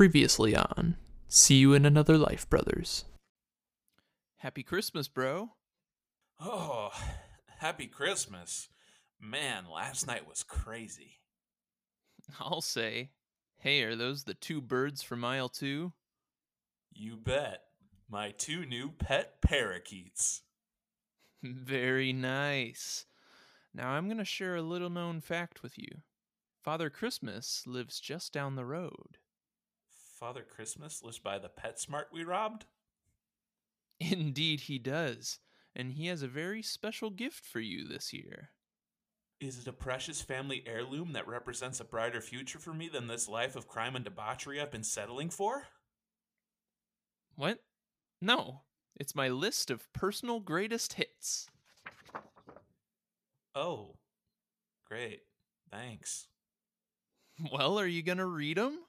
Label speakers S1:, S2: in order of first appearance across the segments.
S1: Previously on See You in Another Life, Brothers.
S2: Happy Christmas, bro.
S3: Oh, happy Christmas. Man, last night was crazy.
S2: I'll say. Hey, are those the two birds from aisle two?
S3: You bet. My two new pet parakeets.
S2: Very nice. Now I'm going to share a little known fact with you. Father Christmas lives just down the road.
S3: Father Christmas lives by the PetSmart we robbed?
S2: Indeed, he does. And he has a very special gift for you this year.
S3: Is it a precious family heirloom that represents a brighter future for me than this life of crime and debauchery I've been settling for?
S2: What? No, it's my list of personal greatest hits.
S3: Oh, great. Thanks.
S2: Well, are you going to read them?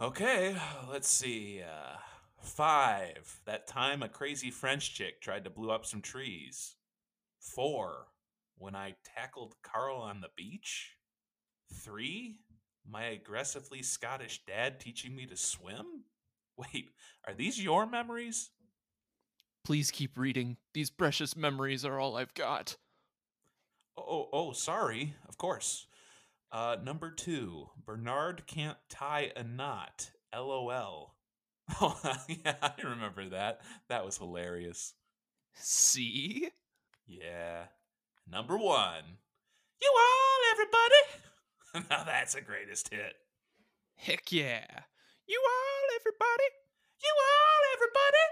S3: Okay, let's see. Uh, five. That time a crazy French chick tried to blow up some trees. Four. When I tackled Karl on the beach. Three. My aggressively Scottish dad teaching me to swim. Wait, are these your memories?
S2: Please keep reading. These precious memories are all I've got.
S3: Oh, oh, oh sorry. Of course. Uh, number two, Bernard can't tie a knot. LOL. Oh, yeah, I remember that. That was hilarious.
S2: See?
S3: Yeah. Number one, you all, everybody. now that's a greatest hit.
S2: Heck yeah. You all, everybody.
S3: You all, everybody.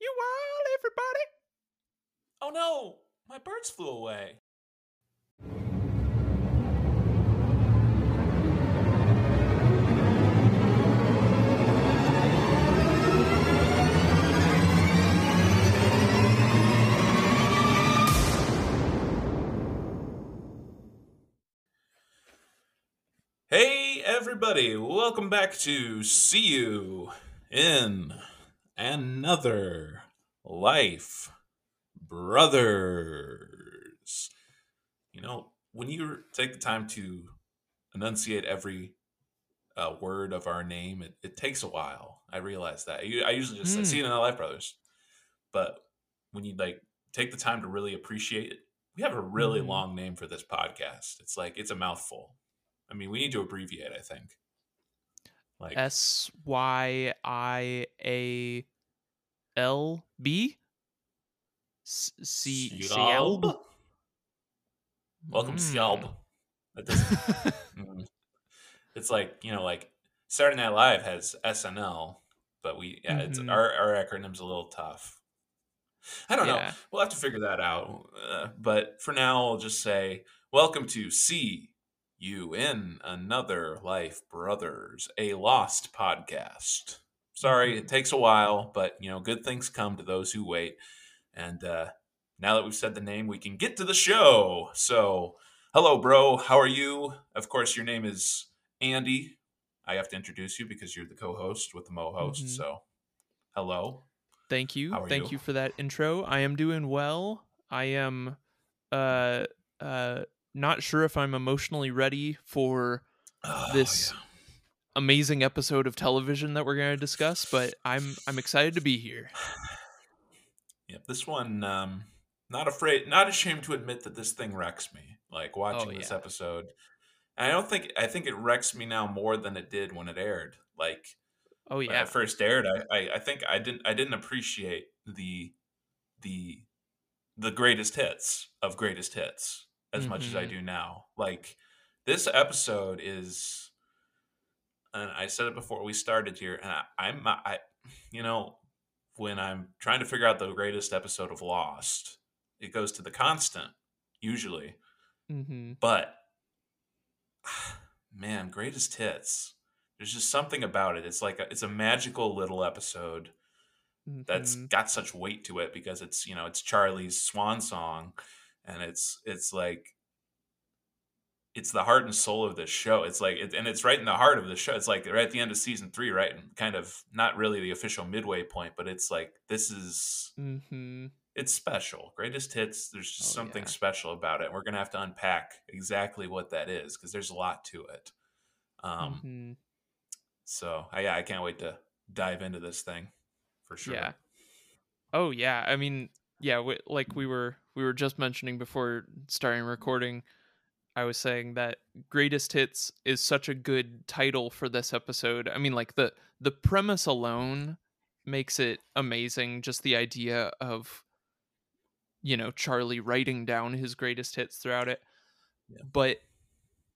S2: You all, everybody.
S3: Oh no, my birds flew away. Hey, everybody, welcome back to See You in Another Life, Brothers. You know, when you take the time to enunciate every uh, word of our name, it, it takes a while. I realize that. I usually just say,
S2: Hmm.
S3: See You in Another Life, Brothers. But when you like take the time to really appreciate it, we have a really
S2: Mhm.
S3: long name for this podcast. It's like, it's a mouthful. I mean, we need to abbreviate. I think. Like
S2: S Y I A L B? C
S3: Sjalb? Welcome,
S2: Mm.
S3: Sjalb. That mm. It's like you know, like Saturday Night Live has SNL, but we yeah, it's
S2: Mhm.
S3: our our acronym's a little tough. I don't know. We'll have to figure that out. Uh, but for now, I'll just say welcome to See You in Another Life, Brothers, a lost podcast. Sorry,
S2: Mm-hmm.
S3: it takes a while, but you know, good things come to those who wait. And uh, now that we've said the name, we can get to the show. So, hello, bro. How are you? Of course, your name is Andy. I have to introduce you because you're the co-host with the Mo host.
S2: Mhm.
S3: So, hello.
S2: Thank you. Thank
S3: you?
S2: you for that intro. I am doing well. I am uh uh not sure if I'm emotionally ready for
S3: Oh,
S2: this
S3: yeah.
S2: amazing episode of television that we're going to discuss, but I'm I'm excited to be here.
S3: Yep, this one, um, not afraid, not ashamed to admit that this thing wrecks me. Like watching this
S2: yeah.
S3: episode, and I don't think I think it wrecks me now more than it did when it aired. Like
S2: Oh yeah.
S3: when it first aired, I, I I think I didn't I didn't appreciate the the the greatest hits of greatest hits as much as I
S2: Mhm.
S3: do now. Like this episode is, and I said it before we started here, and I, I'm I you know when I'm trying to figure out the greatest episode of Lost, it goes to the constant usually,
S2: Mhm.
S3: but man, greatest hits. There's just something about it. It's like a, it's a magical little episode that's
S2: Mhm.
S3: got such weight to it because it's you know it's Charlie's swan song, and it's it's like it's the heart and soul of this show. It's like it, and it's right in the heart of the show. It's like right at the end of season three, right? And kind of not really the official midway point, but it's like this is
S2: Mhm.
S3: it's special. Greatest hits. There's just
S2: Oh,
S3: something
S2: yeah.
S3: special about it. We're gonna have to unpack exactly what that is because there's a lot to it. Um,
S2: Mhm.
S3: So I, yeah, I can't wait to dive into this thing for sure.
S2: Yeah. Oh yeah. I mean, yeah. W- like we were we were just mentioning before starting recording. I was saying that greatest hits is such a good title for this episode. I mean, like the the premise alone makes it amazing. Just the idea of you know Charlie writing down his greatest hits throughout it,
S3: Yeah.
S2: but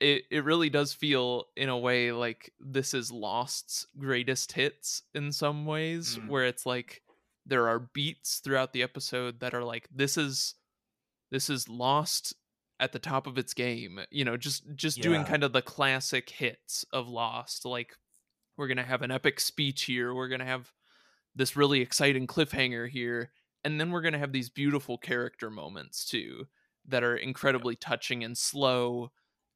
S2: it it really does feel in a way like this is Lost's greatest hits in some ways,
S3: Mm.
S2: where it's like there are beats throughout the episode that are like this is this is Lost at the top of its game. You know, just just doing kind of the classic hits of Lost, like we're gonna have an epic speech here, we're gonna have this really exciting cliffhanger here, and then we're gonna have these beautiful character moments too that are incredibly touching and slow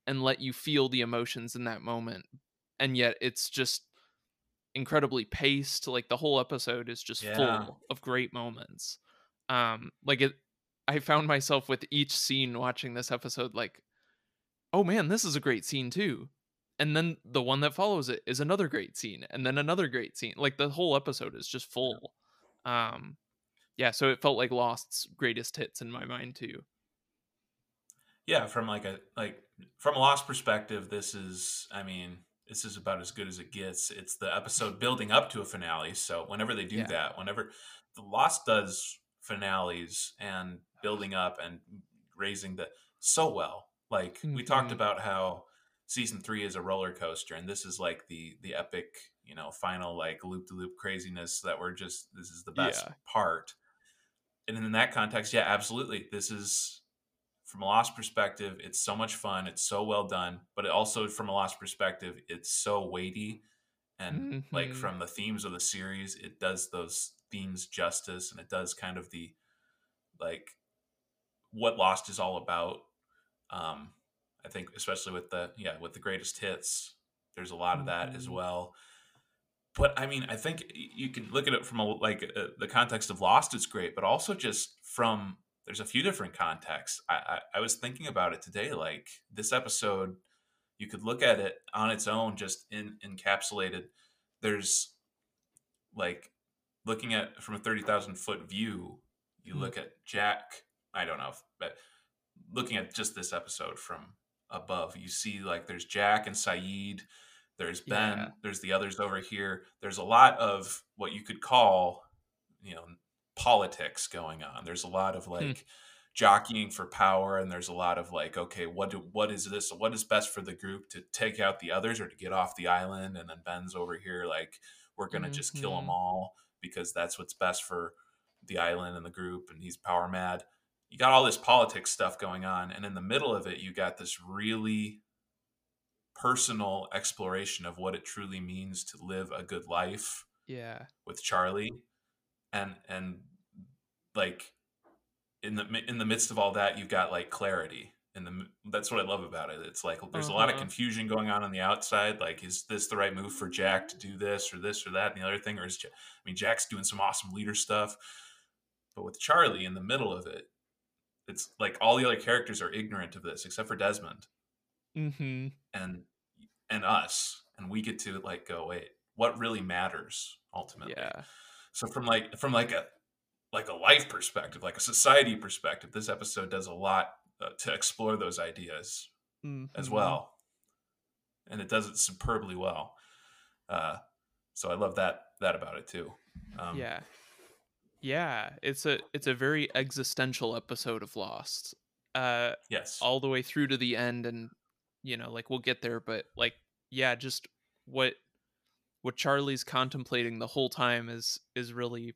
S2: and let you feel the emotions in that moment and yet it's just incredibly paced like the whole episode is just
S3: Yeah.
S2: full of great moments um like it i found myself with each scene watching this episode like oh man this is a great scene too. And then the one that follows it is another great scene and then another great scene like the whole episode is just full. Um yeah so it felt like lost's greatest hits in my mind too.
S3: Yeah from like a like from a lost perspective this is i mean this is about as good as it gets. It's the episode building up to a finale so whenever they do
S2: Yeah.
S3: that whenever the lost does finales and building up and raising the so well like we talked
S2: Mhm.
S3: about how season three is a roller coaster and this is like the the epic you know final like loop to loop craziness that we're just this is the best
S2: Yeah.
S3: part and in that context yeah absolutely this is from a lost perspective it's so much fun it's so well done but it also from a lost perspective it's so weighty and like
S2: Mhm.
S3: from the themes of the series it does those themes justice and it does kind of the like what lost is all about. Um i think especially with the yeah with the greatest hits there's a lot of that as
S2: Mhm.
S3: well. But i mean i think you can look at it from a like uh, the context of lost is great but also just from there's a few different contexts. I, I i was thinking about it today like this episode you could look at it on its own just in encapsulated. There's like looking at from a 30,000 foot view you
S2: Hmm.
S3: look at jack i don't know if, but looking at just this episode from above you see like there's jack and sayid there's ben
S2: Yeah.
S3: there's the others over here there's a lot of what you could call you know politics going on there's a lot of like jockeying for power and there's a lot of like okay what do what is this what is best for the group to take out the others or to get off the island and then ben's over here like we're gonna just kill them
S2: Mhm.
S3: all because that's what's best for the island and the group and he's power mad. You got all this politics stuff going on and in the middle of it you got this really personal exploration of what it truly means to live a good life
S2: yeah.
S3: with Charlie, and and like in the in the midst of all that, you've got like clarity, and the that's what I love about it. It's like there's a lot of
S2: Uh-huh.
S3: confusion going on on the outside. Like, is this the right move for Jack to do this or this or that and the other thing? Or is Ja- I mean, Jack's doing some awesome leader stuff, but with Charlie in the middle of it, it's like all the other characters are ignorant of this except for Desmond
S2: mm-hmm
S3: and and us, and we get to like go wait, what really matters ultimately?
S2: yeah
S3: So from like from like a like a life perspective, like a society perspective, this episode does a lot uh, to explore those ideas as
S2: Mhm.
S3: well, and it does it superbly well. Uh, so I love that that about it too. Um,
S2: yeah yeah it's a it's a very existential episode of lost uh
S3: Yes.
S2: all the way through to the end and you know like we'll get there but like yeah just what what charlie's contemplating the whole time is is really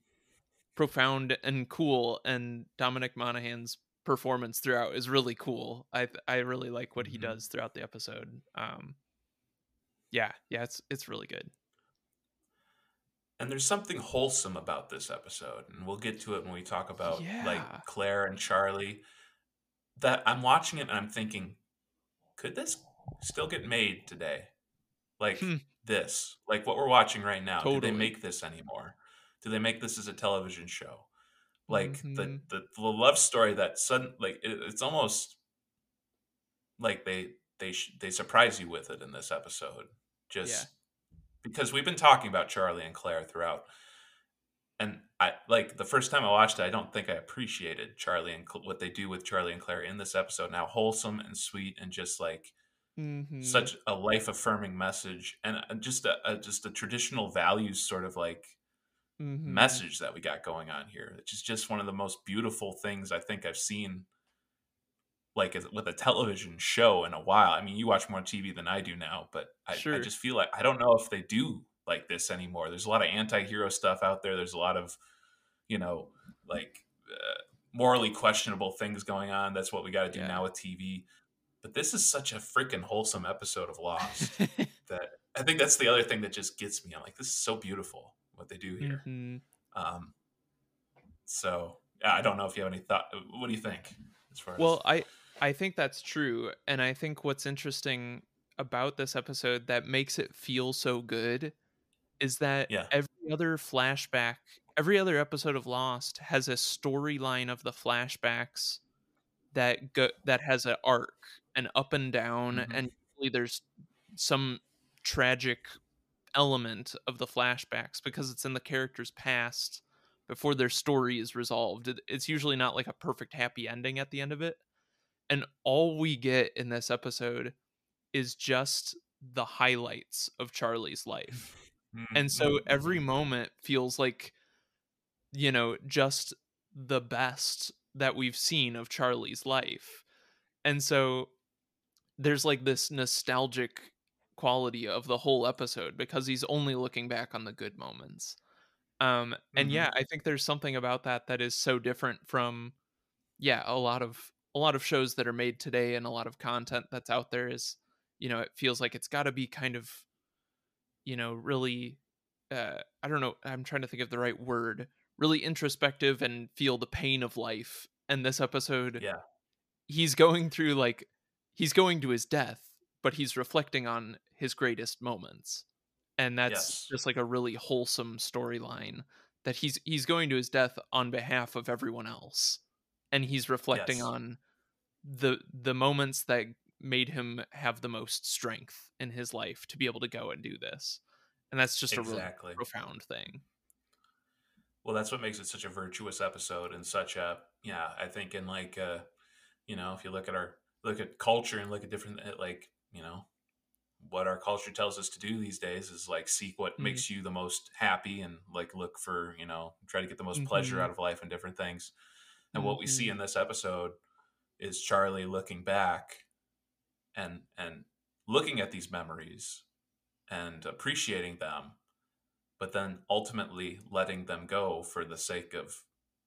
S2: profound and cool and dominic monaghan's performance throughout is really cool i i really like what he
S3: Mhm.
S2: does throughout the episode um yeah yeah it's it's really good
S3: and there's something wholesome about this episode, and we'll get to it when we talk about
S2: Yeah.
S3: like Claire and Charlie. That I'm watching it and I'm thinking, could this still get made today? Like
S2: Hmm.
S3: this, like what we're watching right now. Do they make this anymore? Do they make this as a television show? Like
S2: Mhm.
S3: the, the the love story that sudden like it, it's almost like they they sh- they surprise you with it in this episode. Just because we've been talking about Charlie and Claire throughout. And I like the first time I watched it, I don't think I appreciated Charlie and Cl- what they do with Charlie and Claire in this episode. Now wholesome and sweet and just like
S2: Mhm.
S3: such a life affirming message and uh, just a, a just a traditional values sort of like
S2: Mhm.
S3: message that we got going on here. It's just just one of the most beautiful things I think I've seen like with a television show in a while. I mean, you watch more TV than I do now, but I, I just feel like I don't know if they do like this anymore. There's a lot of anti-hero stuff out there. There's a lot of, you know, like uh, morally questionable things going on. That's what we got to do
S2: Yeah.
S3: now with TV. But this is such a freaking wholesome episode of Lost that I think that's the other thing that just gets me. I'm like, this is so beautiful what they do here.
S2: Mhm.
S3: Um, so yeah, I don't know if you have any thought. What do you think? As far as
S2: Well, I I think that's true, and I think what's interesting about this episode that makes it feel so good is that
S3: Yeah.
S2: every other flashback, every other episode of Lost has a storyline of the flashbacks that go that has an arc, an up and down,
S3: Mhm.
S2: and usually there's some tragic element of the flashbacks because it's in the character's past before their story is resolved. It- It's usually not like a perfect happy ending at the end of it. And all we get in this episode is just the highlights of Charlie's life. And so
S3: Mhm.
S2: every moment feels like, you know, just the best that we've seen of Charlie's life. And so there's like this nostalgic quality of the whole episode because he's only looking back on the good moments. Um and
S3: Mhm.
S2: yeah, I think there's something about that that is so different from yeah, a lot of a lot of shows that are made today and a lot of content that's out there is, you know, it feels like it's got to be kind of you know, really uh I don't know, I'm trying to think of the right word, really introspective and feel the pain of life. And this episode
S3: yeah,
S2: he's going through like he's going to his death, but he's reflecting on his greatest moments. And that's
S3: Yes.
S2: just like a really wholesome storyline that he's he's going to his death on behalf of everyone else. And he's reflecting
S3: Yes.
S2: on the the moments that made him have the most strength in his life to be able to go and do this. And that's just a really profound thing.
S3: Well, that's what makes it such a virtuous episode and such a yeah. I think in like uh, you know, if you look at our look at culture and look at different like you know what our culture tells us to do these days is like seek what
S2: Mm.
S3: makes you the most happy and like look for you know try to get the most pleasure
S2: Mhm.
S3: out of life and different things. And what we see
S2: Mhm.
S3: in this episode is Charlie looking back and and looking at these memories and appreciating them but then ultimately letting them go for the sake of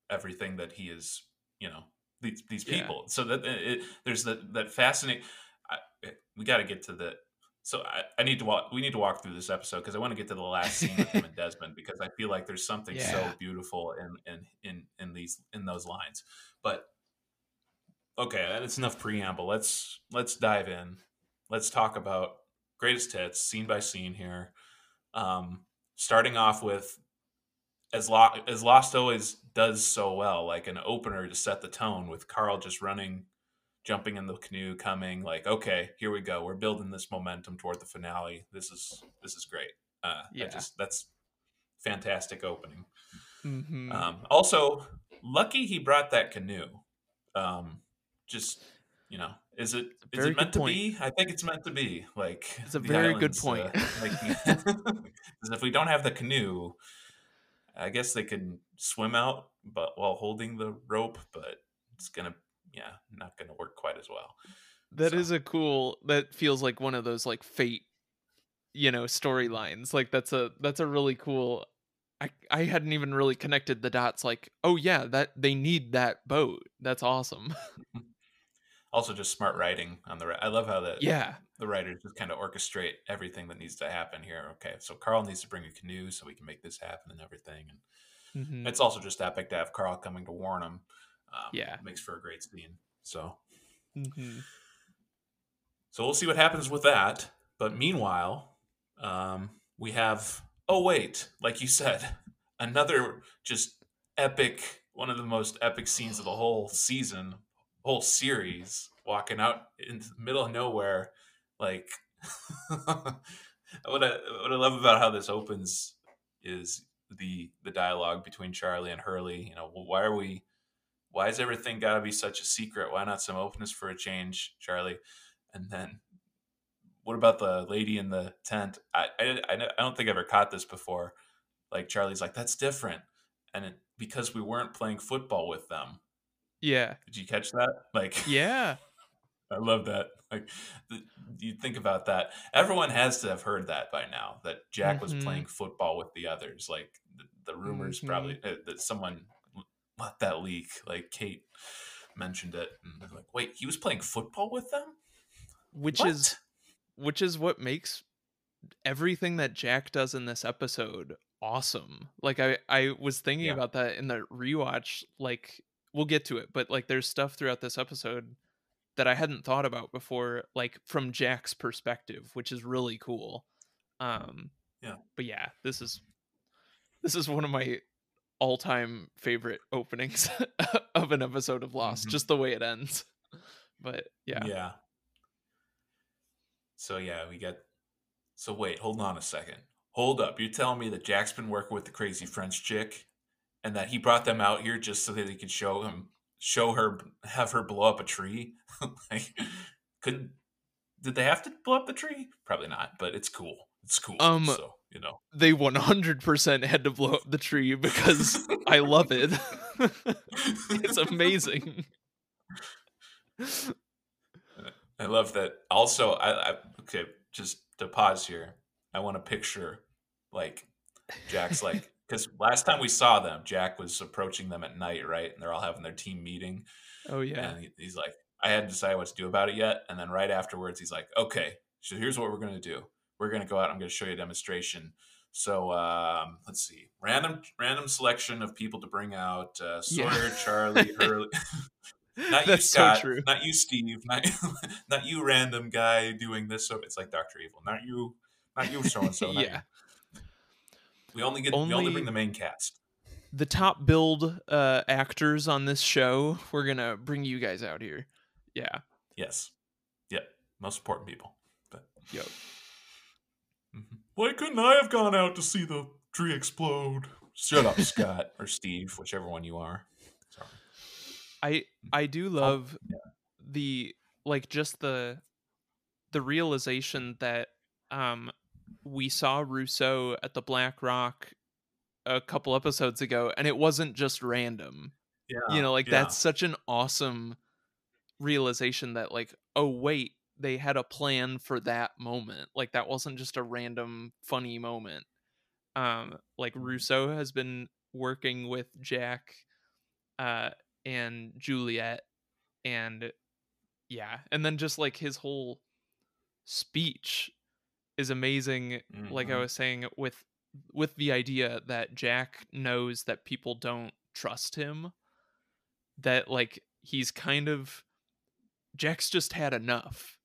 S3: everything that he is you know these these
S2: Yeah.
S3: people so that it, there's that that fascinating we got to get to the so I, I need to walk we need to walk through this episode because i want to get to the last scene with him and desmond because i feel like there's something so beautiful in in in in these in those lines. But okay that's enough preamble. Let's let's dive in. Let's talk about greatest hits scene by scene here. Um starting off with as Lo- as Lost always does so well, like an opener to set the tone with Karl just running, jumping in the canoe, coming like, okay, here we go. We're building this momentum toward the finale. This is this is great. Uh,
S2: Yeah.
S3: Just that's fantastic opening.
S2: Mhm.
S3: Um, also, lucky he brought that canoe. Um, just you know, is it is it meant to be? I think it's meant to be. Like
S2: It's a very good
S3: islands,
S2: point.
S3: uh, like, if we don't have the canoe, I guess they could swim out, but while holding the rope. But it's gonna, yeah, not gonna work quite as well.
S2: That is
S3: So-
S2: a cool that feels like one of those like fate you know storylines like that's a that's a really cool i i hadn't even really connected the dots like oh yeah that they need that boat that's awesome
S3: Also, just smart writing on the. I love how the
S2: yeah
S3: the writers just kind of orchestrate everything that needs to happen here. Okay, so Karl needs to bring a canoe so we can make this happen and everything. And
S2: Mhm.
S3: it's also just epic to have Karl coming to warn him. Um,
S2: Yeah.
S3: makes for a great scene. So,
S2: Mhm.
S3: so we'll see what happens with that. But meanwhile, um, we have. Oh wait, like you said, another just epic, one of the most epic scenes of the whole season, whole series. Walking out into the middle of nowhere, like what I what I love about how this opens is the the dialogue between Charlie and Hurley. You know, why are we? Why is everything got to be such a secret? Why not some openness for a change, Charlie? And then, what about the lady in the tent? I I, I don't think I ever caught this before. Like Charlie's like, that's different, and it, because we weren't playing football with them.
S2: Yeah.
S3: Did you catch that? Like,
S2: Yeah.
S3: I love that. Like, th- you think about that. Everyone has to have heard that by now. That Jack was
S2: Mhm.
S3: playing football with the others. Like the, the rumors
S2: Mhm.
S3: probably uh, that someone let that leak. Like Kate mentioned it, and they're like, "Wait, he was playing football with them?"
S2: Which
S3: What?
S2: is which is what makes everything that Jack does in this episode awesome. Like I I was thinking
S3: Yeah.
S2: about that in the rewatch like we'll get to it, but like there's stuff throughout this episode that I hadn't thought about before like from Jack's perspective, which is really cool. Um
S3: Yeah.
S2: But yeah, this is this is one of my all-time favorite openings of an episode of Lost,
S3: Mhm.
S2: just the way it ends. But yeah.
S3: Yeah. So yeah, we get. So wait, hold on a second. Hold up. You're telling me that Jack's been working with the crazy French chick, and that he brought them out here just so that he could show him, show her, have her blow up a tree. like, could did they have to blow up the tree? Probably not, but it's cool. It's cool.
S2: Um,
S3: so you know,
S2: they 100% had to blow up the tree because I love it. it's amazing.
S3: I love that. Also, I, I okay, just to pause here, I want to picture like Jack's like because last time we saw them, Jack was approaching them at night, right? And they're all having their team meeting,
S2: Oh yeah.
S3: and he, he's like, "I hadn't decided what to do about it yet." And then right afterwards, he's like, "Okay, so here's what we're gonna do. We're gonna go out. I'm gonna show you a demonstration." So um, let's see, random random selection of people to bring out: uh,
S2: Yeah.
S3: Sawyer, Charlie, Hurley. Not you,
S2: That's
S3: Scott.
S2: so true.
S3: Not you, Steve. Not not you, random guy doing this. So it's like Doctor Evil. Not you. Not you, so and so.
S2: Yeah.
S3: We only get we only
S2: Only-
S3: bring the main cast.
S2: The top build uh actors on this show, we're going to bring you guys out here. Yeah.
S3: Yes. Yep. Most important people. But
S2: Yep.
S3: Why couldn't I have gone out to see the tree explode? Shut up, Scott or Steve, whichever one you are. Sorry.
S2: I I do love
S3: yeah.
S2: the like just the the realization that um we saw Rousseau at the Black Rock a couple episodes ago and it wasn't just random.
S3: Yeah.
S2: you know like
S3: yeah.
S2: that's such an awesome realization that like oh wait they had a plan for that moment like that wasn't just a random funny moment um like
S3: Mhm.
S2: rousseau has been working with jack uh and juliet and yeah and then just like his whole speech is amazing like i
S3: Mhm.
S2: was saying with with the idea that jack knows that people don't trust him that like he's kind of jack's just had enough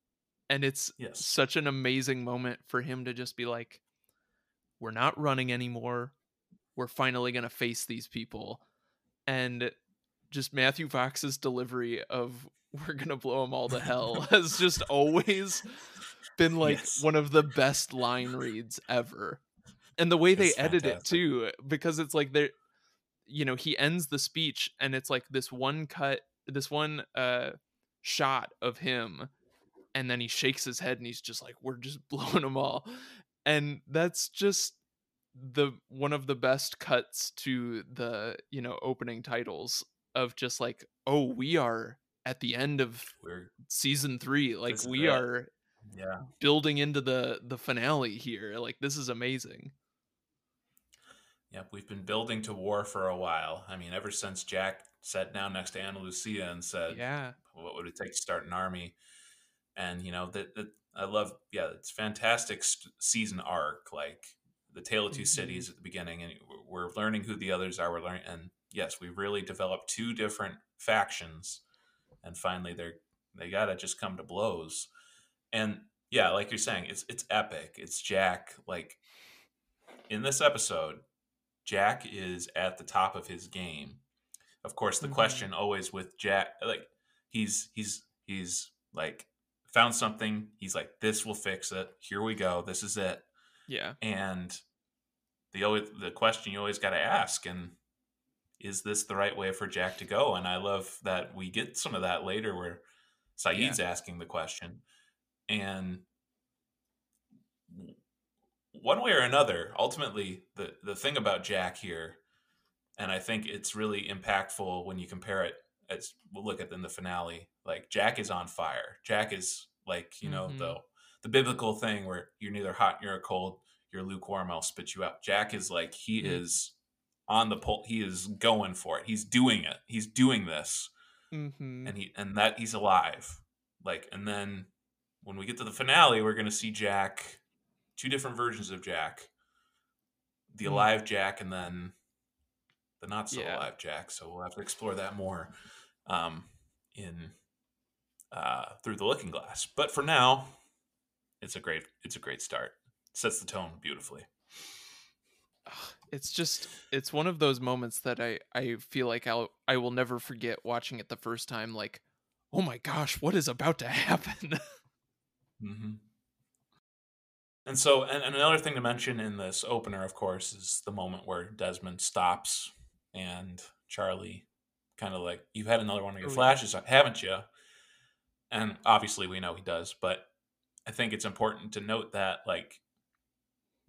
S2: and it's
S3: Yes.
S2: such an amazing moment for him to just be like we're not running anymore we're finally going to face these people and just matthew fox's delivery of we're going to blow them all to hell has just always been like
S3: Yes.
S2: one of the best line reads ever and the way they
S3: It's
S2: edit it too because it's like they're you know he ends the speech and it's like this one cut this one uh shot of him and then he shakes his head and he's just like we're just blowing them all and that's just the one of the best cuts to the you know opening titles of just like oh we are at the end of
S3: We're
S2: season 3 like we
S3: it.
S2: are
S3: yeah.
S2: building into the the finale here like this is amazing
S3: Yep, we've been building to war for a while. I mean, ever since Jack sat down next to Ana Lucia and said,
S2: yeah
S3: "What would it take to start an army?" And you know that that I love. Yeah, it's fantastic st- season arc. Like the Tale of 2
S2: Mhm.
S3: Cities at the beginning, and we're- learning who the others are. We're learning, and yes, we really developed two different factions, and finally they're they gotta just come to blows. And yeah, like you're saying, it's it's epic. It's Jack like in this episode, Jack is at the top of his game. Of course, the
S2: Mhm.
S3: question always with Jack, like he's he's he's like found something. He's like, this will fix it. Here we go. This is it.
S2: Yeah.
S3: and the always the question you always got to ask and is this the right way for Jack to go? And I love that we get some of that later where Sayid's asking the question and one way or another ultimately the the thing about Jack here and I think it's really impactful when you compare it as we'll look at in the finale like Jack is on fire. Jack is like, you know,
S2: Mhm.
S3: the the biblical thing where you're neither hot nor cold, you're lukewarm, I'll spit you out. Jack is like he
S2: Mm.
S3: is on the pole. He is going for it. He's doing it. He's doing this,
S2: Mm-hmm.
S3: and he and that he's alive. Like, and then when we get to the finale, we're gonna see Jack, two different versions of Jack, the
S2: Mm.
S3: alive Jack, and then the not so
S2: Yeah.
S3: alive Jack. So we'll have to explore that more um, in uh, through the Looking Glass. But for now, it's a great it's a great start. Sets the tone beautifully.
S2: It's just it's one of those moments that I I feel like I'll I will never forget watching it the first time. Like, oh my gosh, what is about to happen?
S3: hmm And so, and, and another thing to mention in this opener, of course, is the moment where Desmond stops and Charlie kind of like, You've had another one of your
S2: Oh,
S3: flashes, haven't you? And obviously, we know he does, but I think it's important to note that, like,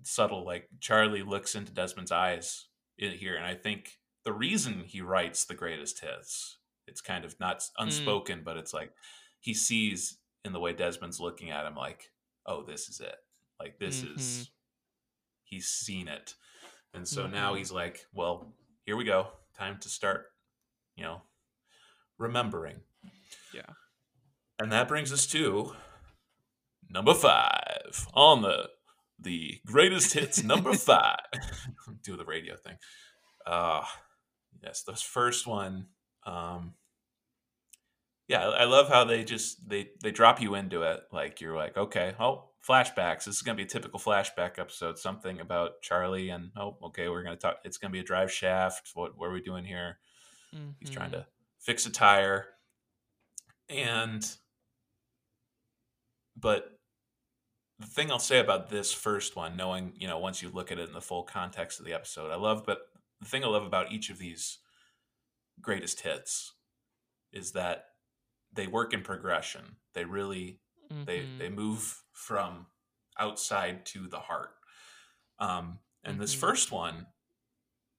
S3: subtle, like, Charlie looks into Desmond's eyes in here. And I think the reason he writes the greatest hits, it's kind of not mm. unspoken, but it's like he sees in the way Desmond's looking at him, like, oh, this is it. Like, this mm-hmm. is, he's seen it. And so now
S2: Mhm.
S3: he's like, well, here we go. Time to start, you know, remembering.
S2: Yeah.
S3: And that brings us to number five on the the greatest hits number five. Do the radio thing. Uh yes, this first one. Um yeah, I I love how they just they they drop you into it. Like you're like, okay, oh, flashbacks. This is gonna be a typical flashback episode. Something about Charlie and oh, okay, we're gonna talk. It's gonna be a drive shaft. What what are we doing here? He's trying
S2: Mhm.
S3: to fix a tire. And but the thing I'll say about this first one, knowing, you know, once you look at it in the full context of the episode, I love but the thing I love about each of these greatest hits is that they work in progression. They really they
S2: Mhm.
S3: they move from outside to the heart. Um, and this
S2: Mhm.
S3: first one,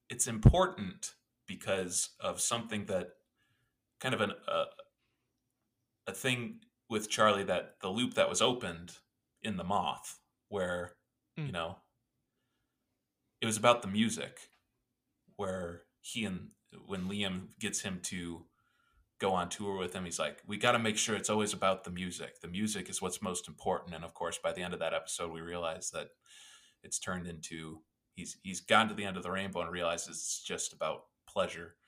S3: it's important because of something that kind of an uh, a thing with Charlie that the loop that was opened in the moth, where you
S2: Mm.
S3: know it was about the music, where he and when Liam gets him to go on tour with him, he's like, "We got to make sure it's always about the music. The music is what's most important." And of course, by the end of that episode, we realize that it's turned into he's he's gone to the end of the rainbow and realizes it's just about pleasure.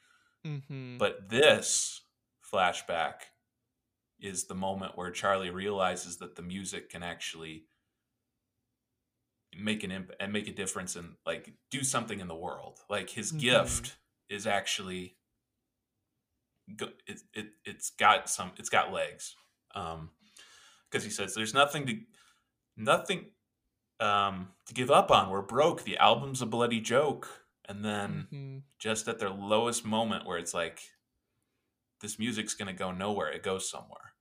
S2: Mhm.
S3: But this flashback is the moment where Charlie realizes that the music can actually make an imp- and make a difference and like do something in the world. Like his
S2: Mhm.
S3: gift is actually it, it it's got some it's got legs. Um because he says there's nothing to nothing um to give up on. We're broke. The album's a bloody joke. And then
S2: Mhm.
S3: just at their lowest moment where it's like this music's going to go nowhere it goes somewhere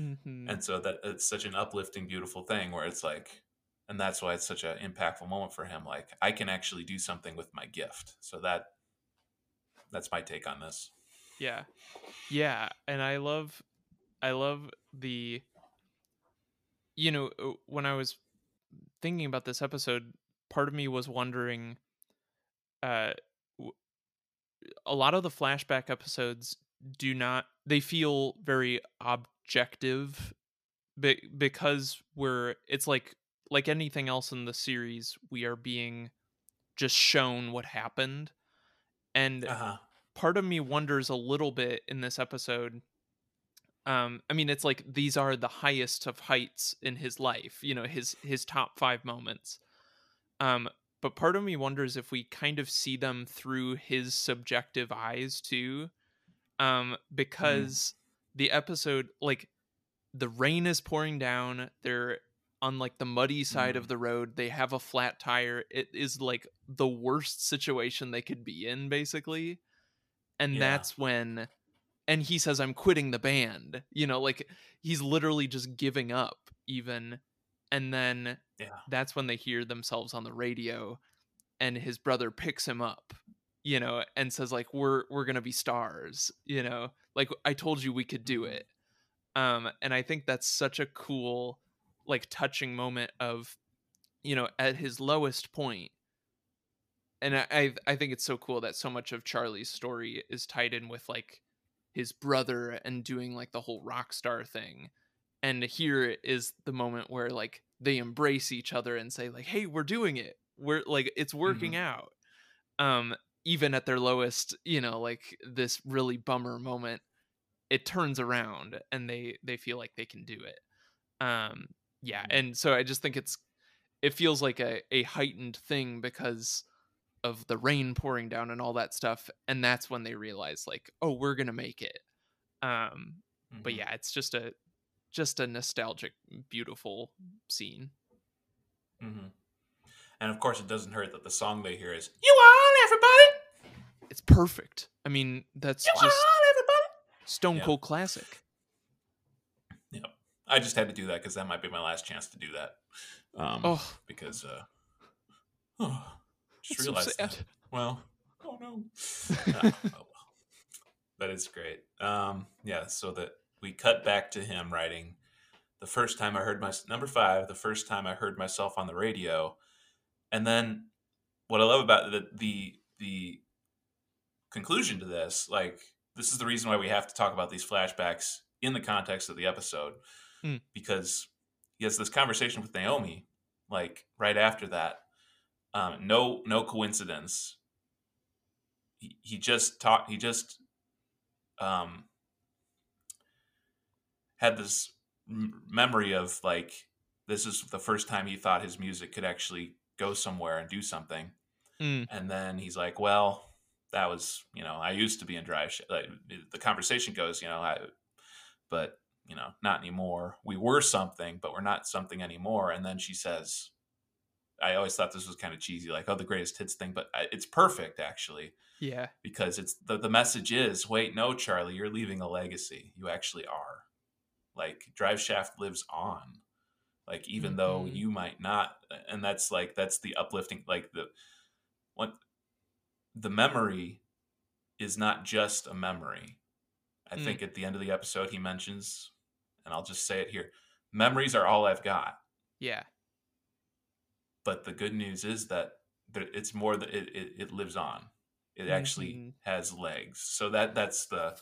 S2: Mhm.
S3: and so that it's such an uplifting beautiful thing where it's like and that's why it's such an impactful moment for him like i can actually do something with my gift so that that's my take on this
S2: Yeah. Yeah, and I love I love the you know, uh, when I was thinking about this episode, part of me was wondering uh a lot of the flashback episodes do not they feel very objective be- because we're it's like like anything else in the series we are being just shown what happened and
S3: uh-huh.
S2: part of me wonders a little bit in this episode um i mean it's like these are the highest of heights in his life you know his his top 5 moments um but part of me wonders if we kind of see them through his subjective eyes too um because the episode like the rain is pouring down they're on like the muddy side
S3: Mm.
S2: of the road. They have a flat tire. It is like the worst situation they could be in, basically. And
S3: Yeah.
S2: that's when, and he says, I'm quitting the band. You know, like he's literally just giving up, even. And then
S3: Yeah.
S2: that's when they hear themselves on the radio and his brother picks him up you know and says like we're we're gonna be stars you know like i told you we could do it. Um and i think that's such a cool like touching moment of you know at his lowest point. and I, I i think it's so cool that so much of charlie's story is tied in with like his brother and doing like the whole rock star thing. And here is the moment where like they embrace each other and say like hey we're doing it. We're like it's working out. Um even at their lowest you know like this really bummer moment it turns around and they they feel like they can do it um yeah
S3: Mhm.
S2: and so i just think it's it feels like a, a heightened thing because of the rain pouring down and all that stuff and that's when they realize like oh we're gonna make it um but
S3: Mhm.
S2: yeah it's just a just a nostalgic beautiful scene
S3: hmm And of course, it doesn't hurt that the song they hear is "You all, everybody,
S2: it's perfect i mean that's
S3: you
S2: just
S3: all, everybody."
S2: Stone
S3: Yeah.
S2: cold classic
S3: Yep. I just had to do that because that might be my last chance to do that. Um,
S2: oh
S3: because uh, oh, just
S2: That's so
S3: realized
S2: sad.
S3: that. Well, oh no. Ah, oh, well. That is great. Um, yeah, so that we cut back to him writing the first time I heard my number five, the first time I heard myself on the radio, and then what I love about the the the conclusion to this, like this is the reason why we have to talk about these flashbacks in the context of the episode,
S2: Hmm.
S3: because he has this conversation with Naomi, like right after that. Um, no, no coincidence. He, he just talked. He just um, had this m- memory of like this is the first time he thought his music could actually go somewhere and do something.
S2: Mm.
S3: And then he's like, "Well, that was you know I used to be in drive." Sh-. Like the conversation goes, you know, I, but you know, not anymore. We were something, but we're not something anymore. And then she says, "I always thought this was kind of cheesy, like oh the greatest hits thing, but it's perfect actually."
S2: yeah
S3: because it's the, the message is wait no charlie you're leaving a legacy you actually are like drive shaft lives on like even though
S2: Mhm.
S3: you might not and that's like that's the uplifting like the what the memory is not just a memory. I
S2: Mm.
S3: think at the end of the episode he mentions and i'll just say it here memories are all i've got.
S2: Yeah.
S3: But the good news is that there, it's more that it, it, it lives on. It actually
S2: Mhm.
S3: has legs. So that that's the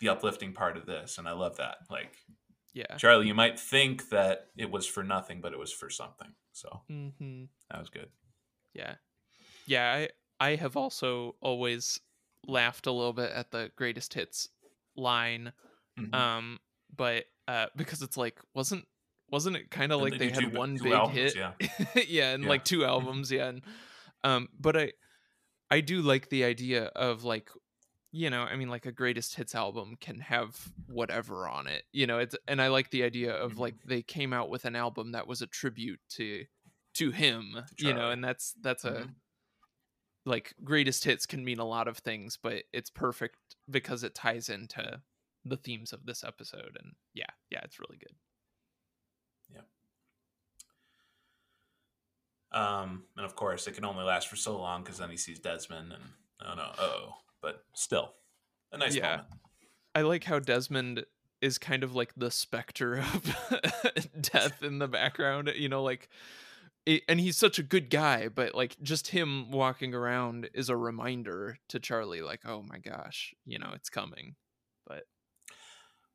S3: the uplifting part of this and i love that. Like
S2: yeah.
S3: Charlie you might think that it was for nothing but it was for something. So
S2: mm-hmm.
S3: that was good.
S2: Yeah. Yeah, I I have also always laughed a little bit at the greatest hits line.
S3: Mhm.
S2: Um but uh because it's like wasn't wasn't it kind of like
S3: they
S2: they had
S3: two-
S2: one
S3: two
S2: big
S3: albums,
S2: hit?
S3: yeah.
S2: yeah, and
S3: Yeah.
S2: like two albums, yeah. And, um but I I do like the idea of like you know, I mean like a greatest hits album can have whatever on it. You know, it's and I like the idea of like they came out with an album that was a tribute to to him, you know, and that's that's a
S3: Mhm.
S2: Like greatest hits can mean a lot of things, but it's perfect because it ties into the themes of this episode. And yeah, yeah, it's really good. Yeah.
S3: Um and of course it can only last for so long because then he sees desmond and oh no uh oh but still a nice
S2: Yeah.
S3: moment
S2: I like how Desmond is kind of like the specter of death in the background, you know, like it, and he's such a good guy, but like just him walking around is a reminder to Charlie like, "Oh my gosh, you know, it's coming." But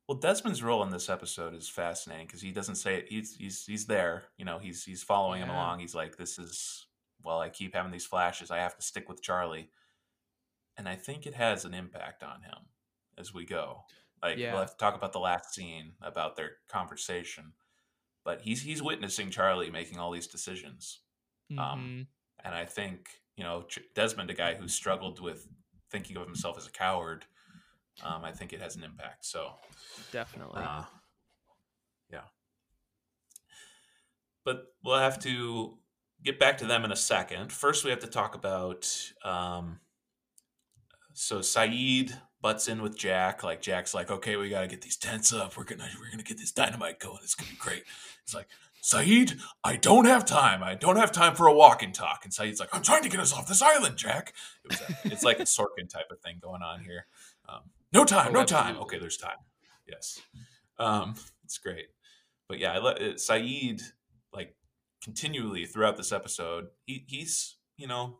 S3: Well, Desmond's role in this episode is fascinating because he doesn't say it. He's he's he's there. You know, he's he's following him along. He's like, "This is well, I keep having these flashes. I have to stick with Charlie," and I think it has an impact on him as we go. Like
S2: Yeah.
S3: we'll have to talk about the last scene about their conversation, but he's he's witnessing Charlie making all these decisions, Um,
S2: mhm,
S3: and I think you know Desmond, a guy who struggled with thinking of himself as a coward. Um, I think it has an impact. So
S2: definitely.
S3: uh, yeah. but we'll have to get back to them in a second. First, we have to talk about. Um, so Sayid butts in with Jack. Like Jack's like, okay, we gotta get these tents up. We're gonna we're gonna get this dynamite going. It's gonna be great. It's like Sayid, I don't have time. I don't have time for a walk and talk. And Sayid's like, I'm trying to get us off this island, Jack. It was a, it's like a Sorkin type of thing going on here. Um, no time,
S2: Oh,
S3: no time. Okay, there's time. Yes, um, it's great. But yeah, I let uh, Sayid like continually throughout this episode. He he's you know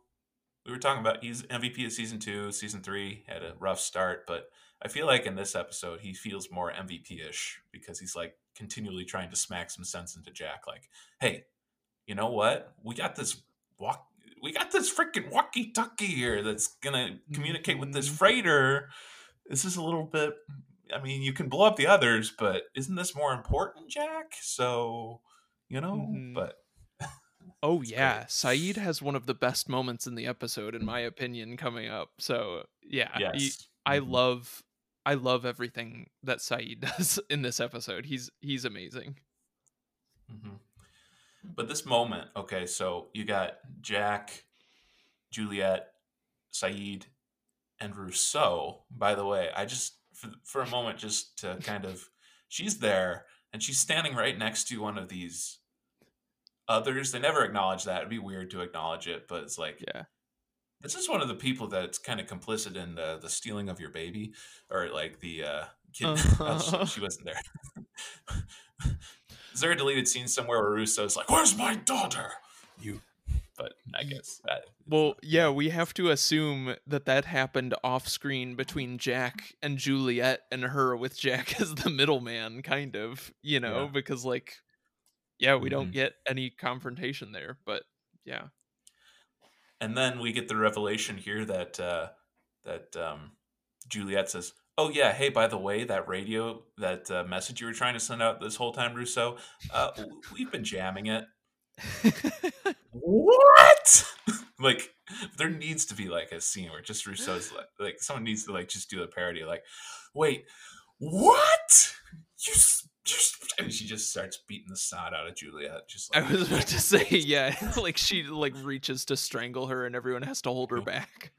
S3: we were talking about he's MVP of season two, season three had a rough start, but I feel like in this episode he feels more MVP ish because he's like continually trying to smack some sense into Jack. Like, hey, you know what? We got this walk. We got this freaking walkie-talkie here that's gonna communicate with this
S2: Mhm.
S3: freighter. This is a little bit. I mean, you can blow up the others, but isn't this more important, Jack? So, you know.
S2: Mhm.
S3: But
S2: Oh
S3: It's
S2: yeah,
S3: great.
S2: Sayid has one of the best moments in the episode, in my opinion, coming up. So yeah,
S3: yes,
S2: he- I
S3: Mhm.
S2: love, I love everything that Sayid does in this episode. He's he's amazing.
S3: hmm But this moment, okay, so you got Jack, Juliet, Sayid, and Rousseau. By the way, I just for, for a moment just to kind of she's there and she's standing right next to one of these others. They never acknowledge that. It'd be weird to acknowledge it, but it's like
S2: Yeah.
S3: this is one of the people that's kind of complicit in the, the stealing of your baby or like the uh kid oh, she, she wasn't there is there a deleted scene somewhere where Rousseau's like where's my daughter you but i guess that
S2: Well, yeah, we have to assume that that happened off screen between Jack and Juliet and her with Jack as the middleman, kind of, you know,
S3: Yeah.
S2: because like, yeah, we don't
S3: Mhm.
S2: get any confrontation there, but yeah.
S3: and then we get the revelation here that uh that um juliet says oh yeah hey by the way that radio that uh, message you were trying to send out this whole time Rousseau uh we've been jamming it what like there needs to be like a scene where just Rousseau's like, like someone needs to like just do a parody like wait what you just and she just starts beating the snot out of Juliet just
S2: I was about to say, yeah, like she like reaches to strangle her and everyone has to hold her back.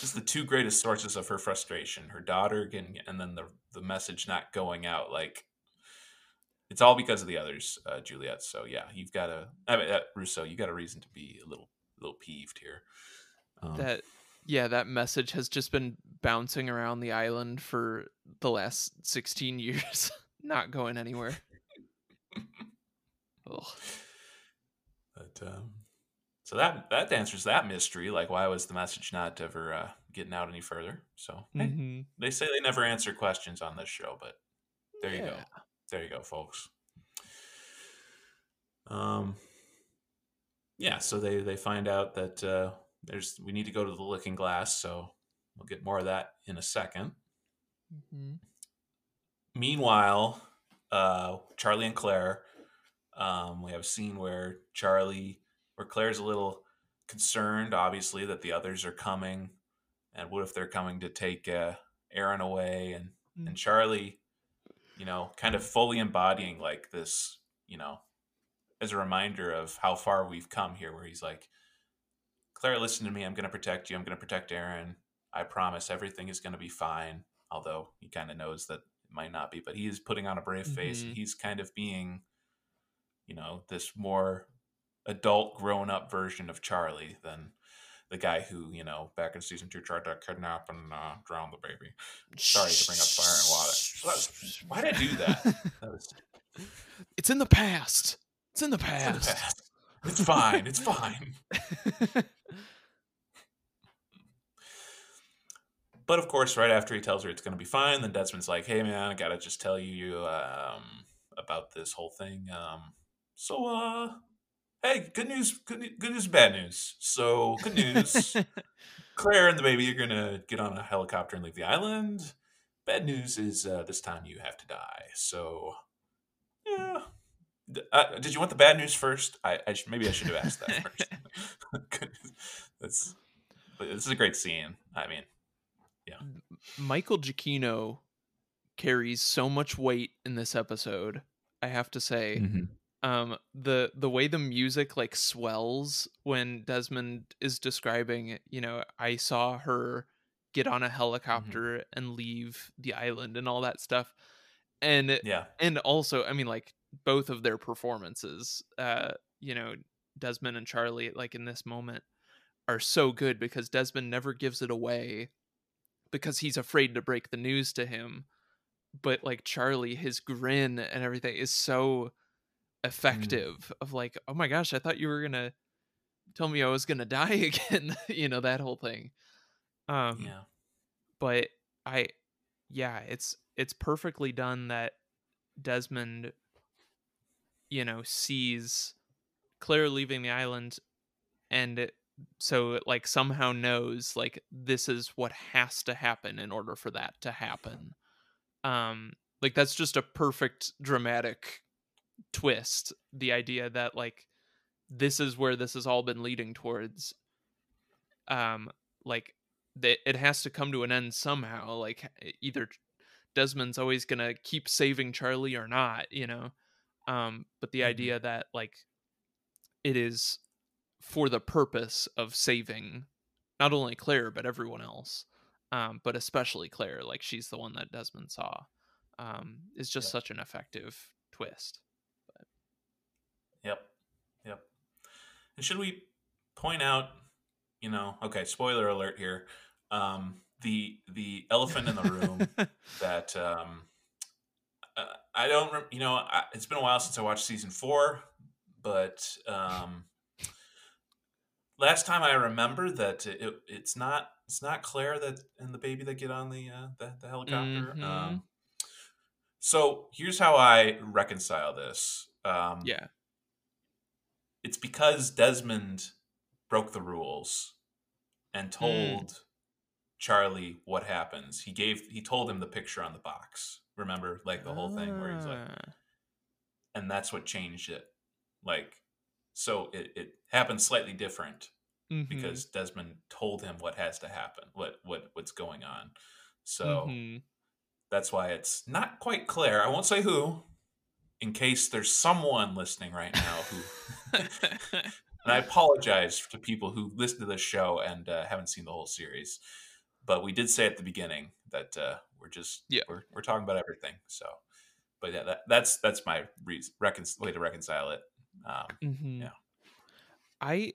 S3: just the two greatest sources of her frustration her daughter getting and then the the message not going out like it's all because of the others uh, Juliet so yeah you've got a I mean, uh, Rousseau you got a reason to be a little a little peeved here. Um,
S2: That yeah, that message has just been bouncing around the island for the last 16 years, not going anywhere. Ugh.
S3: But um, so that that answers that mystery. Like, why was the message not ever uh, getting out any further? So hey,
S2: Mhm.
S3: they say they never answer questions on this show, but there you go. There you go, folks. Um, yeah. So they they find out that uh, there's we need to go to the Looking Glass. So we'll get more of that in a second.
S2: Mhm.
S3: Meanwhile, uh, Charlie and Claire, um, we have a scene where Charlie, where Claire's a little concerned, obviously, that the others are coming, and what if they're coming to take uh, Aaron away? And and
S2: Mm.
S3: Charlie, you know, kind of fully embodying like this, you know, as a reminder of how far we've come here, where he's like, Claire, listen to me. I'm going to protect you. I'm going to protect Aaron. I promise everything is going to be fine. Although he kind of knows that it might not be, but he is putting on a brave face
S2: Mhm.
S3: he's kind of being, you know, this more adult, grown up version of Charlie than the guy who, you know, back in season two tried to kidnap and uh, drown the baby. Sorry to bring up fire and water. Why did I do that? That was
S2: It's in the past. It's in the
S3: it's in the
S2: past.
S3: past. It's fine. It's fine. But of course, right after he tells her it's going to be fine, then Desmond's like, "Hey, man, I gotta just tell you um, about this whole thing. Um, so, uh, hey, good news, good, good news, bad news. So, good news, Claire and the baby are gonna get on a helicopter and leave the island. Bad news is uh, this time you have to die. So, yeah." Uh, did you want the bad news first? I, I should, maybe I should have asked that first. That's this is a great scene. I mean,
S2: Michael Giacchino carries so much weight in this episode. I have to say,
S3: Mm-hmm.
S2: um the the way the music like swells when Desmond is describing you know I saw her get on a helicopter and leave the island and all that stuff and
S3: Yeah.
S2: and also I mean like both of their performances uh you know Desmond and Charlie like in this moment are so good because Desmond never gives it away because he's afraid to break the news to him but like Charlie his grin and everything is so effective of like oh my gosh I thought you were going to tell me I was going to die again you know that whole thing um
S3: Yeah.
S2: but I yeah, it's it's perfectly done that Desmond you know sees Claire leaving the island and it, so it, like somehow knows like this is what has to happen in order for that to happen. Um like that's just a perfect dramatic twist the idea that like this is where this has all been leading towards um like that it has to come to an end somehow like either desmond's always gonna keep saving charlie or not you know um but the
S3: Mhm.
S2: idea that like it is for the purpose of saving not only claire but everyone else um but especially claire like she's the one that desmond saw um is just
S3: Yep.
S2: such an effective twist
S3: Yep. Yep. And should we point out, you know, okay, spoiler alert here. Um, the the elephant in the room that um, uh, I don't, you know, I, it's been a while since I watched season four, but um, last time I remember that it, it's not it's not Claire that and the baby that get on the uh, the, the helicopter.
S2: Mhm.
S3: Um, so here's how I reconcile this. Um,
S2: yeah
S3: it's because Desmond broke the rules and told Charlie what happens. He gave he told him the picture on the box. Remember, like the whole thing where he's like,
S2: Ah.
S3: and that's what changed it. Like, so it it happened slightly different
S2: Mhm.
S3: because Desmond told him what has to happen, what what what's going on. So
S2: Mhm.
S3: that's why it's not quite clear. I won't say who, in case there's someone listening right now who And I apologize to people who listen to this show and uh, haven't seen the whole series. But we did say at the beginning that uh, we're just
S2: Yeah.
S3: we're, we're talking about everything. So, but yeah, that, that's that's my reason, recon- way to reconcile it. Um,
S2: Mhm.
S3: Yeah.
S2: I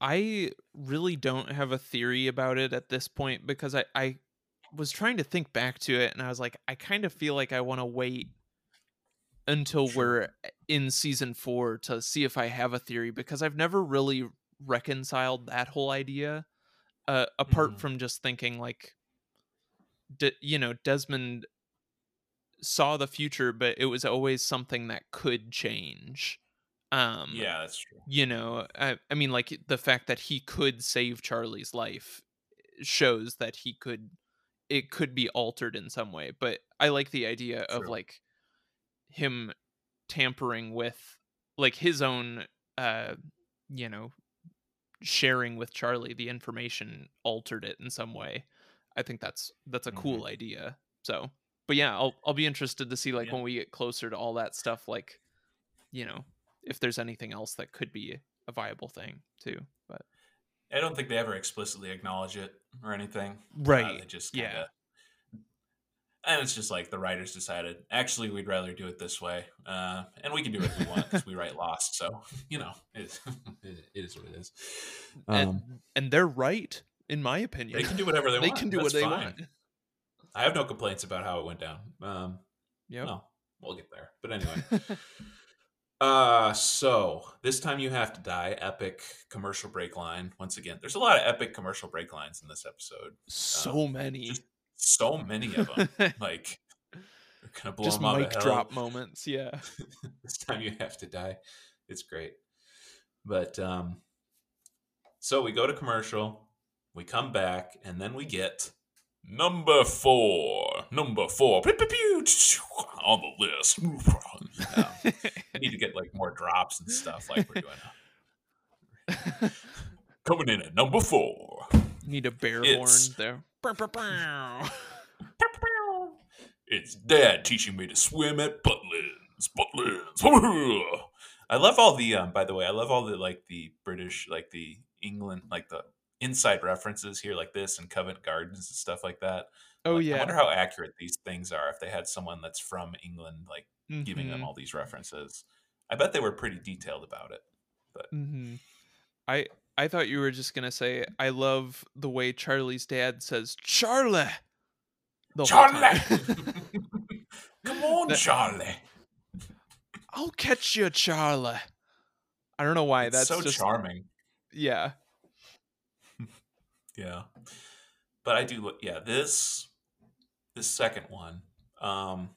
S2: I really don't have a theory about it at this point because I I was trying to think back to it and I was like I kind of feel like I want to wait until we're in season 4 to see if I have a theory because I've never really reconciled that whole idea uh apart
S3: Mhm.
S2: from just thinking like De- you know Desmond saw the future but it was always something that could change um
S3: yeah, that's true.
S2: you know I, I mean like the fact that he could save charlie's life shows that he could it could be altered in some way but i like the idea of like him tampering with like his own uh you know sharing with charlie the information altered it in some way i think that's that's a cool idea so but yeah i'll i'll be interested to see like
S3: Yeah.
S2: when we get closer to all that stuff like you know if there's anything else that could be a viable thing too but
S3: I don't think they ever explicitly acknowledge it or anything. Uh,
S2: Right,
S3: they just
S2: yeah.
S3: kind of. And it's just like the writers decided. Actually, we'd rather do it this way, uh, and we can do what we want because we write Lost. So you know, it, it is what it is.
S2: and,
S3: Um,
S2: and they're right in my opinion
S3: they can do whatever they,
S2: They
S3: want.
S2: They can do
S3: That's
S2: what they
S3: fine.
S2: want
S3: I have no complaints about how it went down. Um. No, we'll get there. But anyway, uh, so this time you have to die. Epic commercial break line. Once again, there's a lot of epic commercial break lines in this episode.
S2: so many
S3: just So many of them. like, they're gonna blow
S2: just mic drop moments yeah
S3: this time you have to die. It's great. But um, so we go to commercial, we come back, and then we get number four. Number four. On the list. Um, I need to get like more drops and stuff like we're doing now. Coming in at number four.
S2: need a bear
S3: It's-
S2: horn there.
S3: It's dad teaching me to swim at Butlins. Butlins. I love all the um by the way, I love all the like the British like the England like the inside references here like this and Covent Gardens and stuff like that.
S2: Oh
S3: Like,
S2: yeah.
S3: I wonder how accurate these things are if they had someone that's from England like giving them
S2: Mhm.
S3: all these references. I bet they were pretty detailed about it.
S2: But Mm-hmm. I I thought you were just gonna say I love the way Charlie's dad says Charlie.
S3: Charlie! Come on,
S2: That-
S3: Charlie.
S2: I'll catch you, Charlie. I don't know why.
S3: It's
S2: That's
S3: so
S2: just
S3: charming.
S2: yeah.
S3: Yeah. But I do look yeah, this this second one. Um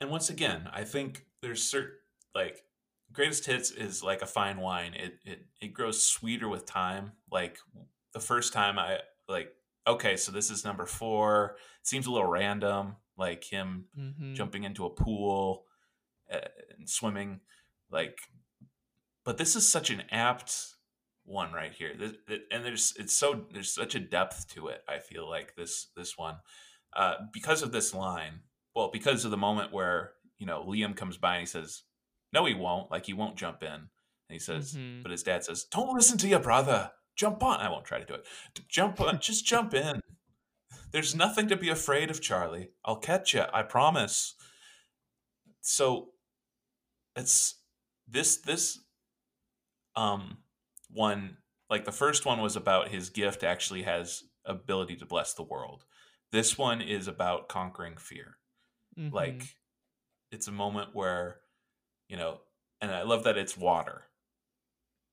S3: and once again, I think there's certain like greatest hits is like a fine wine. It it it grows sweeter with time. Like the first time I like okay, so this is number 4. It seems a little random like him
S2: Mm-hmm.
S3: jumping into a pool uh, and swimming like but this is such an apt one right here. Th- th- and there's it's so there's such a depth to it i feel like this this one. Uh because of this line well because of the moment where you know liam comes by and he says no he won't like he won't jump in. And he says
S2: Mhm.
S3: but his dad says don't listen to your brother. Jump on i won't try to do it. Jump on just jump in. There's nothing to be afraid of charlie. I'll catch you i promise. So it's this this um one like the first one was about his gift actually has ability to bless the world this one is about conquering fear
S2: Mhm.
S3: like it's a moment where you know and i love that it's water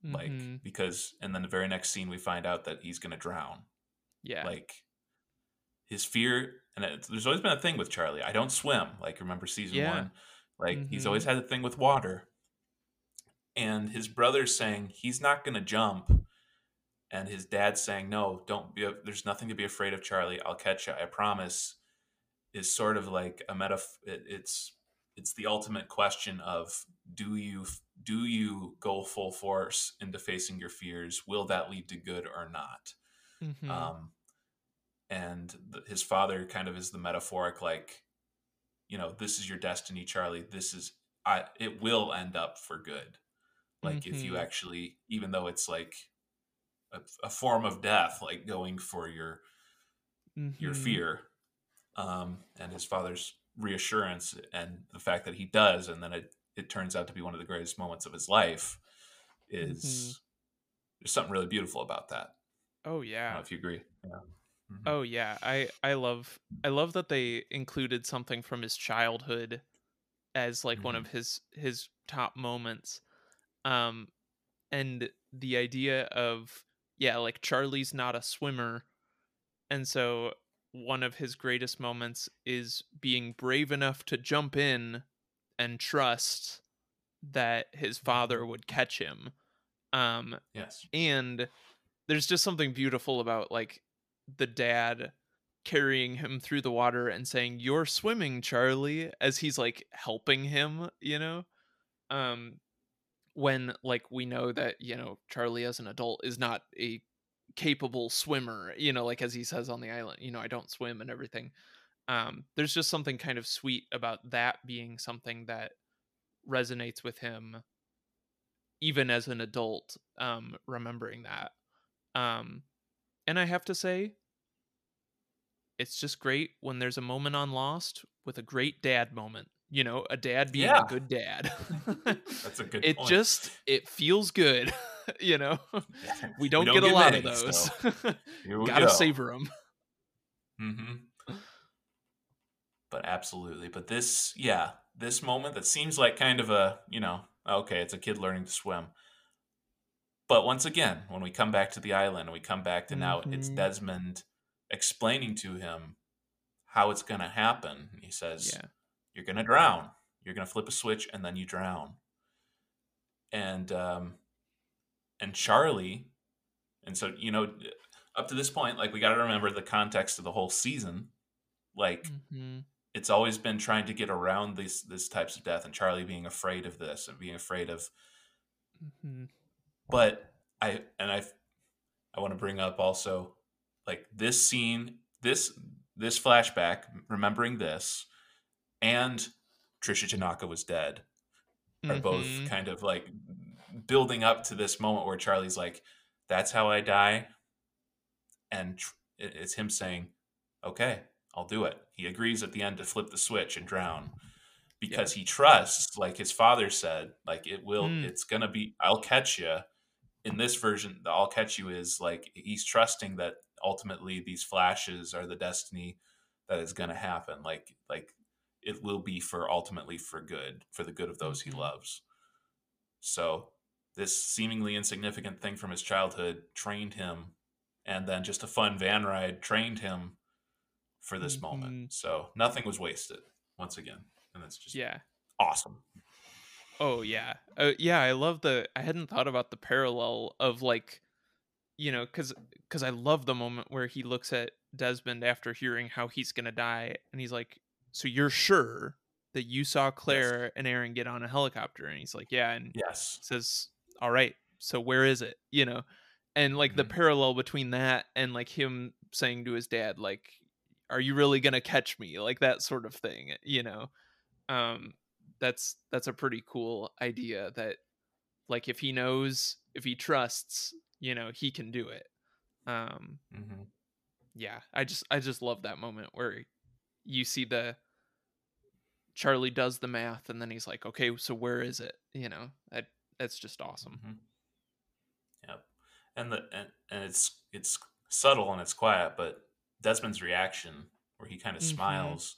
S3: like
S2: Mhm.
S3: because and then the very next scene we find out that he's going to drown
S2: yeah.
S3: like his fear and it, there's always been a thing with charlie i don't swim like remember season
S2: Yeah.
S3: one like he's
S2: Mhm.
S3: always had a thing with water and his brother's saying he's not going to jump. And his dad's saying no don't be there's nothing to be afraid of charlie. I'll catch you i promise is sort of like a metaph it, it's it's the ultimate question of do you do you go full force into facing your fears? Will that lead to good or not?
S2: Mhm.
S3: um, and th- his father kind of is the metaphoric like you know this is your destiny charlie. This is i it will end up for good like if you
S2: Mhm.
S3: actually even though it's like a, a form of death like going for your your
S2: Mhm.
S3: fear um and his father's reassurance and the fact that he does and then it it turns out to be one of the greatest moments of his life is
S2: Mm-hmm.
S3: there's something really beautiful about that
S2: Oh
S3: i don't
S2: yeah.
S3: know if you agree yeah Mhm.
S2: Oh yeah. I I love I love that they included something from his childhood as like one
S3: Mhm.
S2: of his his top moments. Um and the idea of yeah, like Charlie's not a swimmer and so one of his greatest moments is being brave enough to jump in and trust that his father would catch him. Um
S3: yes
S2: and there's just something beautiful about like the dad carrying him through the water and saying you're swimming charlie as he's like helping him you know um when like we know that you know charlie as an adult is not a capable swimmer you know like as he says on the island you know i don't swim and everything um there's just something kind of sweet about that being something that resonates with him even as an adult um remembering that um and i have to say it's just great when there's a moment on lost with a great dad moment you know a dad being
S3: Yeah.
S2: a good dad
S3: That's a good
S2: it
S3: point.
S2: just it feels good you know we don't,
S3: don't
S2: get a lot
S3: many,
S2: of those
S3: so we
S2: gotta
S3: go.
S2: savor them
S3: hmm But absolutely. But this, yeah, this moment that seems like kind of a, you know, okay, it's a kid learning to swim. But once again, when we come back to the island and we come back to now, it's
S2: Mhm.
S3: Desmond explaining to him how it's going to happen. He says,
S2: yeah
S3: you're going to drown. You're going to flip a switch and then you drown. And um and Charlie and so you know up to this point like we got to remember the context of the whole season. Like
S2: Mhm.
S3: it's always been trying to get around these this types of death and Charlie being afraid of this and being afraid of
S2: Mm-hmm.
S3: but I and I I want to bring up also like this scene this this flashback remembering this and Tricia Tanaka was dead are both
S2: Mhm.
S3: kind of like building up to this moment where Charlie's like, "That's how I die," and it's him saying, "Okay, I'll do it." He agrees at the end to flip the switch and drown because he trusts, like his father said, like it will,
S2: Mm.
S3: it's gonna be, I'll catch you. In this version, the "I'll catch you" is like he's trusting that ultimately these flashes are the destiny that is gonna happen. Like, like it will be for ultimately for good, for the good of those he loves. So this seemingly insignificant thing from his childhood trained him, and then just a fun van ride trained him for this
S2: Mhm.
S3: moment. So nothing was wasted once again, and that's just
S2: Yeah.
S3: awesome.
S2: Oh yeah. Uh, yeah, I love the I hadn't thought about the parallel of like you know cuz cuz I love the moment where he looks at Desmond after hearing how he's going to die and he's like, "So you're sure that you saw Claire and Aaron get on a helicopter?" And he's like, "Yeah." And
S3: Yes.
S2: says, "All right, so where is it?" You know, and like the
S3: Mhm.
S2: parallel between that and like him saying to his dad, like, "Are you really gonna catch me?" Like that sort of thing. You know, um, that's that's a pretty cool idea. That like if he knows, if he trusts, you know, he can do it. Um,
S3: hmm
S2: yeah, I just I just love that moment where you see the Charlie does the math and then he's like, "Okay, so where is it?" You know, that that's just awesome.
S3: hmm Yep. And the and, and it's it's subtle and it's quiet, but Desmond's reaction, where he kind of
S2: Mhm.
S3: smiles.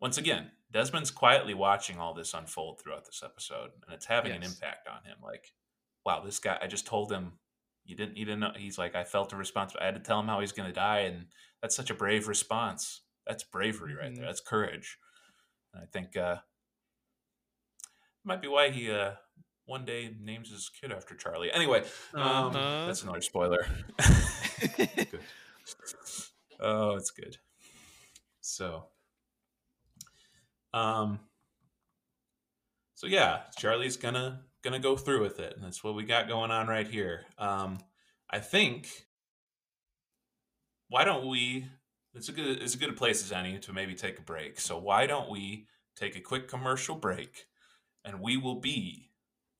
S3: Once again, Desmond's quietly watching all this unfold throughout this episode, and it's having an impact on him. Like, wow, this guy! I just told him you didn't. You didn't know. He's like, I felt a response. I had to tell him how he's going to die, and that's such a brave response. That's bravery right there.
S2: Mhm.
S3: That's courage. And I think uh, might be why he uh, one day names his kid after Charlie. Anyway, um,
S2: Uh-huh.
S3: that's another spoiler. good. Oh, it's good. So, um, so yeah, Charlie's gonna gonna go through with it, and that's what we got going on right here. Um, I think. Why don't we? It's a good it's a good place as any to maybe take a break. So why don't we take a quick commercial break, and we will be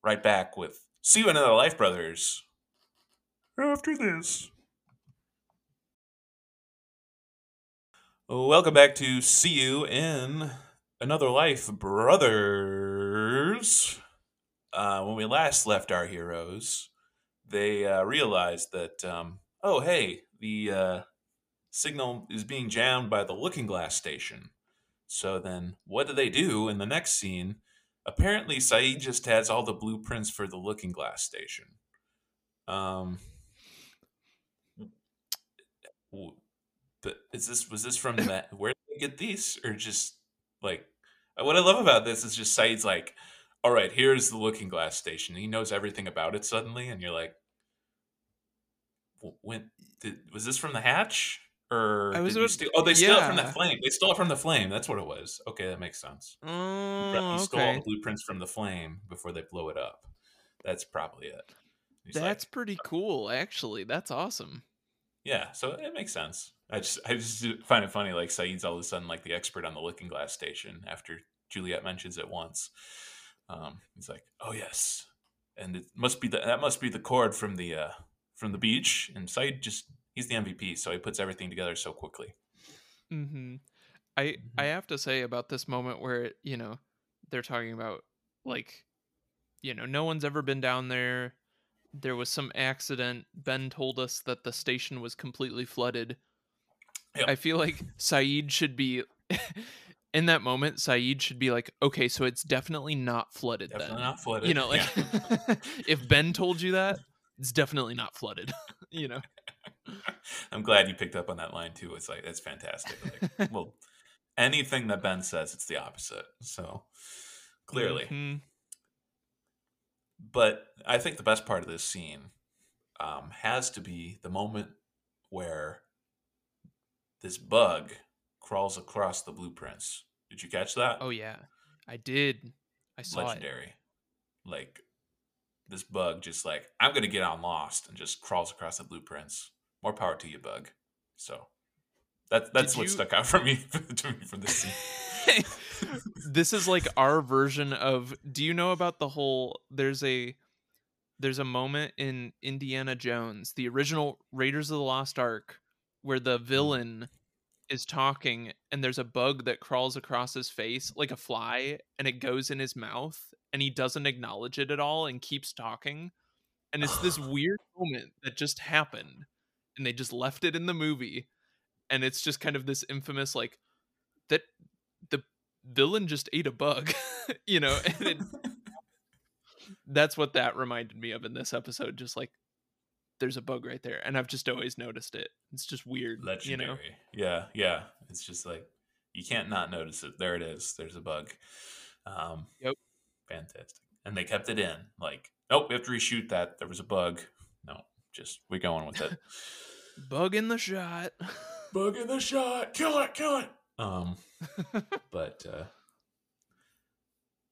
S3: right back with See You in Another Life, brothers. After this. Welcome back to See You in Another Life, brothers. Uh, when we last left our heroes, they uh, realized that, um, oh, hey, the uh, signal is being jammed by the Looking Glass station. So then, what do they do in the next scene? Apparently, Sayid just has all the blueprints for the Looking Glass station. Um, but is this was this from that? Where did they get these, or just like what I love about this is just Sayid's like, all right, here's the Looking Glass station. He knows everything about it suddenly, and you're like, when did was this from the hatch? Or
S2: I was
S3: did you
S2: about-
S3: steal? Oh, they stole it from the flame. They stole it from the flame. That's what it was. Okay, that makes sense.
S2: Oh,
S3: he stole all the blueprints from the flame before they blow it up. That's probably it. He's like,
S2: That's pretty cool, actually. That's awesome.
S3: yeah, so it makes sense. I just I just find it funny, like Sayid's all of a sudden like the expert on the Looking Glass station after Juliet mentions it once. Um, he's like, "Oh yes," and it must be the that must be the cord from the uh, from the beach. And Sayid just he's the MVP, so he puts everything together so quickly.
S2: hmm I I have to say about this moment where you know they're talking about like you know no one's ever been down there. There was some accident. Ben told us that the station was completely flooded.
S3: Yep.
S2: I feel like Sayid should be in that moment. Sayid should be like, okay, so it's definitely not flooded.
S3: Definitely
S2: then.
S3: not flooded.
S2: You know, like
S3: Yeah.
S2: if Ben told you that, it's definitely not flooded. you know.
S3: I'm glad you picked up on that line too. It's like that's fantastic. Like, well, anything that Ben says, it's the opposite. So clearly,
S2: Mhm.
S3: but I think the best part of this scene um, has to be the moment where this bug crawls across the blueprints. Did you catch that?
S2: Oh yeah, I did. I saw it.
S3: legendary. Like this bug, just like I'm gonna get on Lost and just crawls across the blueprints. More power to you, bug. So That that's
S2: Did
S3: what
S2: you-
S3: stuck out for me to me from this scene.
S2: this is like our version of do you know about the whole there's a there's a moment in Indiana Jones, the original Raiders of the Lost Ark, where the hmm. villain is talking and there's a bug that crawls across his face like a fly and it goes in his mouth and he doesn't acknowledge it at all and keeps talking. And it's this weird moment that just happened and they just left it in the movie and it's just kind of this infamous like that the villain just ate a bug you know and it, that's what that reminded me of in this episode just like there's a bug right there and i've just always noticed it it's just weird
S3: Legendary.
S2: you know
S3: Yeah, yeah. It's just like you can't not notice it. There it is. There's a bug. Um,
S2: Yep.
S3: Fantastic. And they kept it in. Like, nope, we have to reshoot that. There was a bug. Just we're going with it.
S2: bug in the shot
S3: bug in the shot. Kill it. Kill it. Um, but uh,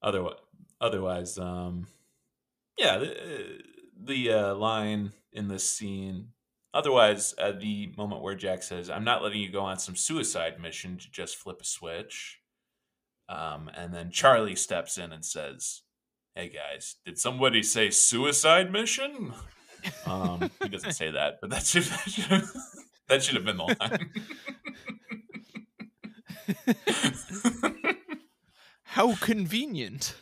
S3: otherwise, otherwise, um, yeah, the, the uh, line in this scene. Otherwise, at the moment where Jack says, "I'm not letting you go on some suicide mission to just flip a switch," um, and then Charlie steps in and says, "Hey guys, did somebody say suicide mission?" Um, he doesn't say that, but that should that should have, that should have been the line.
S2: how convenient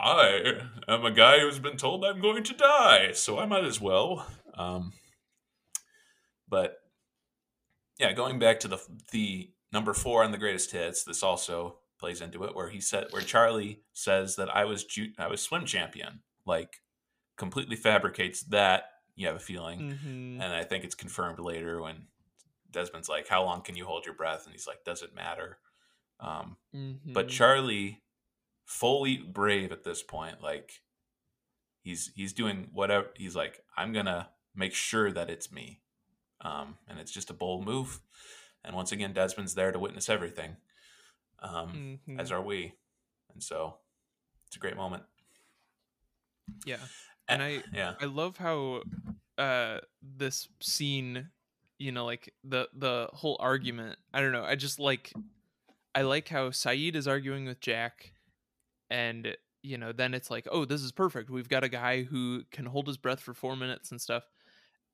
S3: I am a guy who's been told I'm going to die, so I might as well. Um, but yeah, going back to the the number four on the greatest hits, this also plays into it, where he said, where Charlie says that I was ju- I was swim champion, like completely fabricates that. You have a feeling,
S2: Mhm.
S3: and I think it's confirmed later when Desmond's like, "How long can you hold your breath?" and he's like, "Does it matter?" Um, but
S2: Mhm.
S3: Charlie, fully brave at this point, like he's he's doing whatever. He's like, I'm gonna make sure that it's me, um, and it's just a bold move. And once again, Desmond's there to witness everything, um,
S2: Mhm.
S3: as are we, and so it's a great moment.
S2: yeah and i
S3: Yeah,
S2: I love how uh this scene, you know, like the the whole argument. I don't know. I just like I like how Sayid is arguing with Jack and you know, then it's like, "Oh, this is perfect. We've got a guy who can hold his breath for 4 minutes and stuff."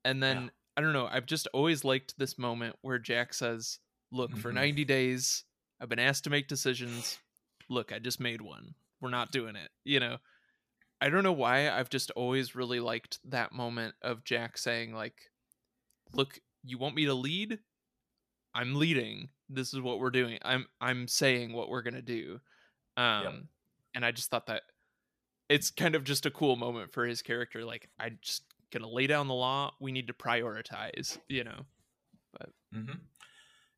S2: And then
S3: Yeah.
S2: I don't know, I've just always liked this moment where Jack says, "Look, for
S3: Mhm.
S2: 90 days I've been asked to make decisions. Look, I just made one. We're not doing it." You know, I don't know why I've just always really liked that moment of Jack saying like, "Look, you want me to lead? I'm leading. This is what we're doing. I'm I'm saying what we're going to do." Um and I just thought that it's kind of just a cool moment for his character like I'm just going to lay down the law. We need to prioritize, you know.
S3: hmm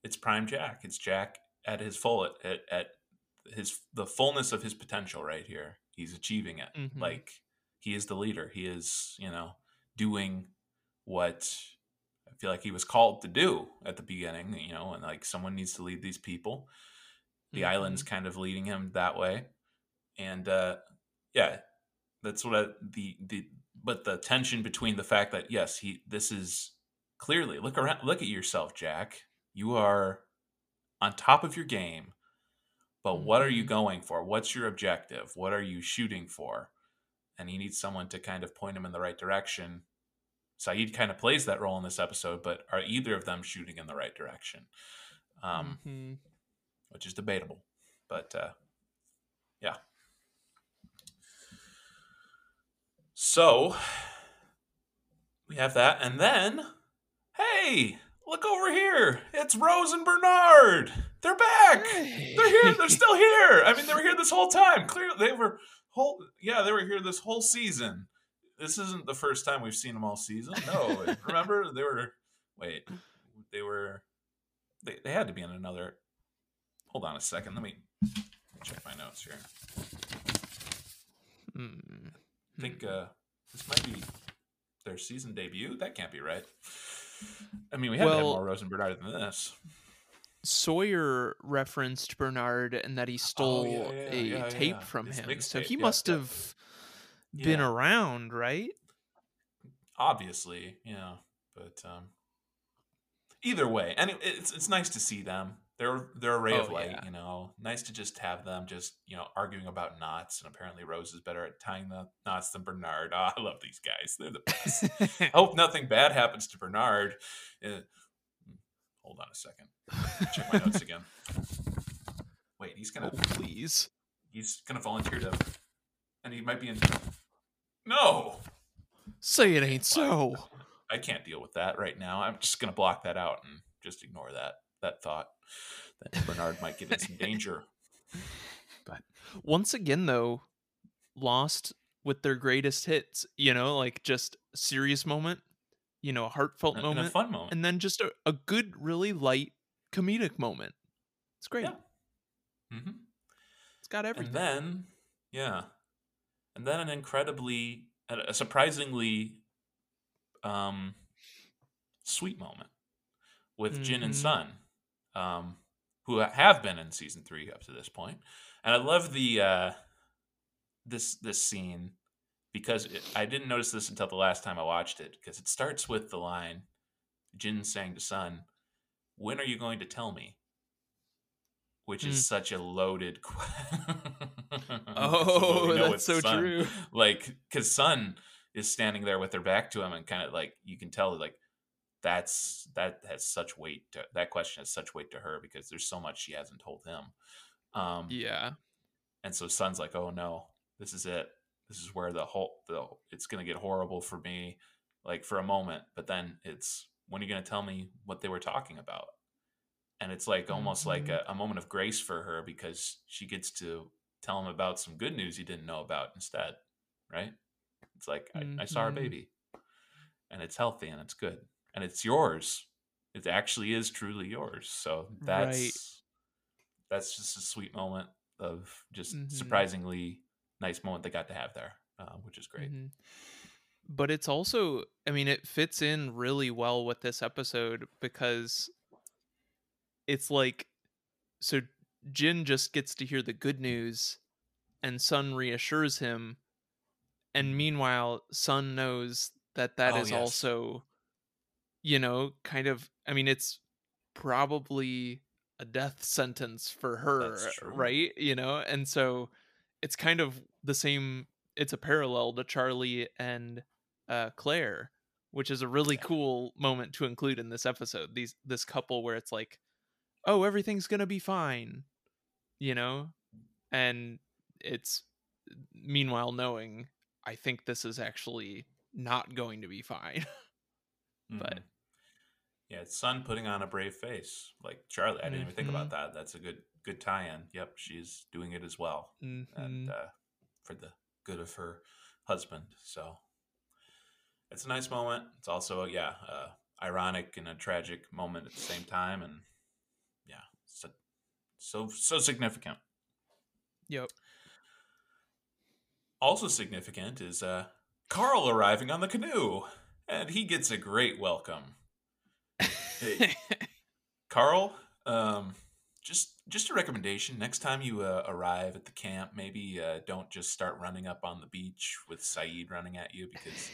S3: it's prime Jack. It's Jack at his full at, at, at his the fullness of his potential right here. He's achieving it.
S2: Mhm.
S3: Like he is the leader. He is, you know, doing what I feel like he was called to do at the beginning, you know, and like someone needs to lead these people. The island's kind of leading him that way. And uh yeah, that's what I, the the but the tension between the fact that yes, he this is clearly look around look at yourself, Jack. You are on top of your game. But what are you going for? What's your objective? What are you shooting for? And he needs someone to kind of point him in the right direction. Sayid kind of plays that role in this episode, but are either of them shooting in the right direction? Um,
S2: Mhm.
S3: which is debatable. But uh, yeah. So we have that, and then hey, look over here! It's Rose and Bernard. They're back. They're here. They're still here. I mean, they were here this whole time. Clearly, they were whole. Yeah, they were here this whole season. This isn't the first time we've seen them all season. No, remember they were. Wait, they were. They, they had to be in another. Hold on a second. Let me check my notes here.
S2: Mm.
S3: I think uh, this might be their season debut. That can't be right. I mean, we had to have
S2: Well-
S3: more Rose and Bernard than this.
S2: Sawyer referenced Bernard and that he stole
S3: Oh, yeah, yeah,
S2: a tape from him. So he must have been around, right?
S3: Obviously, yeah, but um, either way, and it, it's it's nice to see them. They're they're a ray of
S2: Oh,
S3: light,
S2: yeah.
S3: you know. Nice to just have them just you know arguing about knots, and apparently Rose is better at tying the knots than Bernard. Oh, I love these guys; they're the best. I hope nothing bad happens to Bernard. Uh, hold on a second. Check my notes again. Wait, he's gonna
S2: oh, please.
S3: he's gonna volunteer to, and he might be in. No,
S2: Say it ain't so.
S3: I can't deal with that right now. I'm just gonna block that out and just ignore that that thought that Bernard might get in some danger.
S2: But once again, though, Lost with their greatest hits, you know, like just serious moment, you know, a heartfelt
S3: And, and a fun moment.
S2: and then just a, a good, really light comedic moment. It's great.
S3: Yeah. hmm
S2: It's got everything.
S3: And then, yeah, and then an incredibly, a surprisingly, um, sweet moment with Jin and
S2: Mhm.
S3: Sun, um, who have been in season three up to this point, and I love the uh, this this scene because it, I didn't notice this until the last time I watched it because it starts with the line Jin sang to Sun, "When are you going to tell me?" Which is
S2: Mm.
S3: such a loaded.
S2: oh, that's so
S3: Sun.
S2: true.
S3: Like, because Sun is standing there with her back to him, and kind of like you can tell, like that's that has such weight. To, that question has such weight to her because there's so much she hasn't told him. Um,
S2: Yeah.
S3: and so Sun's like, "Oh no, this is it. This is where the whole the it's gonna get horrible for me, like for a moment. But then it's when are you gonna tell me what they were talking about?" And it's like almost like
S2: Mhm.
S3: a, a moment of grace for her because she gets to tell him about some good news he didn't know about instead, right? It's like I, I saw our
S2: Mhm.
S3: baby, and it's healthy and it's good and it's yours. It actually is truly yours. So that's
S2: Right.
S3: that's just a sweet moment of just
S2: Mhm.
S3: surprisingly nice moment they got to have there, uh, which is great.
S2: Mhm. But it's also, I mean, it fits in really well with this episode because it's like, so Jin just gets to hear the good news and Sun reassures him. And meanwhile, Sun knows that that is
S3: Mm-hmm. Oh, yes.
S2: also, you know, kind of, I mean, it's probably a death sentence for her, right? You know, and so it's kind of the same it's a parallel to Charlie and uh, Claire, which is a really
S3: Yeah.
S2: cool moment to include in this episode. These this couple where it's like, oh, everything's gonna be fine, you know, and it's meanwhile knowing I think this is actually not going to be fine. But-
S3: Mhm. yeah, it's Sun putting on a brave face, like Charlie. I didn't even think about that. That's a good good tie-in. Yep, she's doing it as well, and
S2: Mhm.
S3: uh, for the good of her husband. So it's a nice moment. It's also yeah, uh, ironic and a tragic moment at the same time, and yeah, so so, so significant.
S2: Yep.
S3: Also significant is uh, Karl arriving on the canoe, and he gets a great welcome. Hey, Karl, um, just just a recommendation. Next time you uh, arrive at the camp, maybe uh, don't just start running up on the beach with Sayid running at you because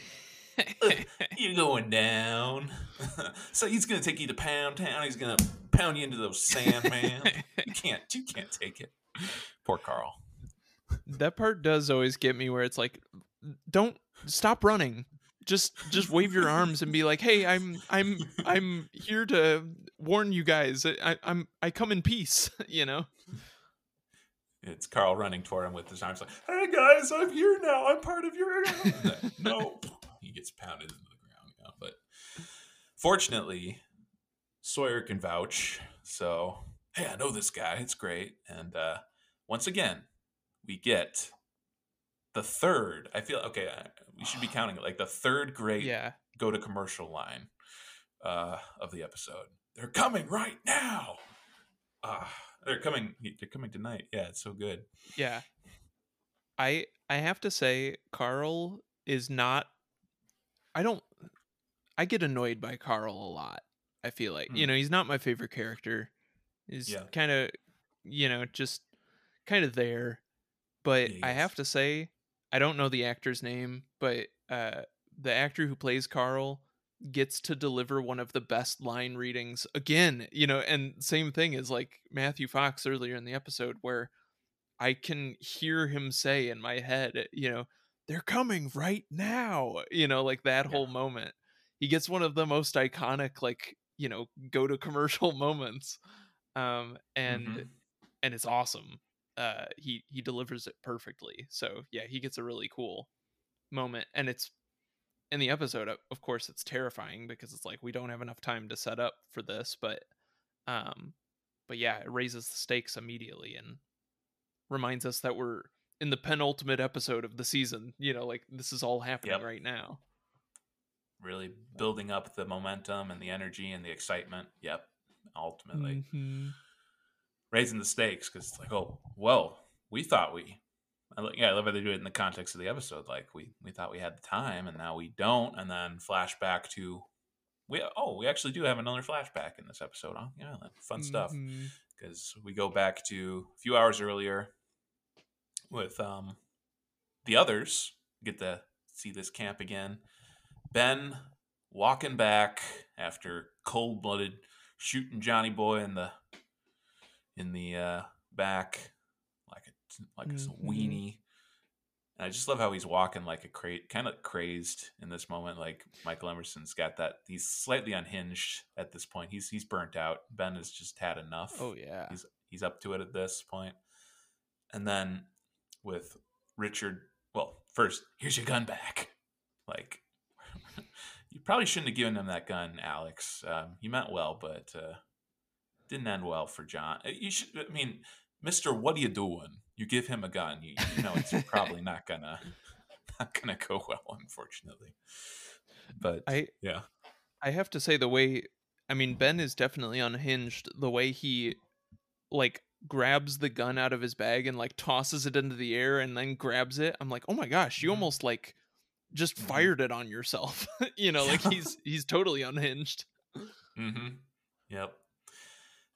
S3: you're going down. so he's gonna take you to Pound Town. He's gonna pound you into those sand, man. you can't you can't take it. Poor Karl.
S2: that part does always get me where it's like don't stop running just just wave your arms and be like hey i'm i'm i'm here to warn you guys I, i'm i come in peace you know
S3: It's Karl running toward him with his arms like, "Hey guys, I'm here now. I'm part of your." no, he gets pounded into the ground. Yeah, but fortunately, Sawyer can vouch. So, hey, I know this guy. It's great. And uh, once again, we get the third. I feel okay. uh, We should be counting it like the third great
S2: yeah
S3: go to commercial line uh, of the episode. They're coming right now. Ah, they're coming. They're coming tonight. Yeah, it's so good.
S2: yeah i i have to say Karl is not i don't i get annoyed by Karl a lot i feel like you
S3: Hmm.
S2: know he's not my favorite character he's
S3: Yeah.
S2: kind of you know just kind of there but
S3: Yeah,
S2: i have to say i don't know the actor's name but uh the actor who plays Karl gets to deliver one of the best line readings again, you know, and same thing as like Matthew Fox earlier in the episode where I can hear him say in my head, you know, they're coming right now, you know, like that
S3: Yeah.
S2: whole moment. He gets one of the most iconic like, you know, go to commercial moments. Um and
S3: Mhm.
S2: and it's awesome. Uh he he delivers it perfectly. So, yeah, he gets a really cool moment and it's in the episode of- course it's terrifying because it's like we don't have enough time to set up for this but um but yeah it raises the stakes immediately and reminds us that we're in the penultimate episode of the season you know like this is all happening
S3: Yep.
S2: right now
S3: Really building up the momentum and the energy and the excitement. Yep. Ultimately.
S2: Mhm.
S3: Raising the stakes because it's like, oh, whoa, we thought we, I yeah, I love how they do it in the context of the episode. Like we we thought we had the time, and now we don't. And then flashback to, we oh, we actually do have another flashback in this episode on the island. Fun stuff because we go back to a few hours earlier with um the others. Get to see this camp again. Ben walking back after cold blooded shooting Johnny Boy in the in the uh, back like a like a
S2: Mhm.
S3: weenie. And I just love how he's walking like a cra- kind of crazed in this moment. Like Michael Emerson's got that. He's slightly unhinged at this point. He's he's burnt out. Ben has just had enough
S2: oh yeah
S3: he's he's up to it at this point. And then with Richard, well, first here's your gun back. Like you probably shouldn't have given him that gun, Alex. Um, you meant well, but uh, didn't end well for John. Uh, You should. I mean, Mister, what are you doing? You give him a gun. You, you know it's probably not gonna not gonna go well, unfortunately. But
S2: i
S3: yeah,
S2: I have to say the way I mean Ben is definitely unhinged the way he like grabs the gun out of his bag and like tosses it into the air and then grabs it. I'm like, "Oh my gosh, you
S3: Mhm.
S2: almost like just
S3: Mhm.
S2: fired it on yourself." you know, like he's he's totally unhinged.
S3: Mm-hmm. Yep.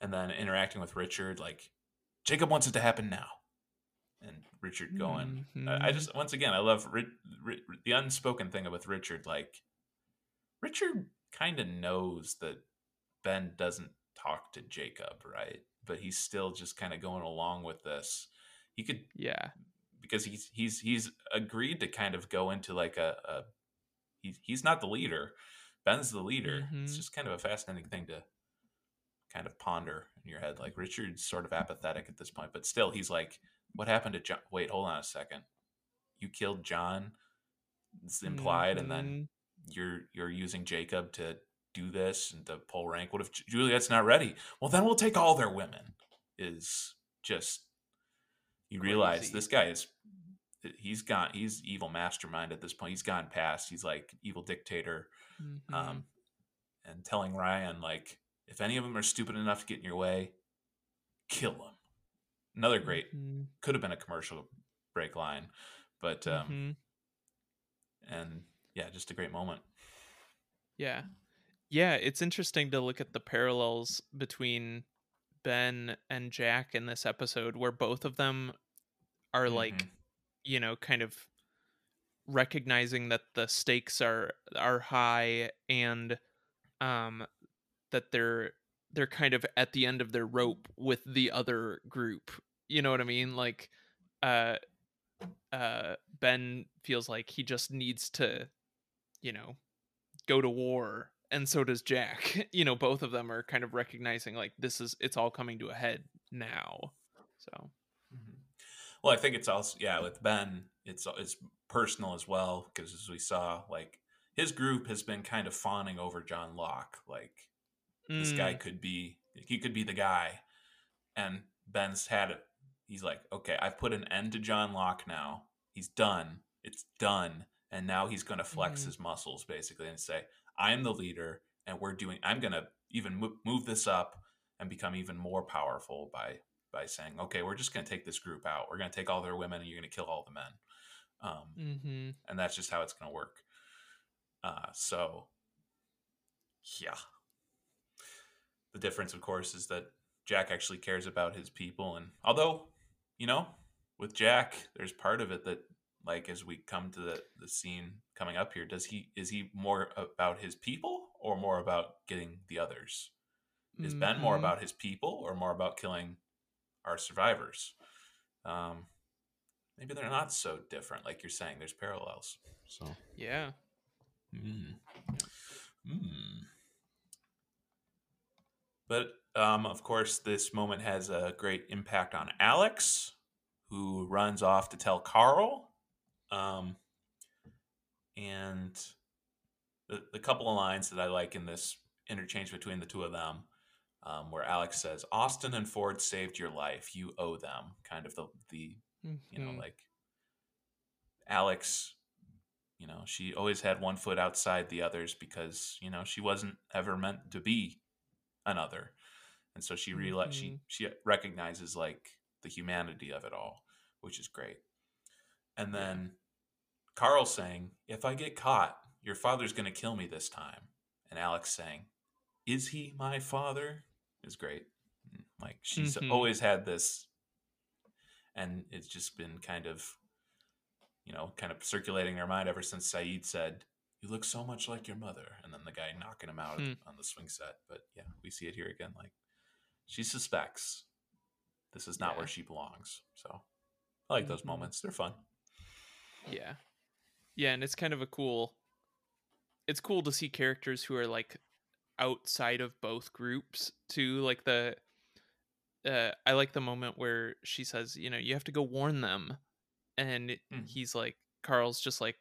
S3: And then interacting with Richard, like Jacob wants it to happen now, and Richard going. I, I
S2: Mhm.
S3: just once again, I love Ri- Ri- the unspoken thing with Richard. Like Richard kind of knows that Ben doesn't talk to Jacob, right? But he's still just kind of going along with this. He could
S2: yeah.
S3: because he's he's he's agreed to kind of go into like a, a he's he's not the leader. Ben's the leader. It's
S2: Mhm.
S3: just kind of a fascinating thing to kind of ponder in your head. Like Richard's sort of apathetic at this point, but still he's like, What happened to John wait, hold on a second. You killed John. It's implied, and then
S2: Mhm.
S3: you're you're using Jacob to do this and to pull rank. What if Juliet's not ready? Well, then we'll take all their women. Is just you realize
S2: Crazy.
S3: this guy is he's gone he's evil mastermind at this point. He's gone past. He's like evil dictator.
S2: Mhm.
S3: Um, and telling Ryan like if any of them are stupid enough to get in your way, kill them. Another great
S2: Mhm.
S3: could have been a commercial break line, but um,
S2: Mhm.
S3: and yeah, just a great moment.
S2: Yeah. Yeah, it's interesting to look at the parallels between Ben and Jack in this episode where both of them are like,
S3: Mhm.
S2: you know, kind of recognizing that the stakes are are high and um that they're they're kind of at the end of their rope with the other group. You know what I mean? Like uh uh Ben feels like he just needs to you know go to war and so does Jack. You know, both of them are kind of recognizing like this is it's all coming to a head now. So,
S3: Mhm. Well, I think it's also yeah with Ben, it's it's personal as well because as we saw, like his group has been kind of fawning over John Locke, like this guy
S2: Mm,
S3: could be he could be the guy, and Ben's had it. He's like, okay, I've put an end to John Locke now. He's done. It's done, and now he's going to flex
S2: Mhm.
S3: his muscles basically and say, I'm the leader, and we're doing. I'm going to even move this up and become even more powerful by by saying, okay, we're just going to take this group out. We're going to take all their women, and you're going to kill all the men. Um,
S2: mhm.
S3: and that's just how it's going to work. Uh, so, yeah. The difference, of course, is that Jack actually cares about his people, and although, you know, with Jack, there's part of it that like as we come to the the scene coming up here does he is he more about his people or more about getting the others is ben more
S2: Mhm.
S3: about his people or more about killing our survivors um maybe they're not so different like you're saying there's parallels so
S2: Yeah.
S3: Mm. Mm. But um, of course, this moment has a great impact on Alex, who runs off to tell Carl. Um, and the, the couple of lines that I like in this interchange between the two of them, um, where Alex says, "Austen and Ford saved your life. You owe them." Kind of the the you know
S2: Mhm.
S3: like alex you know she always had one foot outside the others because you know she wasn't ever meant to be another. And so she realized she
S2: Mhm.
S3: she recognizes like the humanity of it all which is great. And then carl saying if i get caught your father's going to kill me this time. And alex saying is he my father? is great. Like she's
S2: Mhm.
S3: always had this and it's just been kind of you know kind of circulating in her mind ever since Sayid said you look so much like your mother and then the guy knocking him out
S2: Hmm.
S3: on the swing set but yeah we see it here again like she suspects this is not where she belongs so i like those
S2: Mhm.
S3: moments they're fun
S2: Yeah. Yeah, and it's kind of a cool it's cool to see characters who are like outside of both groups too. Like the uh I like the moment where she says, you know, you have to go warn them. And
S3: Mhm.
S2: he's like Carl's just like,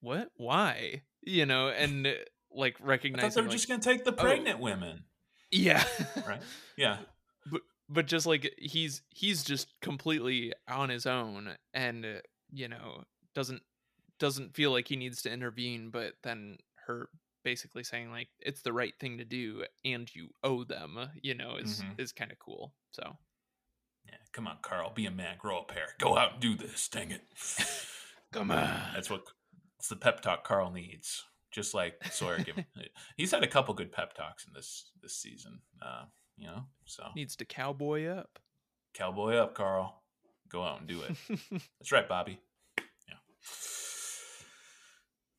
S2: What? Why? You know, and uh, like recognizing
S3: they were
S2: like,
S3: just to take the
S2: oh.
S3: pregnant women
S2: Yeah.
S3: right yeah
S2: but but just like he's he's just completely on his own and uh, you know doesn't doesn't feel like he needs to intervene but then her basically saying like it's the right thing to do and you owe them you know is
S3: Mhm.
S2: is kind of cool so
S3: yeah come on carl be a man grow a pair go out and do this dang it
S2: come on
S3: That's what it's the pep talk Carl needs. Just like Sawyer giving, he's had a couple good pep talks in this this season. Uh, you know, so
S2: needs to cowboy up
S3: cowboy up, Carl. Go out and do it. That's right, Bobby. Yeah.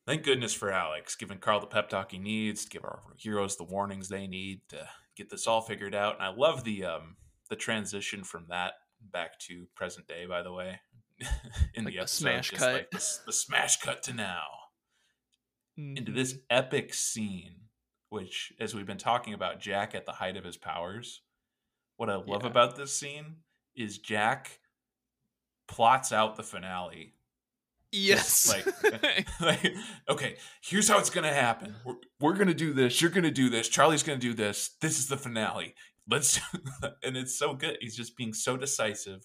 S3: Thank goodness for Alex giving Carl the pep talk he needs to give our heroes the warnings they need to get this all figured out. And I love the um the transition from that back to present day. By the way, in
S2: Like
S3: the episode,
S2: smash cut.
S3: like the, the smash cut to now into this
S2: Mhm.
S3: epic scene, which, as we've been talking about, Jack at the height of his powers. What I love
S2: Yeah.
S3: about this scene is Jack plots out the finale.
S2: yes
S3: like- like, okay, here's how it's gonna happen. We're, we're gonna do this. You're gonna do this. Charlie's gonna do this. This is the finale. Let's, and it's so good. He's just being so decisive,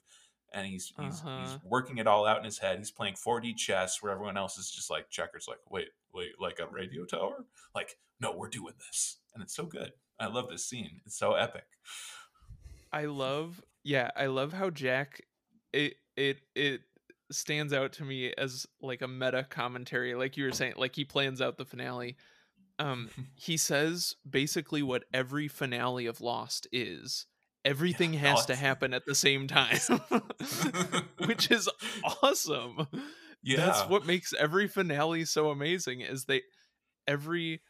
S3: and he's he's, he's
S2: Uh-huh.
S3: working it all out in his head. He's playing 4D chess, where everyone else is just like checkers. Like, wait, wait, like a radio tower? Like, no, we're doing this, and it's so good. I love this scene. It's so epic.
S2: I love yeah, I love how Jack it it it stands out to me as like a meta commentary like you were saying like he plans out the finale. Um he says basically what every finale of Lost is. Everything
S3: no,
S2: has to happen at the same time. Which is awesome.
S3: yeah,
S2: That's what makes every finale so amazing is they every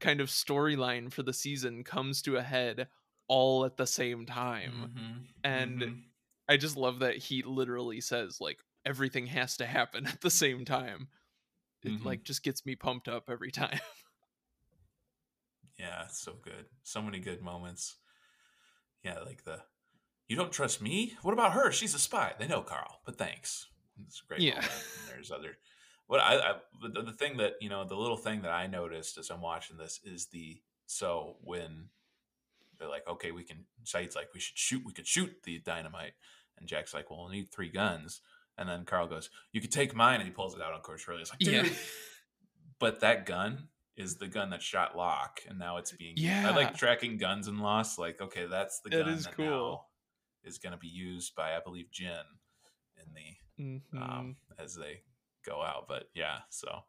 S2: kind of storyline for the season comes to a head all at the same time.
S3: Mhm,
S2: and
S3: mhm.
S2: I just love that he literally says like everything has to happen at the same time. It
S3: Mhm.
S2: like just gets me pumped up every time.
S3: Yeah, so good. So many good moments. Yeah, like the you don't trust me? What about her? She's a spy. They know Carl, but thanks. It's great
S2: Yeah.
S3: And there's other what I, I the, the thing that you know the little thing that I noticed as I'm watching this is the so when they're like okay we can Sayid's like we should shoot we could shoot the dynamite and Jack's like well we'll need three guns and then Carl goes you could take mine and he pulls it out on course Hurley's like dude
S2: Yeah.
S3: but that gun is the gun that shot Locke, and now it's being.
S2: Yeah, I
S3: like tracking guns in Lost. Like, okay, that's the gun
S2: is
S3: that
S2: cool.
S3: now is going to be used by, I believe, Jin in the
S2: Mhm.
S3: um, as they go out. But yeah, so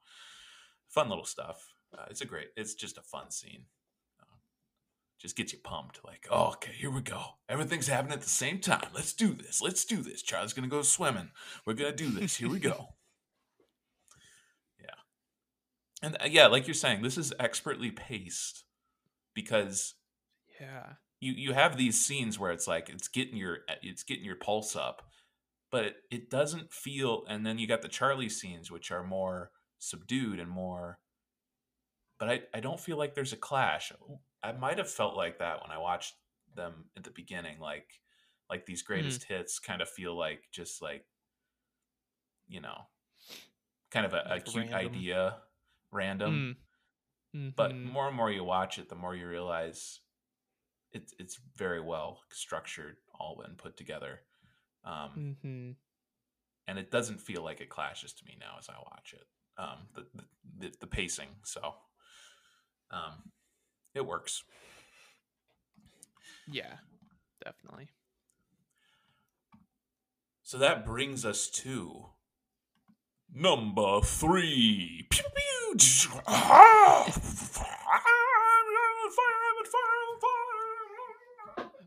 S3: fun little stuff. Uh, it's a great. It's just a fun scene. Uh, just gets you pumped. Like, oh, okay, here we go. Everything's happening at the same time. Let's do this. Let's do this. Charlie's gonna go swimming. We're gonna do this. Here we go. And uh, yeah, like you're saying, this is expertly paced because
S2: Yeah.
S3: you you have these scenes where it's like it's getting your uh, it's getting your pulse up, but it, doesn't feel. And then you got the Charlie scenes, which are more subdued and more. But I I don't feel like there's a clash. I might have felt like that when I watched them at the beginning, like like these greatest hits kind of feel like just like you know kind of a, a cute idea random
S2: Mm.
S3: but
S2: Mhm.
S3: more and more you watch it the more you realize it's it's very well structured all and put together um,
S2: Mhm.
S3: and it doesn't feel like it clashes to me now as i watch it um, the, the, the, the pacing so um, it works
S2: Yeah. Definitely.
S3: so that brings us to number three Pew, pew,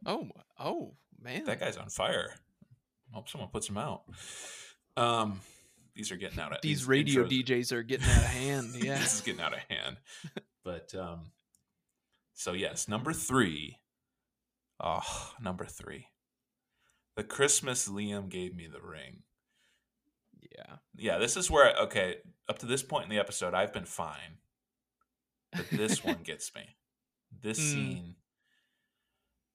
S2: Oh, oh man.
S3: That guy's on fire. Hope someone puts him out. Um, these are getting out of
S2: These radio
S3: intros-
S2: DJs are getting out of hand. Yeah.
S3: this is getting out of hand. But um, so yes, number three. Oh, number three. The Christmas Liam gave me the ring.
S2: Yeah.
S3: Yeah, this is where okay. Up to this point in the episode, I've been fine, but this one gets me. This
S2: Mm.
S3: scene,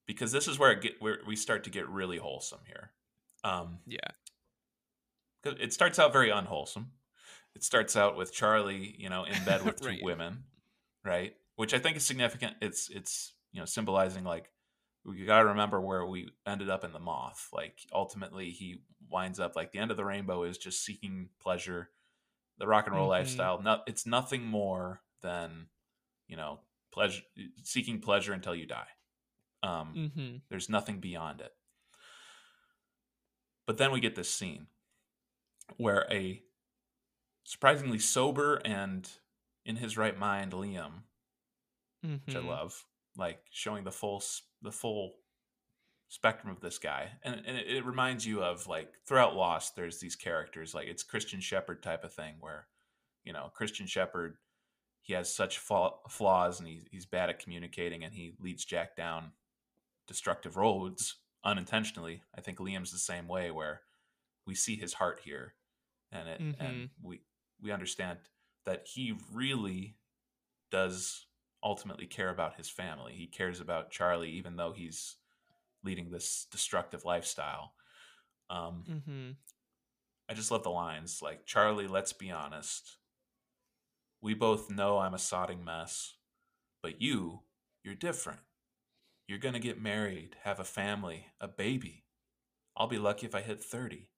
S3: because this is where it get where we start to get really wholesome here. Um,
S2: Yeah.
S3: it starts out very unwholesome. It starts out with Charlie, you know, in bed with two
S2: Right.
S3: women, right? Which I think is significant. It's it's you know symbolizing like we got to remember where we ended up in the moth. Like ultimately, he winds up like the end of the rainbow is just seeking pleasure, the rock and roll
S2: Mhm.
S3: lifestyle. No, it's nothing more than you know pleasure, seeking pleasure until you die. Um,
S2: Mm-hmm.
S3: there's nothing beyond it. But then we get this scene where a surprisingly sober and in his right mind Liam, which I
S2: Mhm.
S3: love, like showing the full the full spectrum of this guy, and, and it, it reminds you of like throughout Lost, there's these characters like it's Christian Shepherd type of thing where, you know, Christian Shepherd, he has such fa- flaws and he, he's bad at communicating and he leads Jack down destructive roads unintentionally. I think Liam's the same way where we see his heart here, and it and mm-hmm. we we understand that he really does ultimately care about his family. He cares about Charlie, even though he's leading this destructive lifestyle. Um,
S2: Mm-hmm.
S3: I just love the lines like Charlie, let's be honest. We both know I'm a sodding mess, but you, you're different. You're going to get married, have a family, a baby. I'll be lucky if I hit 30.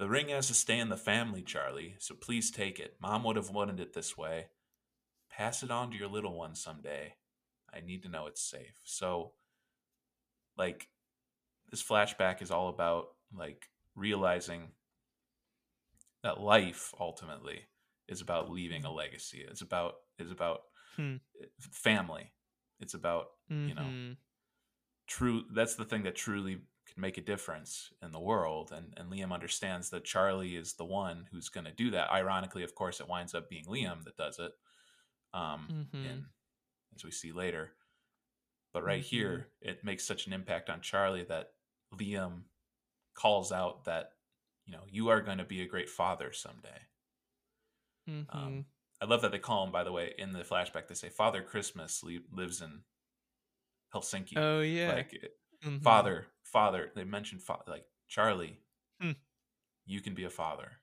S3: The ring has to stay in the family, Charlie, so please take it. Mom would have wanted it this way. Pass it on to your little one someday. I need to know it's safe. So, like, this flashback is all about, like, realizing that life ultimately is about leaving a legacy. It's about is about
S2: Hmm.
S3: family. It's about you know
S2: Mhm.
S3: true. That's the thing that truly can make a difference in the world. And and Liam understands that Charlie is the one who's going to do that. Ironically, of course, it winds up being Liam that does it. Um,
S2: Mhm.
S3: in, as we see later. But right here, it makes such an impact on Charlie that Liam calls out that you know you are going to be a great father someday.
S2: Mhm.
S3: Um, I love that they call him, by the way, in the flashback. They say Father Christmas li- lives in Helsinki.
S2: oh yeah.
S3: Like it-
S2: Mhm.
S3: father, father. They mentioned fa- like Charlie.
S2: Hmm.
S3: You can be a father,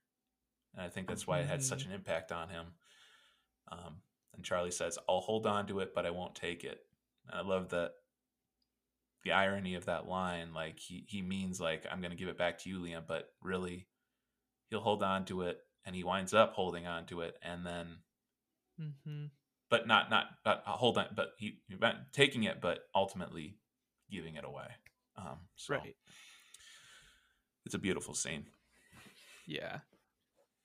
S3: and I think that's why it had
S2: Mm-hmm.
S3: such an impact on him. Um, and Charlie says, "I'll hold on to it, but I won't take it." And I love that the irony of that line. Like he he means like I'm going to give it back to you, Liam, but really he'll hold on to it, and he winds up holding on to it, and then
S2: mm-hmm.
S3: but not not not hold on, but he, taking it, but ultimately giving it away. Um, so
S2: Right.
S3: it's a beautiful scene.
S2: Yeah.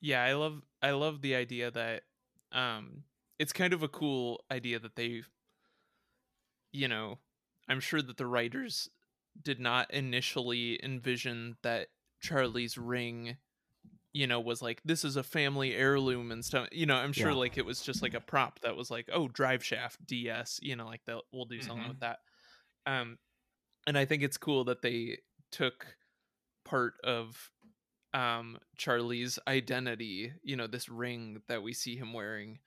S2: Yeah, I love I love the idea that um it's kind of a cool idea that they you know, I'm sure that the writers did not initially envision that Charlie's ring, you know was like this is a family heirloom and stuff you know i'm sure
S4: Yeah.
S2: like it was just like a prop that was like oh drive shaft ds you know like they'll we'll do something
S3: Mhm.
S2: with that um and i think it's cool that they took part of um charlie's identity you know this ring that we see him wearing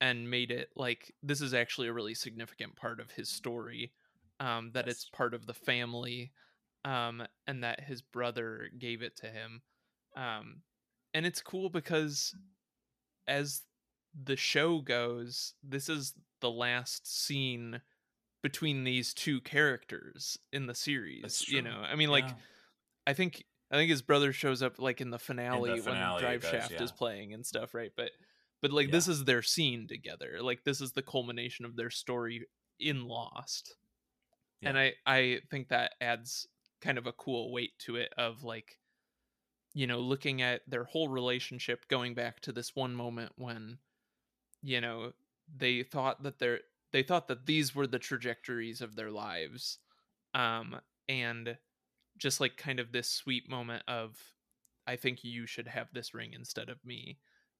S2: and made it like this is actually a really significant part of his story um that it's part of the family um and that his brother gave it to him um and it's cool because as the show goes this is the last scene between these two characters in the series you know i mean like
S3: Yeah.
S2: i think i think his brother shows up like in the finale,
S3: finale,
S2: when drive
S3: does,
S2: shaft is playing and stuff right but but like this is their scene together like this is the culmination of their story in lost. And i i think that adds kind of a cool weight to it of like you know looking at their whole relationship going back to this one moment when you know they thought that they're they thought that these were the trajectories of their lives um and just like kind of this sweet moment of i think you should have this ring instead of me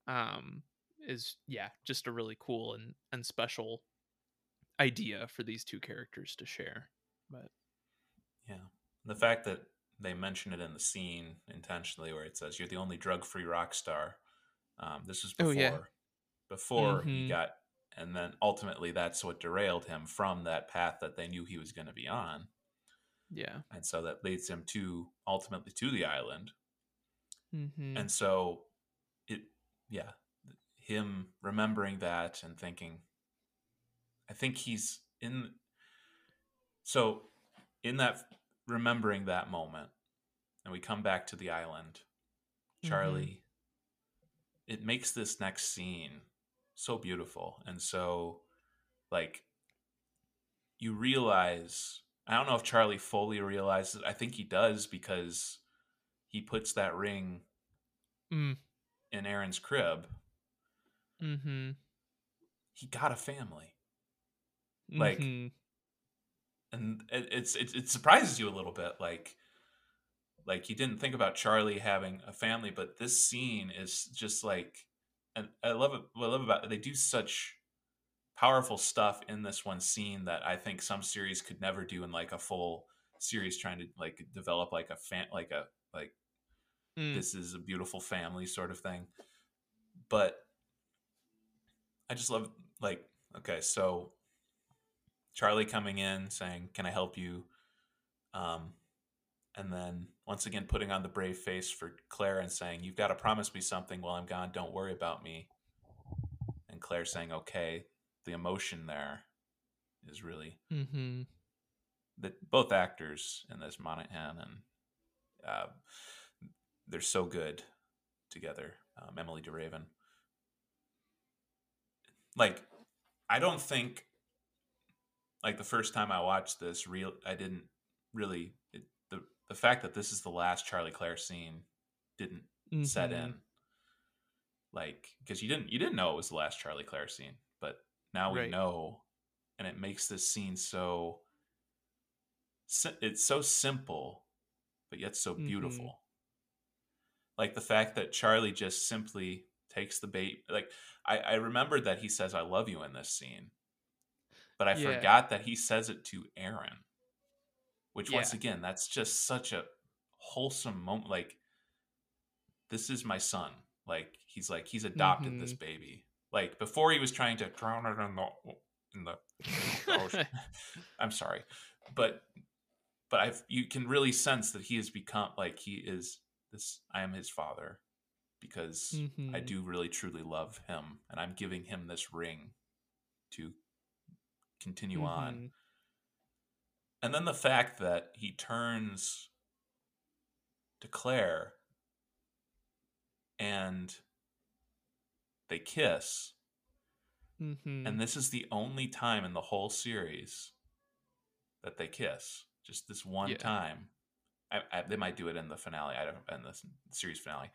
S2: um is yeah just a really cool and and special idea for these two characters to share but
S3: Yeah. The fact that they mention it in the scene intentionally where it says you're the only drug free rock star. Um, this was
S2: Oh,
S3: before
S2: yeah.
S3: before he
S2: Mhm.
S3: got and then ultimately that's what derailed him from that path that they knew he was going to be on.
S2: yeah
S3: And so that leads him to ultimately to the island.
S2: mm-hmm.
S3: And so it yeah, him remembering that and thinking I think he's in so in that remembering that moment and we come back to the island. Charlie it makes this next scene so beautiful and so like you realize I don't know if Charlie fully realizes I think he does because he puts that ring
S2: Mm.
S3: in Aaron's crib,
S2: mm-hmm
S3: he got a family, Like,
S2: Mhm.
S3: and it, it's it, it surprises you a little bit. Like, like you didn't think about Charlie having a family, but this scene is just like, and I love it. What I love about it, they do such powerful stuff in this one scene that I think some series could never do in like a full series trying to like develop like a fan like a like
S2: Mm.
S3: this is a beautiful family sort of thing. But I just love like okay, so Charlie coming in saying, "Can I help you?" Um, and then once again putting on the brave face for Claire and saying, "You've got to promise me something while I'm gone. Don't worry about me." And Claire saying, "Okay." The emotion there is really
S2: Mm-hmm.
S3: that both actors in this Monaghan and uh, they're so good together. Um, Emilie de Ravin. Like, I don't think like the first time I watched this, real I didn't really it, the the fact that this is the last Charlie Claire scene didn't set
S2: Mm-hmm.
S3: in. Like, because you didn't you didn't know it was the last Charlie Claire scene, but now we
S2: Right.
S3: know, and it makes this scene so. It's so simple, but yet so
S2: Mhm.
S3: beautiful. Like the fact that Charlie just simply takes the bait. Like I, I remembered that he says "I love you" in this scene, but I
S2: Yeah.
S3: forgot that he says it to Aaron. Which once again, that's just such a wholesome moment. Like this is my son. Like he's like he's adopted this
S2: Mhm.
S3: baby. Like before he was trying to drown it in the in the ocean. I'm sorry, but but I've you can really sense that he has become like he is this. I am his father because I
S2: Mhm.
S3: do really truly love him, and I'm giving him this ring to continue on.
S2: Mhm.
S3: And then the fact that he turns to Claire and they kiss.
S2: Mhm.
S3: And this is the only time in the whole series that they kiss. Just this one
S2: Yeah.
S3: time. I, I, they might do it in the finale, I don't, in the series finale,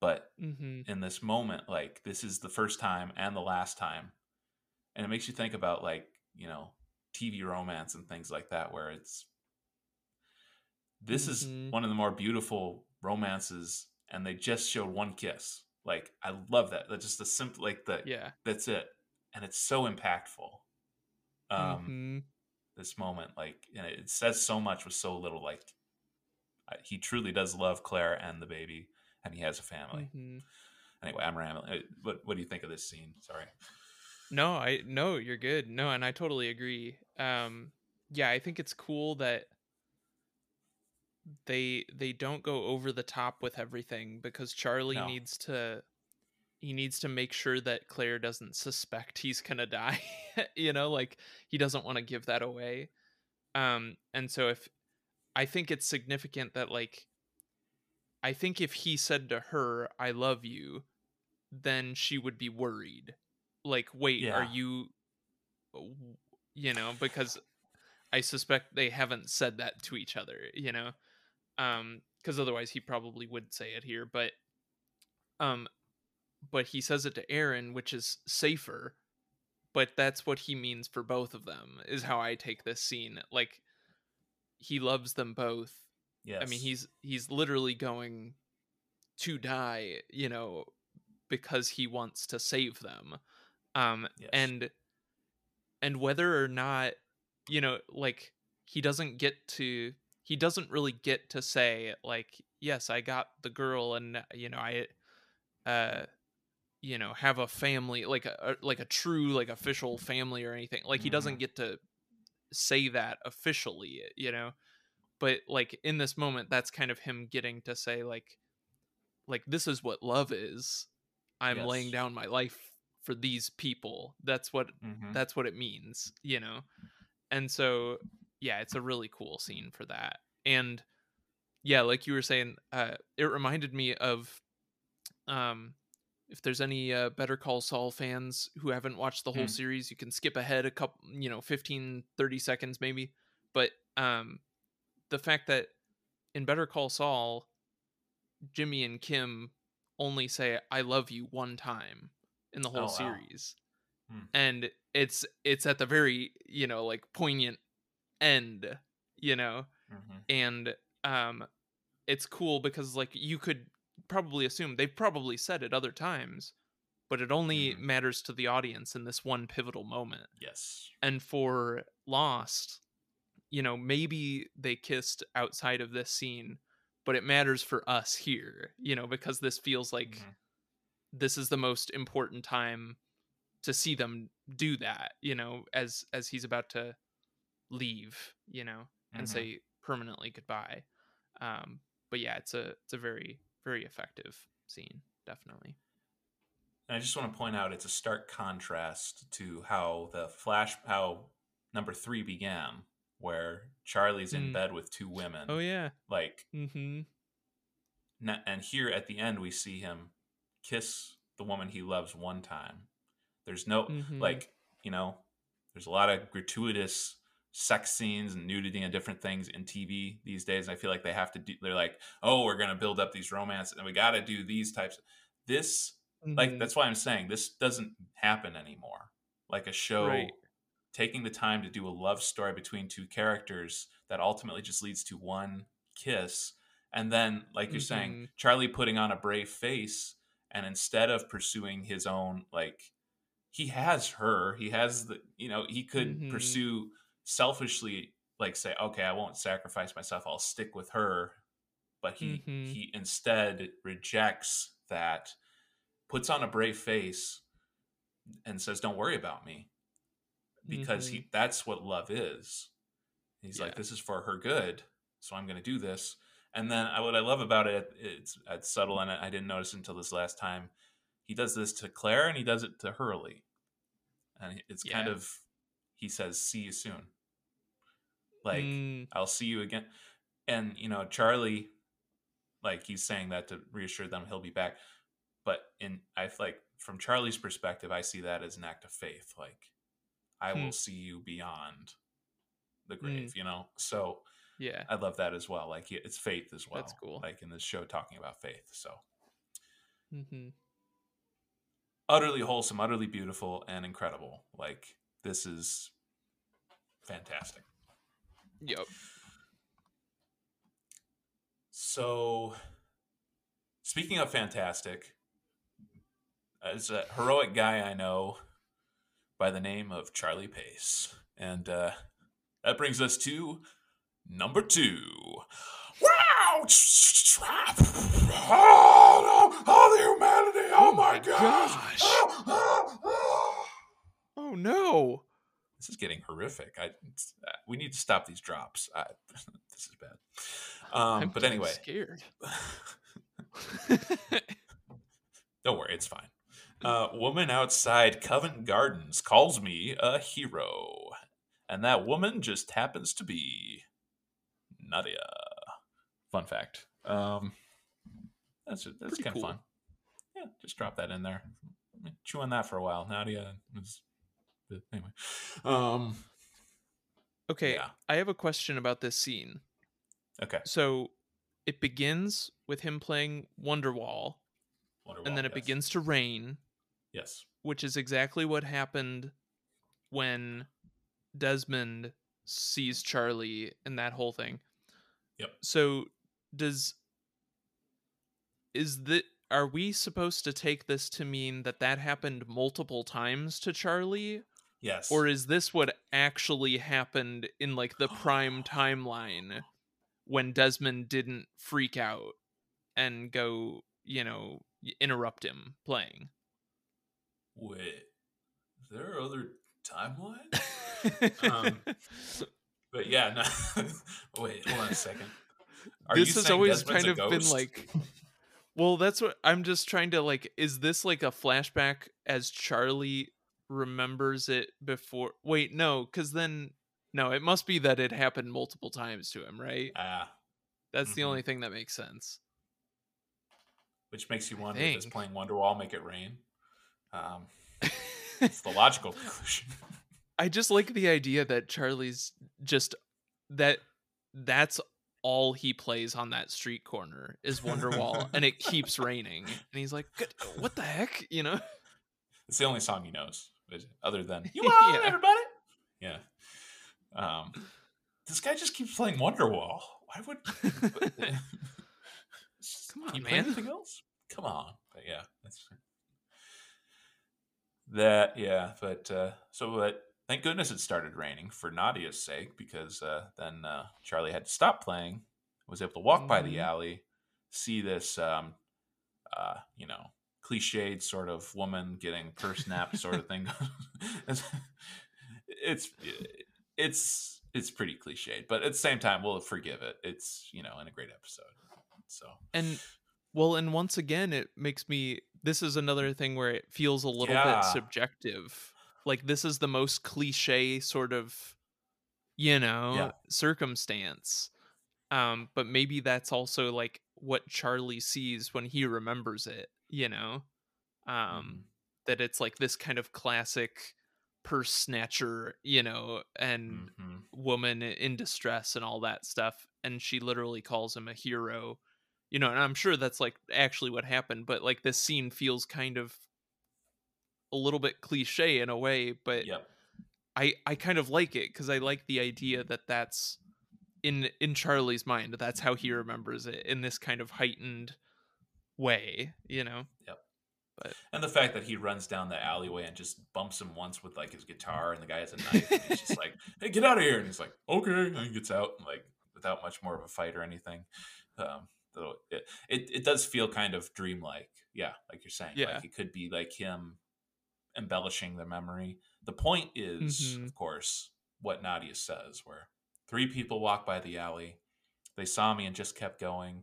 S3: but
S2: Mhm.
S3: in this moment, like this is the first time and the last time, and it makes you think about like you know TV romance and things like that, where it's this
S2: Mhm.
S3: is one of the more beautiful romances and they just showed one kiss. Like I love that. That's just a simple like the
S2: Yeah.
S3: that's it, and it's so impactful. Um,
S2: Mhm.
S3: this moment, like, and it says so much with so little. Like, he truly does love Claire and the baby, and he has a family.
S2: Mhm.
S3: Anyway, I'm rambling. Uh, What What do you think of this scene? Sorry.
S2: No, I no, you're good. No, and I totally agree. Um yeah, I think it's cool that they they don't go over the top with everything because Charlie
S3: No.
S2: needs to he needs to make sure that Claire doesn't suspect he's to die. you know, like he doesn't want to give that away. Um and so if I think it's significant that like I think if he said to her I love you, then she would be worried. Like wait, are you you know, because I suspect they haven't said that to each other, you know. Um cuz otherwise he probably would say it here, but um but he says it to Aaron, which is safer. But that's what he means for both of them. Is how I take this scene. Like he loves them both.
S3: Yes.
S2: I mean, he's he's literally going to die, you know, because he wants to save them. Um
S3: Yes.
S2: and and whether or not, you know, like he doesn't get to he doesn't really get to say like, yes, I got the girl and you know, I uh you know, have a family like a a- like a true like official family or anything. Like he doesn't get to say that officially, you know but like in this moment that's kind of him getting to say like like this is what love is. I'm laying down my life for these people. That's what
S3: Mhm.
S2: that's what it means you know? And so yeah it's a really cool scene for that. And yeah like you were saying uh it reminded me of um if there's any uh, better call saul fans who haven't watched the whole
S3: Hmm.
S2: series you can skip ahead a couple you know 15 30 seconds maybe but um the fact that in better call saul jimmy and kim only say i love you one time in the whole
S3: Oh, wow.
S2: series
S3: Hmm.
S2: and it's it's at the very you know like poignant end you know
S3: Mhm.
S2: and um it's cool because like you could probably assume they've probably said it other times but it only
S3: Mhm.
S2: matters to the audience in this one pivotal moment
S3: Yes.
S2: and for lost you know maybe they kissed outside of this scene but it matters for us here you know because this feels like
S3: Mhm.
S2: this is the most important time to see them do that you know as as he's about to leave you know and
S3: Mhm.
S2: say permanently goodbye um but yeah it's a it's a very very effective scene definitely
S3: And I just want to point out it's a stark contrast to how the flash how number three began, where Charlie's in
S2: Mm.
S3: bed with two women.
S2: oh yeah
S3: Like
S2: mm-hmm
S3: na- and here at the end we see him kiss the woman he loves one time. There's no
S2: Mhm.
S3: like, you know, there's a lot of gratuitous sex scenes and nudity and different things in TV these days. And I feel like they have to do they're like, "Oh, we're going to build up these romances and we got to do these types." This like
S2: Mhm.
S3: that's why I'm saying this doesn't happen anymore. Like a show
S2: Right.
S3: Taking the time to do a love story between two characters that ultimately just leads to one kiss and then like you're saying
S2: Mhm.
S3: Charlie putting on a brave face and instead of pursuing his own like he has her, he has the you know, he could
S2: Mhm.
S3: pursue selfishly like say okay, I won't sacrifice myself, I'll stick with her. But he
S2: Mhm.
S3: he instead rejects that puts on a brave face and says don't worry about me because he that's what love is. He's like this is for her good so i'm going to do this. And then I, what i love about it it's, it's subtle and i didn't notice until this last time. He does this to claire and he does it to hurley. And it's kind of he says see you soon. Like
S2: Mm,
S3: I'll see you again. And you know, Charlie, like he's saying that to reassure them he'll be back. But in I like from Charlie's perspective, I see that as an act of faith. Like I
S2: Hmm.
S3: will see you beyond the grave. You know, so
S2: yeah
S3: I love that as well. Like it's faith as well.
S2: That's cool.
S3: Like in this show, talking about faith. So
S2: mm-hmm.
S3: utterly wholesome, utterly beautiful, and incredible. Like this is fantastic.
S2: yep
S3: So speaking of fantastic, as a heroic guy I know by the name of Charlie Pace, and uh, that brings us to number two. Wow! Oh, no! oh the humanity! Oh, my
S2: my
S3: gosh!
S2: gosh.
S3: Oh, oh, oh.
S2: Oh no.
S3: This is getting horrific. I we need to stop these drops. I, this is bad. Um,
S2: I'm
S3: but anyway,
S2: scared.
S3: don't worry, it's fine. Uh, woman outside Covent Gardens calls me a hero, and that woman just happens to be Nadia. Fun fact. Um, that's that's
S2: Pretty
S3: kind of
S2: cool.
S3: fun. Yeah, just drop that in there. Chew on that for a while. Nadia was anyway. Um,
S2: okay,
S3: yeah.
S2: I have a question about this scene.
S3: Okay.
S2: So it begins with him playing Wonderwall,
S3: Wonderwall,
S2: and then it
S3: yes.
S2: begins to rain,
S3: Yes.
S2: which is exactly what happened when Desmond sees Charlie and that whole thing.
S3: Yep.
S2: So does is that are we supposed to take this to mean that that happened multiple times to Charlie
S3: Yes.
S2: or is this what actually happened in like the prime timeline when Desmond didn't freak out and go, you know, interrupt him playing?
S3: Wait, is there other timeline? Um, But yeah, no. Wait, hold on a second. Are
S2: this has always
S3: Desmond's
S2: kind of been like Well, that's what I'm just trying to like is this like a flashback as Charlie remembers it before Wait, no, cuz then no, it must be that it happened multiple times to him, right?
S3: ah,
S2: That's the
S3: mhm.
S2: only thing that makes sense.
S3: which makes you wonder: Does playing Wonderwall make it rain? Um, it's the logical conclusion.
S2: I just like the idea that Charlie's just that that's all he plays on that street corner is Wonderwall and it keeps raining and he's like what the heck you know
S3: It's the only song he knows, other than "You
S2: Yeah.
S3: everybody." Yeah. Um, this guy just keeps playing Wonderwall. Why would?
S2: Come on, man.
S3: anything else? Come on. But yeah, that's that. Yeah, but uh, so but thank goodness it started raining for Nadia's sake because uh, then uh, Charlie had to stop playing. Was able to walk by the
S2: Mhm.
S3: alley, see this, um, uh, you know, cliched sort of woman getting purse snapped sort of thing. it's it's it's pretty cliched, but at the same time, we'll forgive it. It's you know in a great episode. So
S2: and well and once again it makes me this is another thing where it feels a little
S3: Yeah.
S2: bit subjective like this is the most cliche sort of you know
S3: Yeah.
S2: circumstance um but maybe that's also like what charlie sees when he remembers it you know um
S3: mhm.
S2: that it's like this kind of classic purse snatcher you know and
S3: Mhm.
S2: woman in distress and all that stuff and she literally calls him a hero you know and i'm sure that's like actually what happened but like this scene feels kind of a little bit cliche in a way but
S3: Yep.
S2: i i kind of like it because i like the idea that that's in in charlie's mind that's how he remembers it in this kind of heightened way you know Yep.
S3: And the fact that he runs down the alleyway and just bumps him once with like his guitar, and the guy has a knife, and he's just like, "Hey, get out of here!" And he's like, "Okay," and he gets out, like without much more of a fight or anything. Um, it, it it does feel kind of dreamlike, yeah, like you're saying.
S2: Yeah.
S3: Like it could be like him embellishing the memory. The point is,
S2: Mhm.
S3: of course, what Nadia says, where three people walk by the alley, they saw me and just kept going.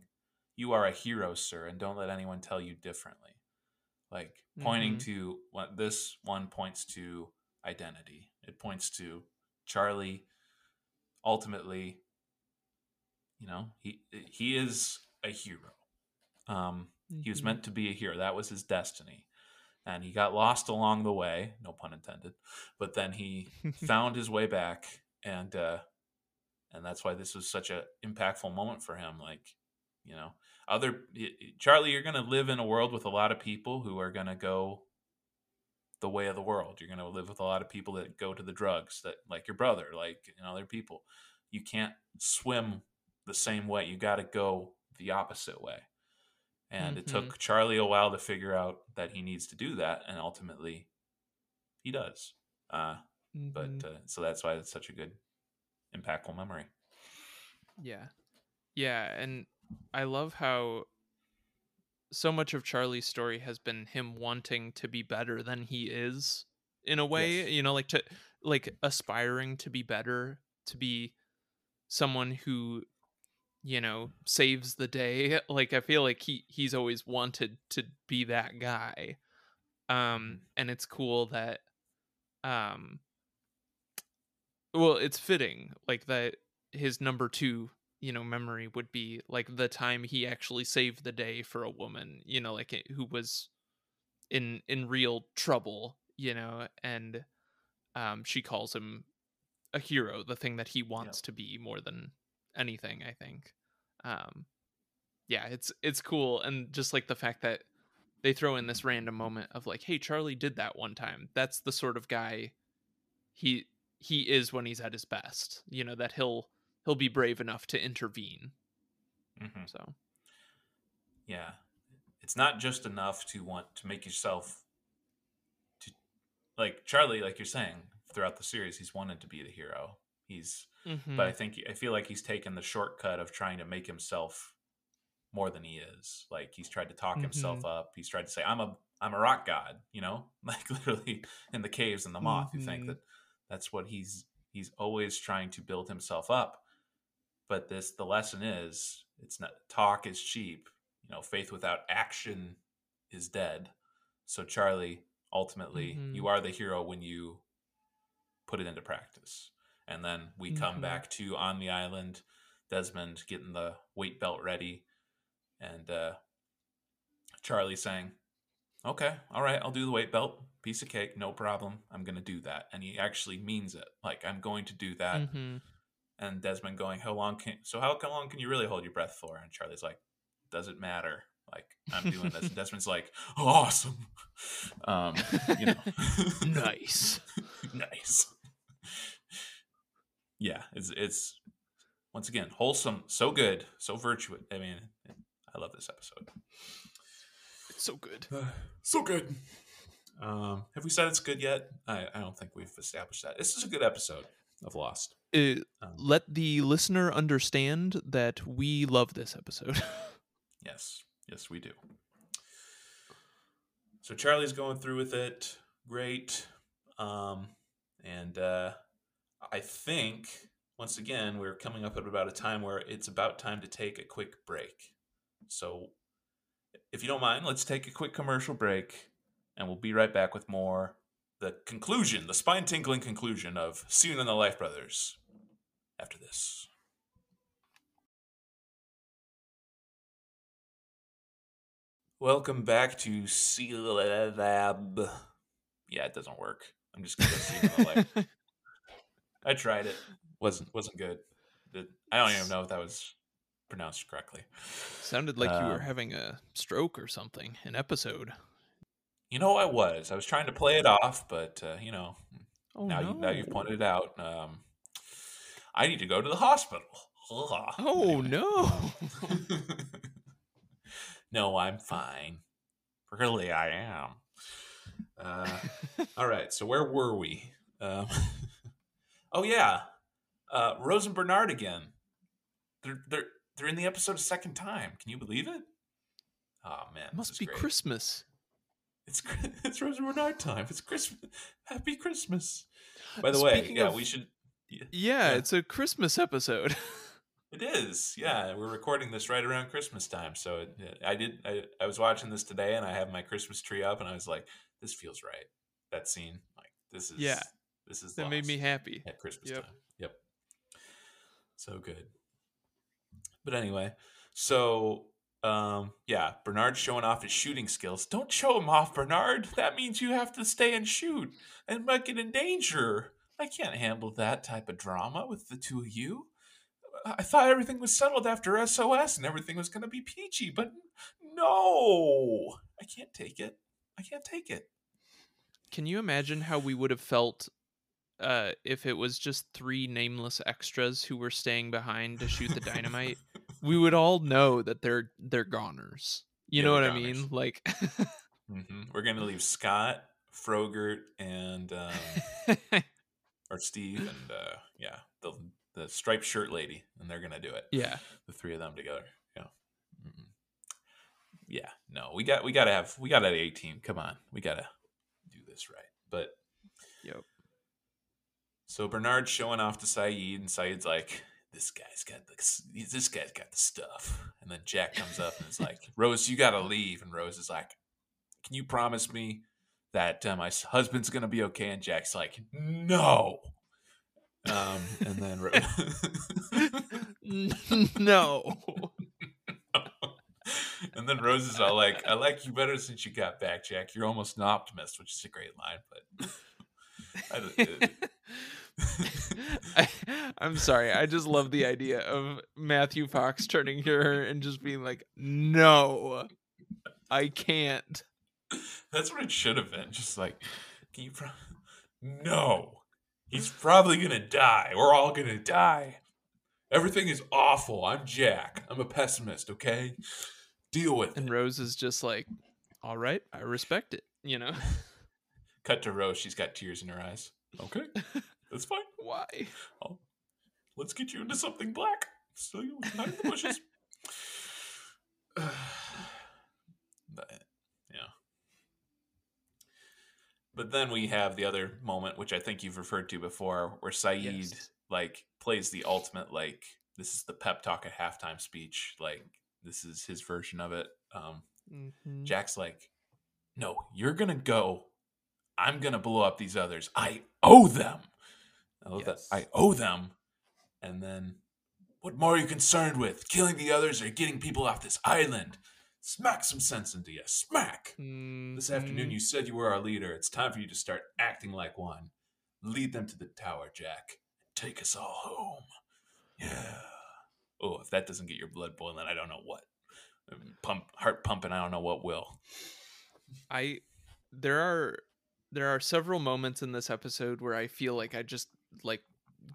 S3: You are a hero, sir, and don't let anyone tell you differently. Like pointing
S2: Mhm.
S3: to what this one points to identity. It points to Charlie. Ultimately, you know, he he is a hero. Um, he was
S2: Mhm.
S3: meant to be a hero. That was his destiny. And he got lost along the way, no pun intended. But then he found his way back and uh and that's why this was such a impactful moment for him like, you know, other Charlie, you're going to live in a world with a lot of people who are going to go the way of the world. You're going to live with a lot of people that go to the drugs that like your brother, like you know, other people. You can't swim the same way. You got to go the opposite way. And it
S2: Mhm.
S3: took Charlie a while to figure out that he needs to do that, and ultimately, he does. Uh, but
S2: Mhm.
S3: uh, so that's why it's such a good, impactful memory.
S2: Yeah. Yeah, and I love how so much of Charlie's story has been him wanting to be better than he is in a way,
S3: Yes.
S2: you know, like to like aspiring to be better, to be someone who you know saves the day. Like I feel like he he's always wanted to be that guy. Um
S3: Mhm.
S2: and it's cool that um well, it's fitting like that his number 2 you know memory would be like the time he actually saved the day for a woman you know like it- who was in in real trouble you know and um she calls him a hero the thing that he wants to be more than anything i think. Um yeah it's it's cool and just like the fact that they throw in this random moment of like hey charlie did that one time. That's the sort of guy he he is when he's at his best you know that he'll he'll be brave enough to intervene.
S3: Mm-hmm.
S2: so.
S3: Yeah, it's not just enough to want to make yourself to like Charlie, like you're saying throughout the series, he's wanted to be the hero. He's,
S2: Mhm.
S3: but I think I feel like he's taken the shortcut of trying to make himself more than he is. Like he's tried to talk himself up. He's tried to say, "I'm a I'm a rock god," you know, like literally in the caves and the moth. You think
S2: Mhm.
S3: that that's what he's he's always trying to build himself up. But this the lesson is it's not talk is cheap. You know, faith without action is dead. So Charlie, ultimately, you are the hero when you put it into practice. And then we come
S2: Mhm.
S3: back to on the island, Desmond getting the weight belt ready, and uh, Charlie saying, "Okay, all right, I'll do the weight belt. Piece of cake, no problem. I'm going to do that." And he actually means it. Like I'm going to do that.
S2: Mhm.
S3: And Desmond going, "How long can? So how long can you really hold your breath for?" And Charlie's like, "Doesn't matter. Like I'm doing this." And Desmond's like, "Awesome." Um, you know,
S2: nice
S3: nice. Yeah, it's it's once again wholesome, so good, so virtuous. I mean, I love this episode.
S2: it's so good
S3: so good. Um, have we said it's good yet? I, I don't think we've established that. This is a good episode of Lost.
S2: uh,
S3: Um,
S2: let the listener understand that we love this episode
S3: Yes, yes, we do. So Charlie's going through with it. Great. Um, and uh, I think, once again, we're coming up at about a time where it's about time to take a quick break. So, if you don't mind, let's take a quick commercial break and we'll be right back with more. The conclusion, the spine tingling conclusion of Soon and the Life Brothers after this. Welcome back to Seal Lab. Yeah, it doesn't work. I'm just gonna in the Life. I tried it. wasn't wasn't good. I don't even know if that was pronounced correctly.
S2: sounded like you were
S3: Um,
S2: having a stroke or something an episode
S3: You know, I was. I was trying to play it off, but uh, you know,
S2: oh
S3: now
S2: no
S3: you now you've pointed it out. Um, I need to go to the hospital. Ugh.
S2: oh
S3: Anyway.
S2: no
S3: no, I'm fine. Really, I am. Uh, all right. So where were we? Um, oh yeah, uh, Rose and Bernard again. They're they're they're in the episode a second time. Can you believe it? Oh man, this
S2: must be
S3: great.
S2: christmas
S3: It's it's Rose and Bernard time. It's Christmas. Happy Christmas. By the way,
S2: Speaking
S3: yeah,
S2: of-
S3: we should.
S2: yeah,
S3: Yeah.
S2: it's a christmas episode
S3: It is, yeah. We're recording this right around Christmas time, so it, I did. I, I was watching this today, and I have my Christmas tree up, and I was like, "This feels right." That scene, like, this is
S2: Yeah.
S3: This is
S2: that made me happy
S3: at Christmas
S2: Yep.
S3: time. Yep. So good. But anyway, so um, yeah, Bernard's showing off his shooting skills. Don't show him off, Bernard. That means you have to stay and shoot and might get in danger. I can't handle that type of drama with the two of you. I thought everything was settled after SOS and everything was going to be peachy, but no, I can't take it. I can't take it.
S2: Can you imagine how we would have felt uh, if it was just three nameless extras who were staying behind to shoot the dynamite? we would all know that they're they're goners. You
S3: The
S2: know what I mean?
S3: goners.
S2: Like
S3: hmm We're gonna leave Scott, Frogurt, and um, or Steve, and uh, yeah, the the striped shirt lady, and they're gonna do it.
S2: Yeah.
S3: the three of them together. Yeah, Mm-mm. yeah. No, we got we gotta have we gotta have a team. Come on, we gotta do this right. But. So Bernard's showing off to Sayid, and Sayid's like, "This guy's got the this guy's got the stuff." And then Jack comes up and is like, "Rose, you gotta leave." And Rose is like, "Can you promise me that uh, my husband's gonna be okay?" And Jack's like, "No." Um, and then Ro-
S2: no.
S3: and then Rose is all like, "I like you better since you got back, Jack. You're almost an optimist," which is a great line. But I
S2: I, I'm sorry. I just love the idea of Matthew Fox turning to her and just being like, "No, I can't."
S3: that's what it should have been. Just like, can you? Pro- no, he's probably gonna die. We're all gonna die. Everything is awful. I'm Jack. I'm a pessimist. Okay, deal with it.
S2: And
S3: it.
S2: Rose is just like, "All right, I respect it." You know
S3: Cut to Rose. She's got tears in her eyes. Okay, that's fine.
S2: why?
S3: Oh, let's get you into something black. So you hide in the bushes. but, yeah. But then we have the other moment, which I think you've referred to before, where Sayid
S2: Yes.
S3: like plays the ultimate like this is the pep talk at halftime speech. Like this is his version of it. Um,
S2: Mhm.
S3: Jack's like, no, you're gonna go. I'm gonna blow up these others. I owe them. I love
S2: Yes.
S3: that. I owe them. And then, what more are you concerned with? Killing the others or getting people off this island? Smack some sense into you. Smack. This afternoon,
S2: Mhm.
S3: you said you were our leader. It's time for you to start acting like one. Lead them to the tower, Jack. Take us all home. Yeah. Oh, if that doesn't get your blood boiling, I don't know what. Pump, heart pumping. I don't know what will.
S2: I there are there are several moments in this episode where I feel like I just like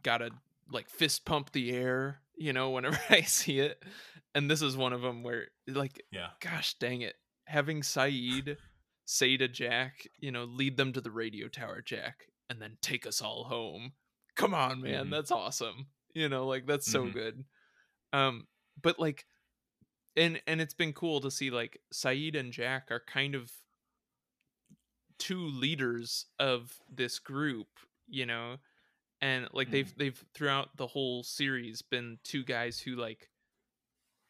S2: gotta like fist pump the air, you know, whenever I see it. And this is one of them where like
S3: Yeah.
S2: gosh dang it, having Sayid say to Jack, you know, lead them to the radio tower, Jack, and then take us all home. Come on, man,
S3: Mhm.
S2: that's awesome. You know, like that's so
S3: Mhm.
S2: good. Um, but like and and it's been cool to see like Sayid and Jack are kind of two leaders of this group, you know, and like they've they've throughout the whole series been two guys who like,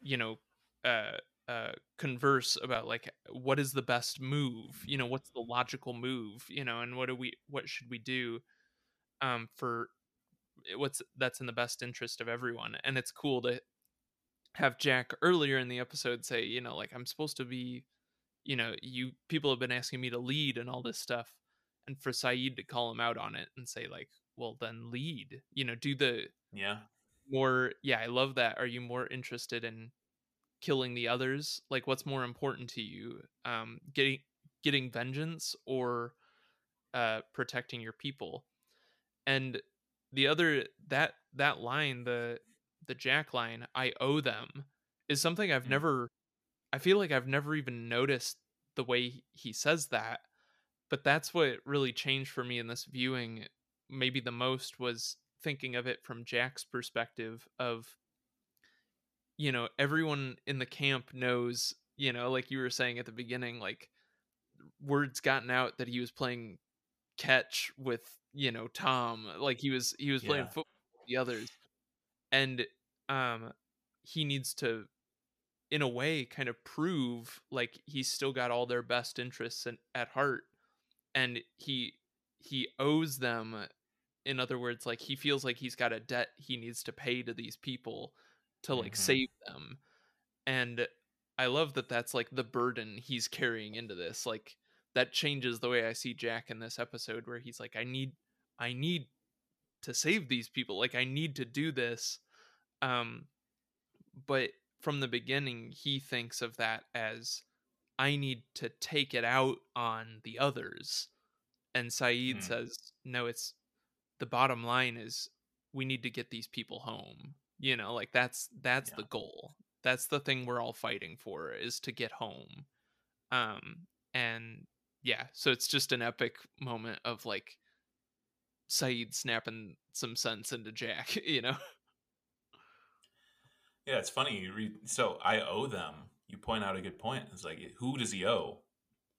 S2: you know, uh, uh, converse about like what is the best move, you know, what's the logical move, you know, and what do we what should we do, um, for eh, what's that's in the best interest of everyone, and it's cool to have Jack earlier in the episode say, you know, like I'm supposed to be, you know, you people have been asking me to lead and all this stuff, and for Sayid to call him out on it and say like, well then lead, you know, do the
S3: Yeah.
S2: more. Yeah, I love that. Are you more interested in killing the others? Like, what's more important to you, um, getting getting vengeance or uh, protecting your people? And the other that that line, the the Jack line, I owe them, is something I've
S3: Mm.
S2: never. I feel like I've never even noticed the way he says that, but that's what really changed for me in this viewing. Maybe the most was thinking of it from Jack's perspective of, you know, everyone in the camp knows, you know, like you were saying at the beginning, like words gotten out that he was playing catch with you know Tom like he was he was playing football with the others. And um he needs to in a way kind of prove like he's still got all their best interests in, at heart. And he he owes them in other words like he feels like he's got a debt he needs to pay to these people to like
S3: Mhm.
S2: save them and i love that that's like the burden he's carrying into this like that changes the way i see jack in this episode where he's like i need i need to save these people like i need to do this um but from the beginning he thinks of that as i need to take it out on the others and sayid
S3: Hmm.
S2: says no it's the bottom line is we need to get these people home you know like that's that's
S3: Yeah.
S2: the goal that's the thing we're all fighting for is to get home. Um and yeah, so it's just an epic moment of like Sayid snapping some sense into Jack, you know.
S3: Yeah, it's funny. You read, so I owe them. You point out a good point. It's like, who does he owe?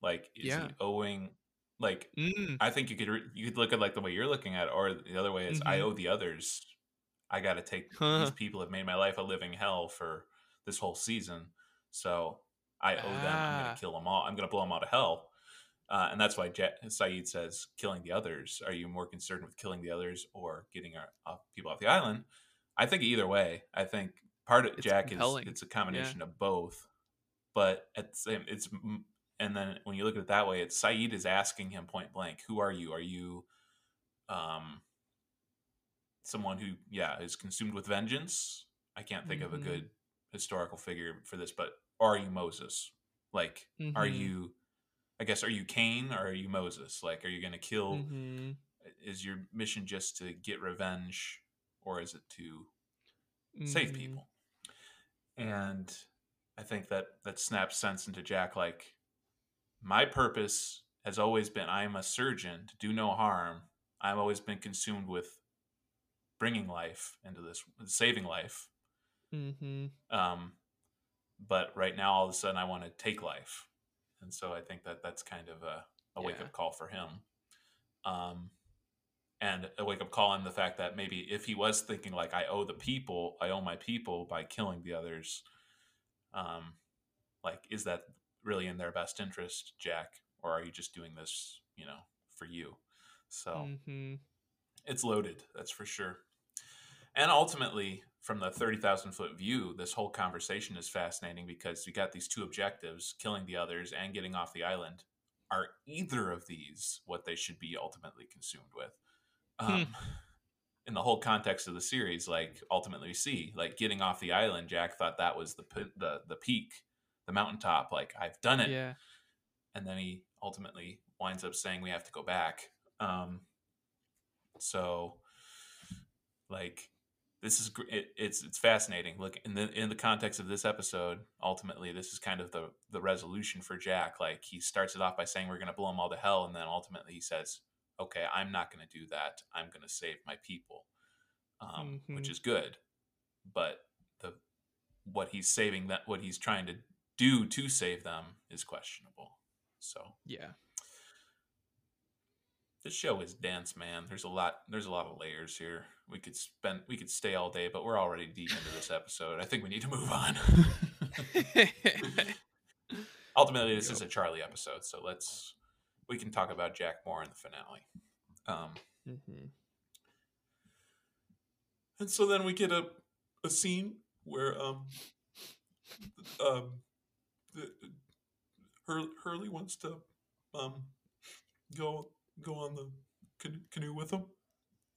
S3: Like, is
S2: Yeah.
S3: he owing? Like,
S2: Mm,
S3: I think you could re- you could look at like the way you're looking at, it, or the other way is I
S2: Mhm.
S3: owe the others. I got to take these people have made my life a living hell for this whole season, so I owe them. I'm
S2: Ah.
S3: gonna kill them all. I'm gonna blow them out of hell, uh, and that's why Ja Sayid says killing the others. Are you more concerned with killing the others or getting our uh, people off the island? I think either way. I think part of
S2: It's
S3: Jack
S2: compelling.
S3: is it's a combination of both, but at the same it's and then when you look at it that way, it's Sayid is asking him point blank, "Who are you? Are you, um, someone who yeah is consumed with vengeance?" I can't think of a
S2: Mhm.
S3: good historical figure for this, but are you Moses? Like, are
S2: Mhm.
S3: you? I guess are you Cain or are you Moses? Like, are you going to kill?
S2: mhm,
S3: Is your mission just to get revenge, or is it to save
S2: mhm.
S3: people. And I think that that snaps sense into Jack like my purpose has always been I am a surgeon to do no harm. I've always been consumed with bringing life into this saving life.
S2: Mhm.
S3: Um but right now all of a sudden I want to take life. And so I think that that's kind of a, a wake
S2: Yeah.
S3: up call for him. Um and a wake up call in the fact that maybe if he was thinking like I owe the people, I owe my people by killing the others, um, like is that really in their best interest, Jack, or are you just doing this, you know, for you? So
S2: Mhm.
S3: it's loaded, that's for sure. And ultimately, from the thirty thousand foot view, this whole conversation is fascinating because you got these two objectives: killing the others and getting off the island. Are either of these what they should be ultimately consumed with? Um, in the whole context of the series, like ultimately we see, like getting off the island, Jack thought that was the the the peak, the mountaintop. Like I've done it,
S2: Yeah.
S3: and then he ultimately winds up saying we have to go back. Um, so, like, this is it, it's it's fascinating. Look in the in the context of this episode, ultimately, this is kind of the the resolution for Jack. Like he starts it off by saying we're going to blow them all to hell, and then ultimately he says, "Okay, I'm not going to do that. I'm going to save my people," um, which
S2: Mhm.
S3: is good. But the what he's saving that what he's trying to do to save them is questionable. So
S2: Yeah.
S3: this show is dense, man. There's a lot. There's a lot of layers here. We could spend. We could stay all day, but we're already deep into this episode. I think we need to move on. Ultimately, this is a Charlie episode, so let's. We can talk about Jack more in the finale. Um,
S2: Mhm.
S3: and so then we get a a scene where um um Hurley wants to um go go on the can- canoe with him,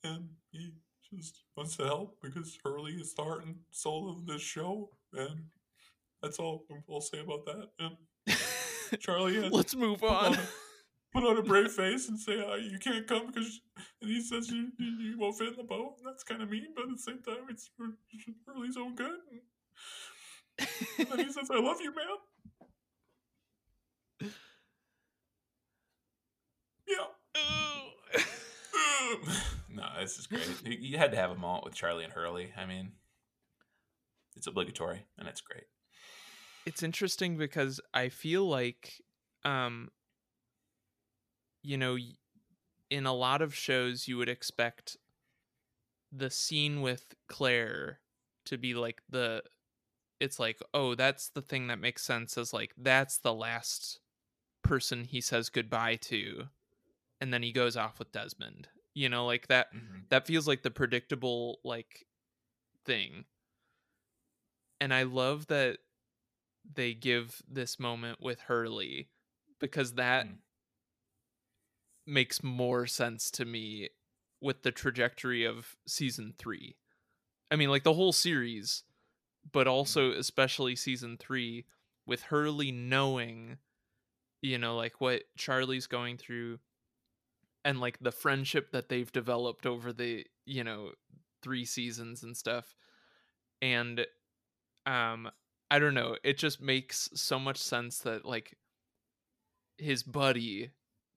S3: and he just wants to help because Hurley is the heart and soul of this show, and that's all I'll say about that. And Charlie has
S2: Let's move on.
S3: put on a brave face and say uh, you can't come because and he says you, you, you won't fit in the boat. And that's kind of mean but at the same time it's for Hurley's own good and then he says I love you man yeah. No this is great. You, had to have a moment with Charlie and Hurley I mean. It's obligatory and it's great.
S2: It's interesting because I feel like, um, you know, in a lot of shows, you would expect the scene with Claire to be like the, it's like, oh, that's the thing that makes sense as like, that's the last person he says goodbye to. And then he goes off with Desmond, you know, like that
S3: Mhm.
S2: that feels like the predictable like thing and i love that they give this moment with hurley because that
S3: Mm.
S2: makes more sense to me with the trajectory of season three i mean like the whole series but also especially season three with hurley knowing you know like what charlie's going through and like the friendship that they've developed over the you know three seasons and stuff and um I don't know. It just makes so much sense that like his buddy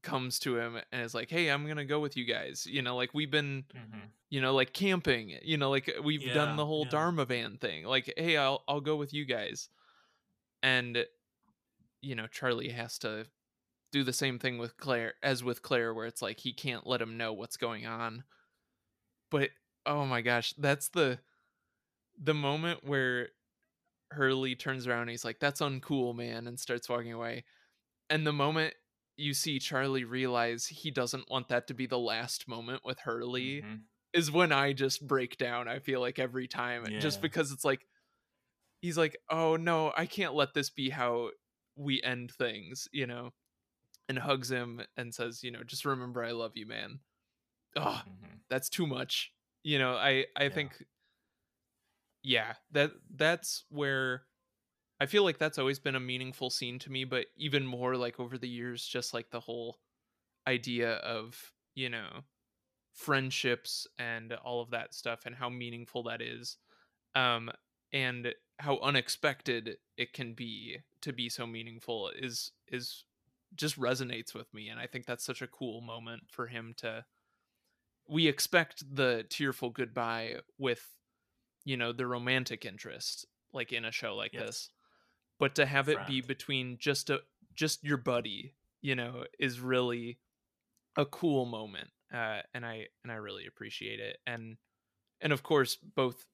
S2: comes to him and is like, "Hey, I'm gonna go with you guys." You know, like we've been,
S3: Mhm.
S2: you know, like camping. You know, like we've done the whole
S3: yeah.
S2: Dharma van thing. Like, hey, I'll I'll go with you guys. And you know, Charlie has to do the same thing with Claire as with Claire, where it's like he can't let him know what's going on. But oh my gosh, that's the the moment where Hurley turns around and he's like, That's uncool, man, and starts walking away. And the moment you see Charlie realize he doesn't want that to be the last moment with Hurley
S3: Mhm.
S2: is when I just break down. I feel like every time, just because it's like, he's like, Oh no, I can't let this be how we end things, you know? And hugs him and says, You know, just remember I love you, man. Oh,
S3: Mhm.
S2: that's too much you know i i
S3: Yeah.
S2: think yeah that that's where i feel like that's always been a meaningful scene to me but even more like over the years just like the whole idea of you know friendships and all of that stuff and how meaningful that is um and how unexpected it can be to be so meaningful is is just resonates with me and i think that's such a cool moment for him to we expect the tearful goodbye with you know the romantic interest like in a show like
S3: Yes.
S2: this but to have it be between just a just your buddy you know is really a cool moment uh and i and i really appreciate it and and of course both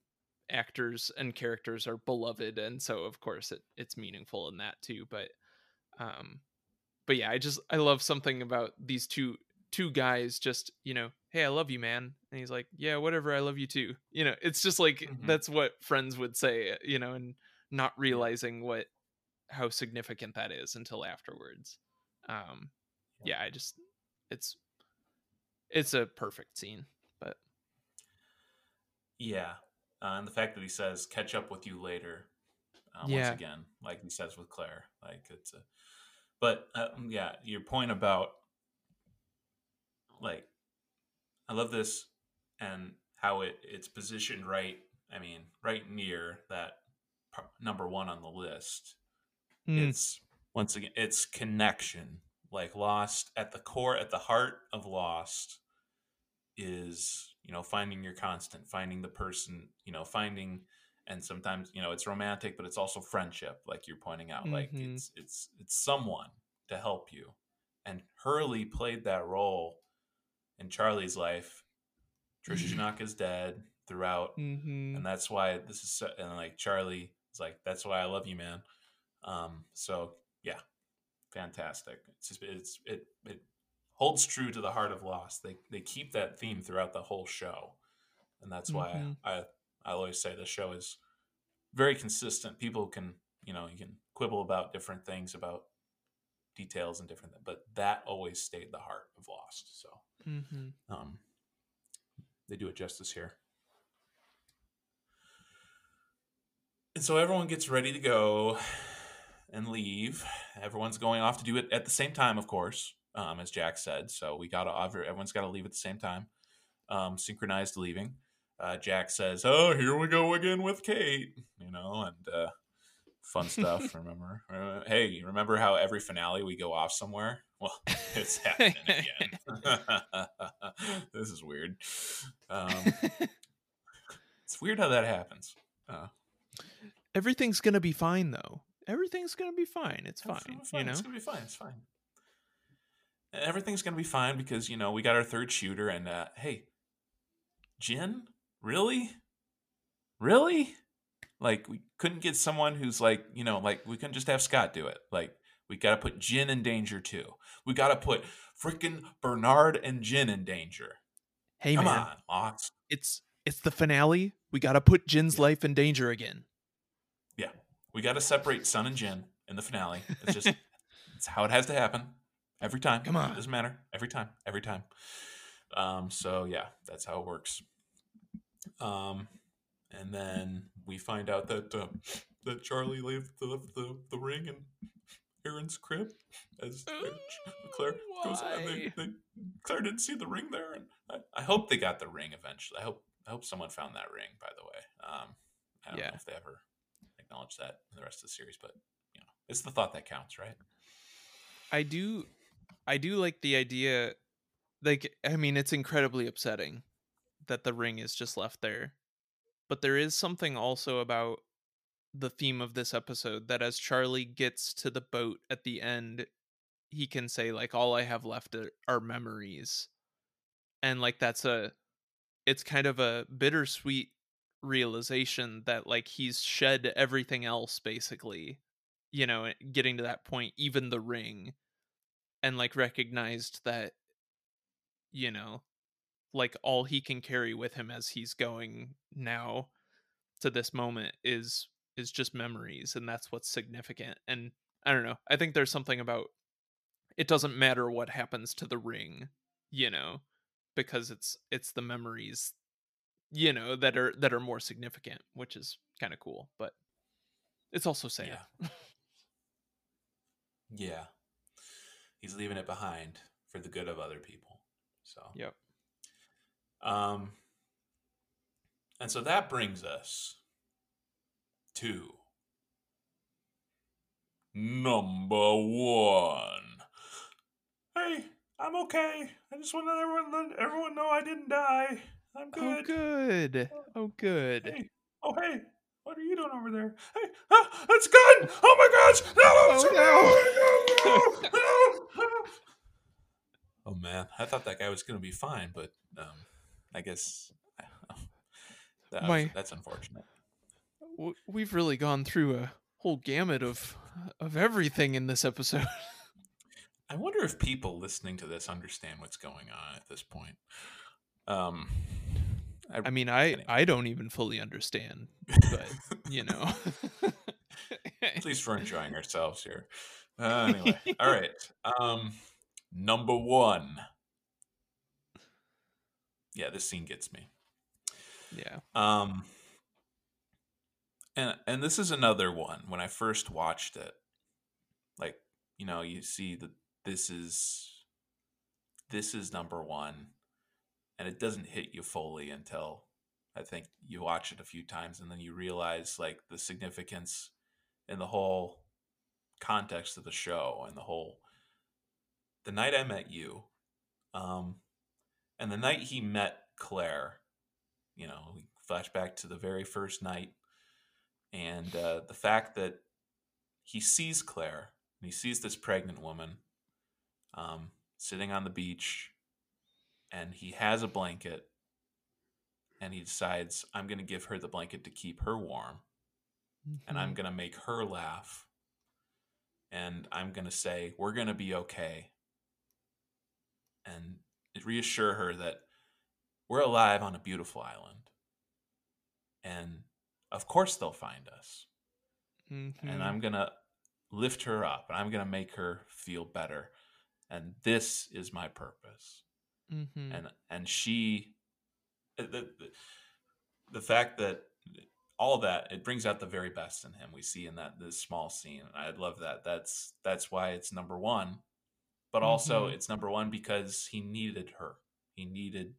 S2: actors and characters are beloved and so of course it it's meaningful in that too but um but yeah i just i love something about these two two guys just you know hey i love you man and he's like yeah whatever i love you too you know it's just like
S3: Mhm.
S2: that's what friends would say you know and not realizing what how significant that is until afterwards um
S3: yeah
S2: i just it's it's a perfect scene but
S3: Yeah, uh, and the fact that he says "catch up with you later," uh,
S2: Yeah.
S3: once again, like he says with Claire, like it's a. But uh, yeah, your point about like, I love this and how it it's positioned right. I mean, right near that number one on the list.
S2: Mm.
S3: It's once again, it's connection. Like Lost at the core, at the heart of Lost is you know finding your constant finding the person you know finding and sometimes you know it's romantic but it's also friendship like you're pointing out like
S2: Mhm.
S3: it's it's it's someone to help you. And hurley played that role in charlie's life. Tricia Tanaka's dead throughout
S2: mm-hmm.
S3: and that's why this is so, and like charlie is like that's why i love you man. Um so yeah fantastic. It's just it's it it holds true to the heart of lost they they keep that theme throughout the whole show and that's why i i always say the show is very consistent people can you know you can quibble about different things about details and different but that always stayed the heart of lost so
S2: Mm-hmm.
S3: um, they do it justice here. And so everyone gets ready to go and leave. Everyone's going off to do it at the same time, of course, um, as Jack said. So we got to everyone's got to leave at the same time, um, synchronized leaving. Uh, Jack says, "Oh, here we go again with Kate," you know, and uh, fun stuff. remember? Uh, hey, remember how every finale we go off somewhere? Well, it's happening again. this is weird. Um, it's weird how that happens. Uh,
S2: Everything's gonna be fine though. Everything's gonna be fine. It's
S3: It's
S2: fine. You know.
S3: It's gonna be fine. It's fine. Everything's gonna be fine because you know we got our third shooter, and uh, hey, Jin, really, really, like we couldn't get someone who's like you know like we couldn't just have Scott do it. Like we got to put Jin in danger too. We got to put freaking Bernard and Jin in danger.
S2: Hey
S3: Come
S2: man,
S3: on, Ox.
S2: it's it's the finale. We gotta put Jin's
S3: Yeah.
S2: life in danger again.
S3: Yeah, we got to separate Sun and Jin in the finale. It's just it's how it has to happen every time.
S2: Come on.
S3: it doesn't matter every time, every time. Um, so yeah, that's how it works. Um, and then we find out that uh, that Charlie left the, the the ring in Aaron's crib as Claire goes. And they, they, Claire didn't see the ring there, and I, I hope they got the ring eventually. I hope I hope someone found that ring. By the way, um, I don't
S2: Yeah.
S3: know if they ever acknowledge that in the rest of the series, but you know, it's the thought that counts, right?
S2: I do I do like the idea like I mean it's incredibly upsetting that the ring is just left there. But there is something also about the theme of this episode that as Charlie gets to the boat at the end, he can say like all I have left are, memories. And like that's a it's kind of a bittersweet realization that like he's shed everything else basically you know getting to that point even the ring and like recognized that you know like all he can carry with him as he's going now to this moment is is just memories and that's what's significant and i don't know i think there's something about it doesn't matter what happens to the ring you know because it's it's the memories you know that are that are more significant which is kind of cool but it's also sad
S3: Yeah. Yeah. He's leaving it behind for the good of other people. So
S2: yep
S3: Um, and so that brings us to number one. Hey, I'm okay. I just want to let everyone, let everyone know I didn't die. I'm good.
S2: oh
S3: good.
S2: good oh good
S3: Hey, oh hey, what are you doing over there? Hey, ah, it's gun! Oh my gosh! No!
S2: Oh,
S3: no! no, no, no. Oh man, I thought that guy was gonna be fine, but um, I guess that was-
S2: My-
S3: that's unfortunate.
S2: W- we've really gone through a whole gamut of of everything in this episode
S3: I wonder if people listening to this understand what's going on at this point. Um,
S2: i mean i
S3: Anyway.
S2: i don't even fully understand but you know
S3: at least we're enjoying ourselves here. Uh, anyway, all right. Um, number one. Yeah, this scene gets me.
S2: yeah
S3: Um, and and this is another one. When I first watched it, like you know, you see that this is this is number one, and it doesn't hit you fully until I think you watch it a few times, and then you realize like the significance in the whole context of the show and the whole the night I met you, um, and the night he met Claire you know, we flash back to the very first night and uh, the fact that he sees Claire and he sees this pregnant woman um, sitting on the beach and he has a blanket and he decides, I'm going to give her the blanket to keep her warm and I'm
S2: Mhm.
S3: going to make her laugh and I'm going to say, We're going to be okay. And reassure her that we're alive on a beautiful island. And of course they'll find us.
S2: Mhm.
S3: And I'm going to lift her up and I'm going to make her feel better. And this is my purpose
S2: Mhm.
S3: and and she the, the the fact that all that it brings out the very best in him we see in that this small scene i love that that's that's why it's number one but also
S2: Mhm.
S3: it's number one because he needed her he needed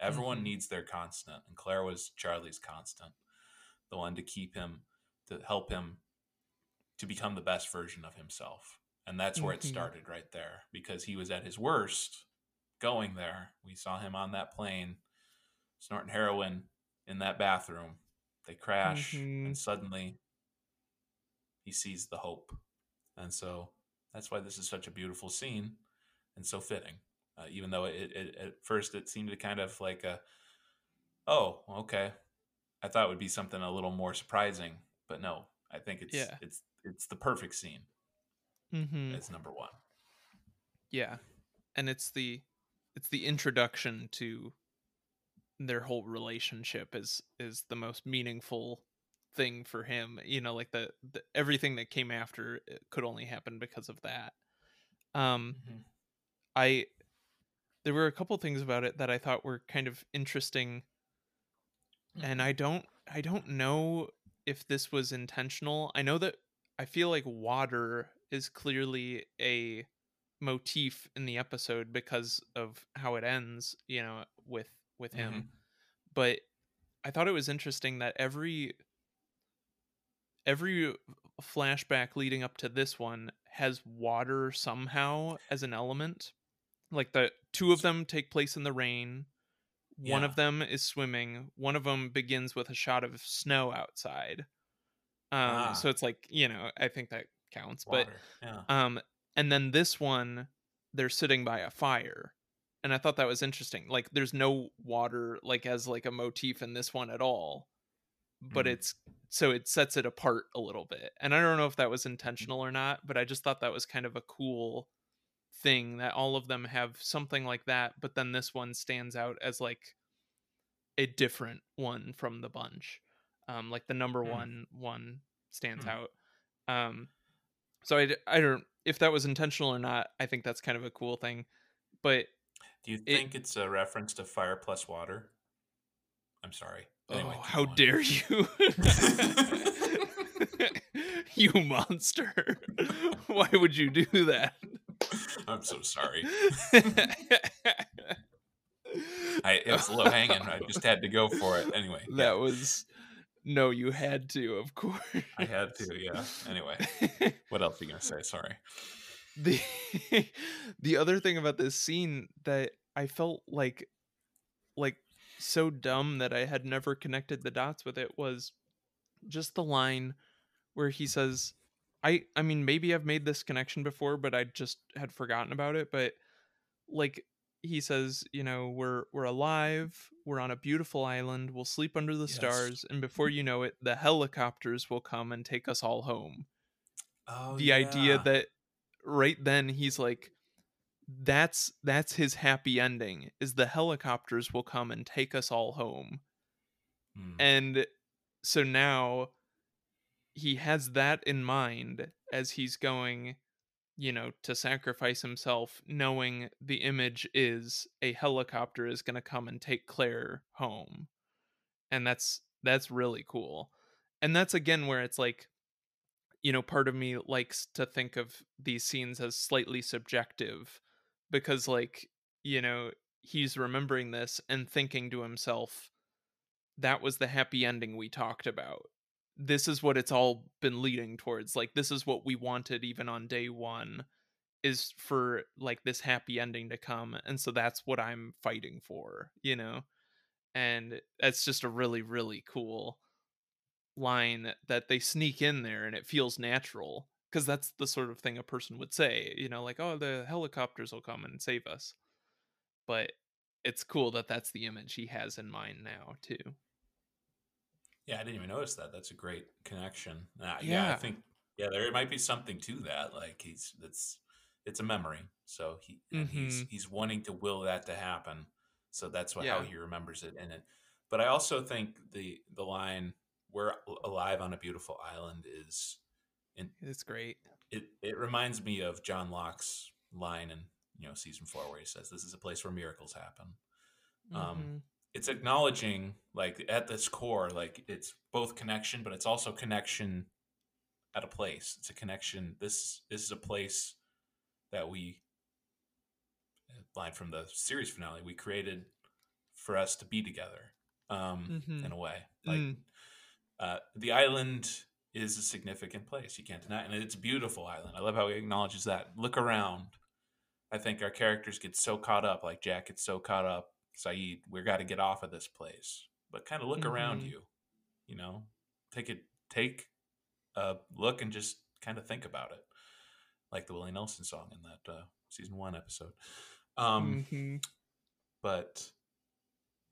S3: everyone
S2: Mhm.
S3: needs their constant and claire was charlie's constant the one to keep him to help him to become the best version of himself and that's where it
S2: Mhm.
S3: started right there because he was at his worst going there. We saw him on that plane snorting heroin in that bathroom. They crash,
S2: Mhm.
S3: and suddenly he sees the hope. And so that's why this is such a beautiful scene and so fitting. Uh, even though it, it, at first it seemed to kind of like a, oh, okay. I thought it would be something a little more surprising, but no, I think it's
S2: Yeah.
S3: it's it's the perfect scene.
S2: Mhm.
S3: It's number one.
S2: Yeah. And it's the it's the introduction to their whole relationship is is the most meaningful thing for him. You know, like the, the everything that came after it could only happen because of that. Um mm-hmm. I there were a couple things about it that I thought were kind of interesting and mm-hmm. I don't I don't know if this was intentional. I know that I feel like water is clearly a motif in the episode because of how it ends, you know, with with him.
S3: Mhm.
S2: But I thought it was interesting that every every flashback leading up to this one has water somehow as an element. Like the two of them take place in the rain. One
S3: Yeah.
S2: of them is swimming. One of them begins with a shot of snow outside. Um,
S3: Ah.
S2: so it's like you know, I think that counts. But
S3: yeah.
S2: um, and then this one, they're sitting by a fire, and I thought that was interesting. Like, there's no water like as like a motif in this one at all, but
S3: Mhm.
S2: it's so it sets it apart a little bit. And I don't know if that was intentional or not, but I just thought that was kind of a cool thing that all of them have something like that, but then this one stands out as like a different one from the bunch. Um, like the number
S3: Hmm.
S2: one one stands
S3: Hmm.
S2: out. Um, so I, I don't if that was intentional or not. I think that's kind of a cool thing. But
S3: Do you
S2: it-
S3: think it's a reference to fire plus water? I'm sorry. Anyway,
S2: oh, how
S3: going.
S2: dare you, you monster! Why would you do that?
S3: I'm so sorry. I, it was a low hanging. I just had to go for it. Anyway, yeah,
S2: that was no, you had to, of course.
S3: I had to. Yeah. Anyway, what else are you gonna say? Sorry.
S2: the the other thing about this scene that I felt like like so dumb that I had never connected the dots with it was just the line where he says I I mean maybe I've made this connection before but I just had forgotten about it but like he says you know we're we're alive we're on a beautiful island we'll sleep under the
S3: Yes.
S2: stars and before you know it the helicopters will come and take us all home
S3: Oh,
S2: the idea that right then he's like that's that's his happy ending is the helicopters will come and take us all home
S3: Hmm.
S2: and so now he has that in mind as he's going you know to sacrifice himself knowing the image is a helicopter is going to come and take claire home. And that's that's really cool. And that's again where it's like you know part of me likes to think of these scenes as slightly subjective because like you know he's remembering this and thinking to himself that was the happy ending we talked about this is what it's all been leading towards like this is what we wanted even on day 1 is for like this happy ending to come and so that's what I'm fighting for you know? And it's just a really really cool line that they sneak in there and it feels natural because that's the sort of thing a person would say you know like oh the helicopters will come and save us. But it's cool that that's the image he has in mind now too
S3: Yeah, I didn't even notice that. That's a great connection. Uh, yeah, I think yeah, there might be something to that. Like he's it's it's a memory, so he and he's
S2: Mhm.
S3: he's wanting to will that to happen. So that's what how he remembers it in it. But I also think the the line "We're alive on a beautiful island" is
S2: it's great
S3: it. It reminds me of John Locke's line in you know season four where he says, "This is a place where miracles happen." Um,
S2: Mhm.
S3: It's acknowledging like at this core like it's both connection but it's also connection at a place. It's a connection this this is a place that we line from the series finale we created for us to be together um
S2: Mhm.
S3: in a way. Like
S2: Mm.
S3: uh the island is a significant place you can't deny it and it's a beautiful island. I love how he acknowledges that. Look around. I think our characters get so caught up like jack gets so caught up Sayid, we got to get off of this place. But kind of look around
S2: Mhm.
S3: you, you know, take it, take a look and just kind of think about it, like the Willie Nelson song in that uh, season one episode. Um,
S2: Mhm.
S3: But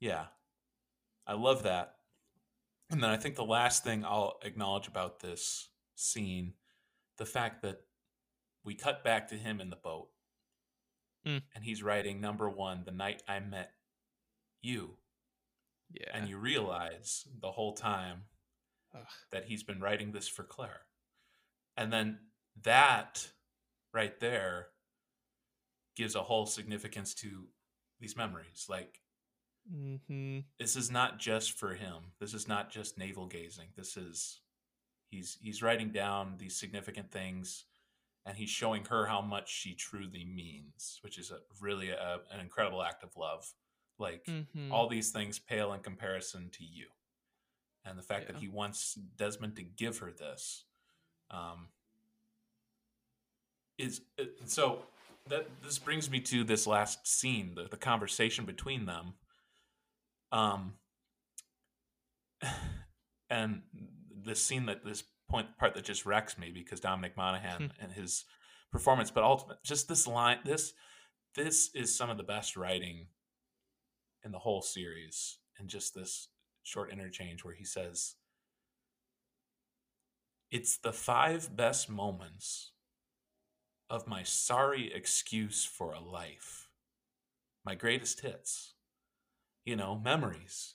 S3: yeah, I love that. And then I think the last thing I'll acknowledge about this scene, the fact that we cut back to him in the boat,
S2: Mm.
S3: and he's writing number one, the night I met you
S2: yeah
S3: and you realize the whole time
S2: Ugh.
S3: that he's been writing this for Claire. And then that right there gives a whole significance to these memories. Like
S2: Mhm.
S3: this is not just for him. This is not just navel gazing. This is he's he's writing down these significant things and he's showing her how much she truly means, which is a really a, an incredible act of love. Like
S2: Mhm.
S3: all these things pale in comparison to you and the fact
S2: Yeah.
S3: that he wants Desmond to give her this um, is uh, so that this brings me to this last scene, the, the conversation between them. Um, and the scene that this point part that just wrecks me because Dominic Monaghan
S2: Hmm.
S3: and his performance, but ultimate just this line this this is some of the best writing in the whole series and just this short interchange where he says it's the five best moments of my sorry excuse for a life my greatest hits you know memories.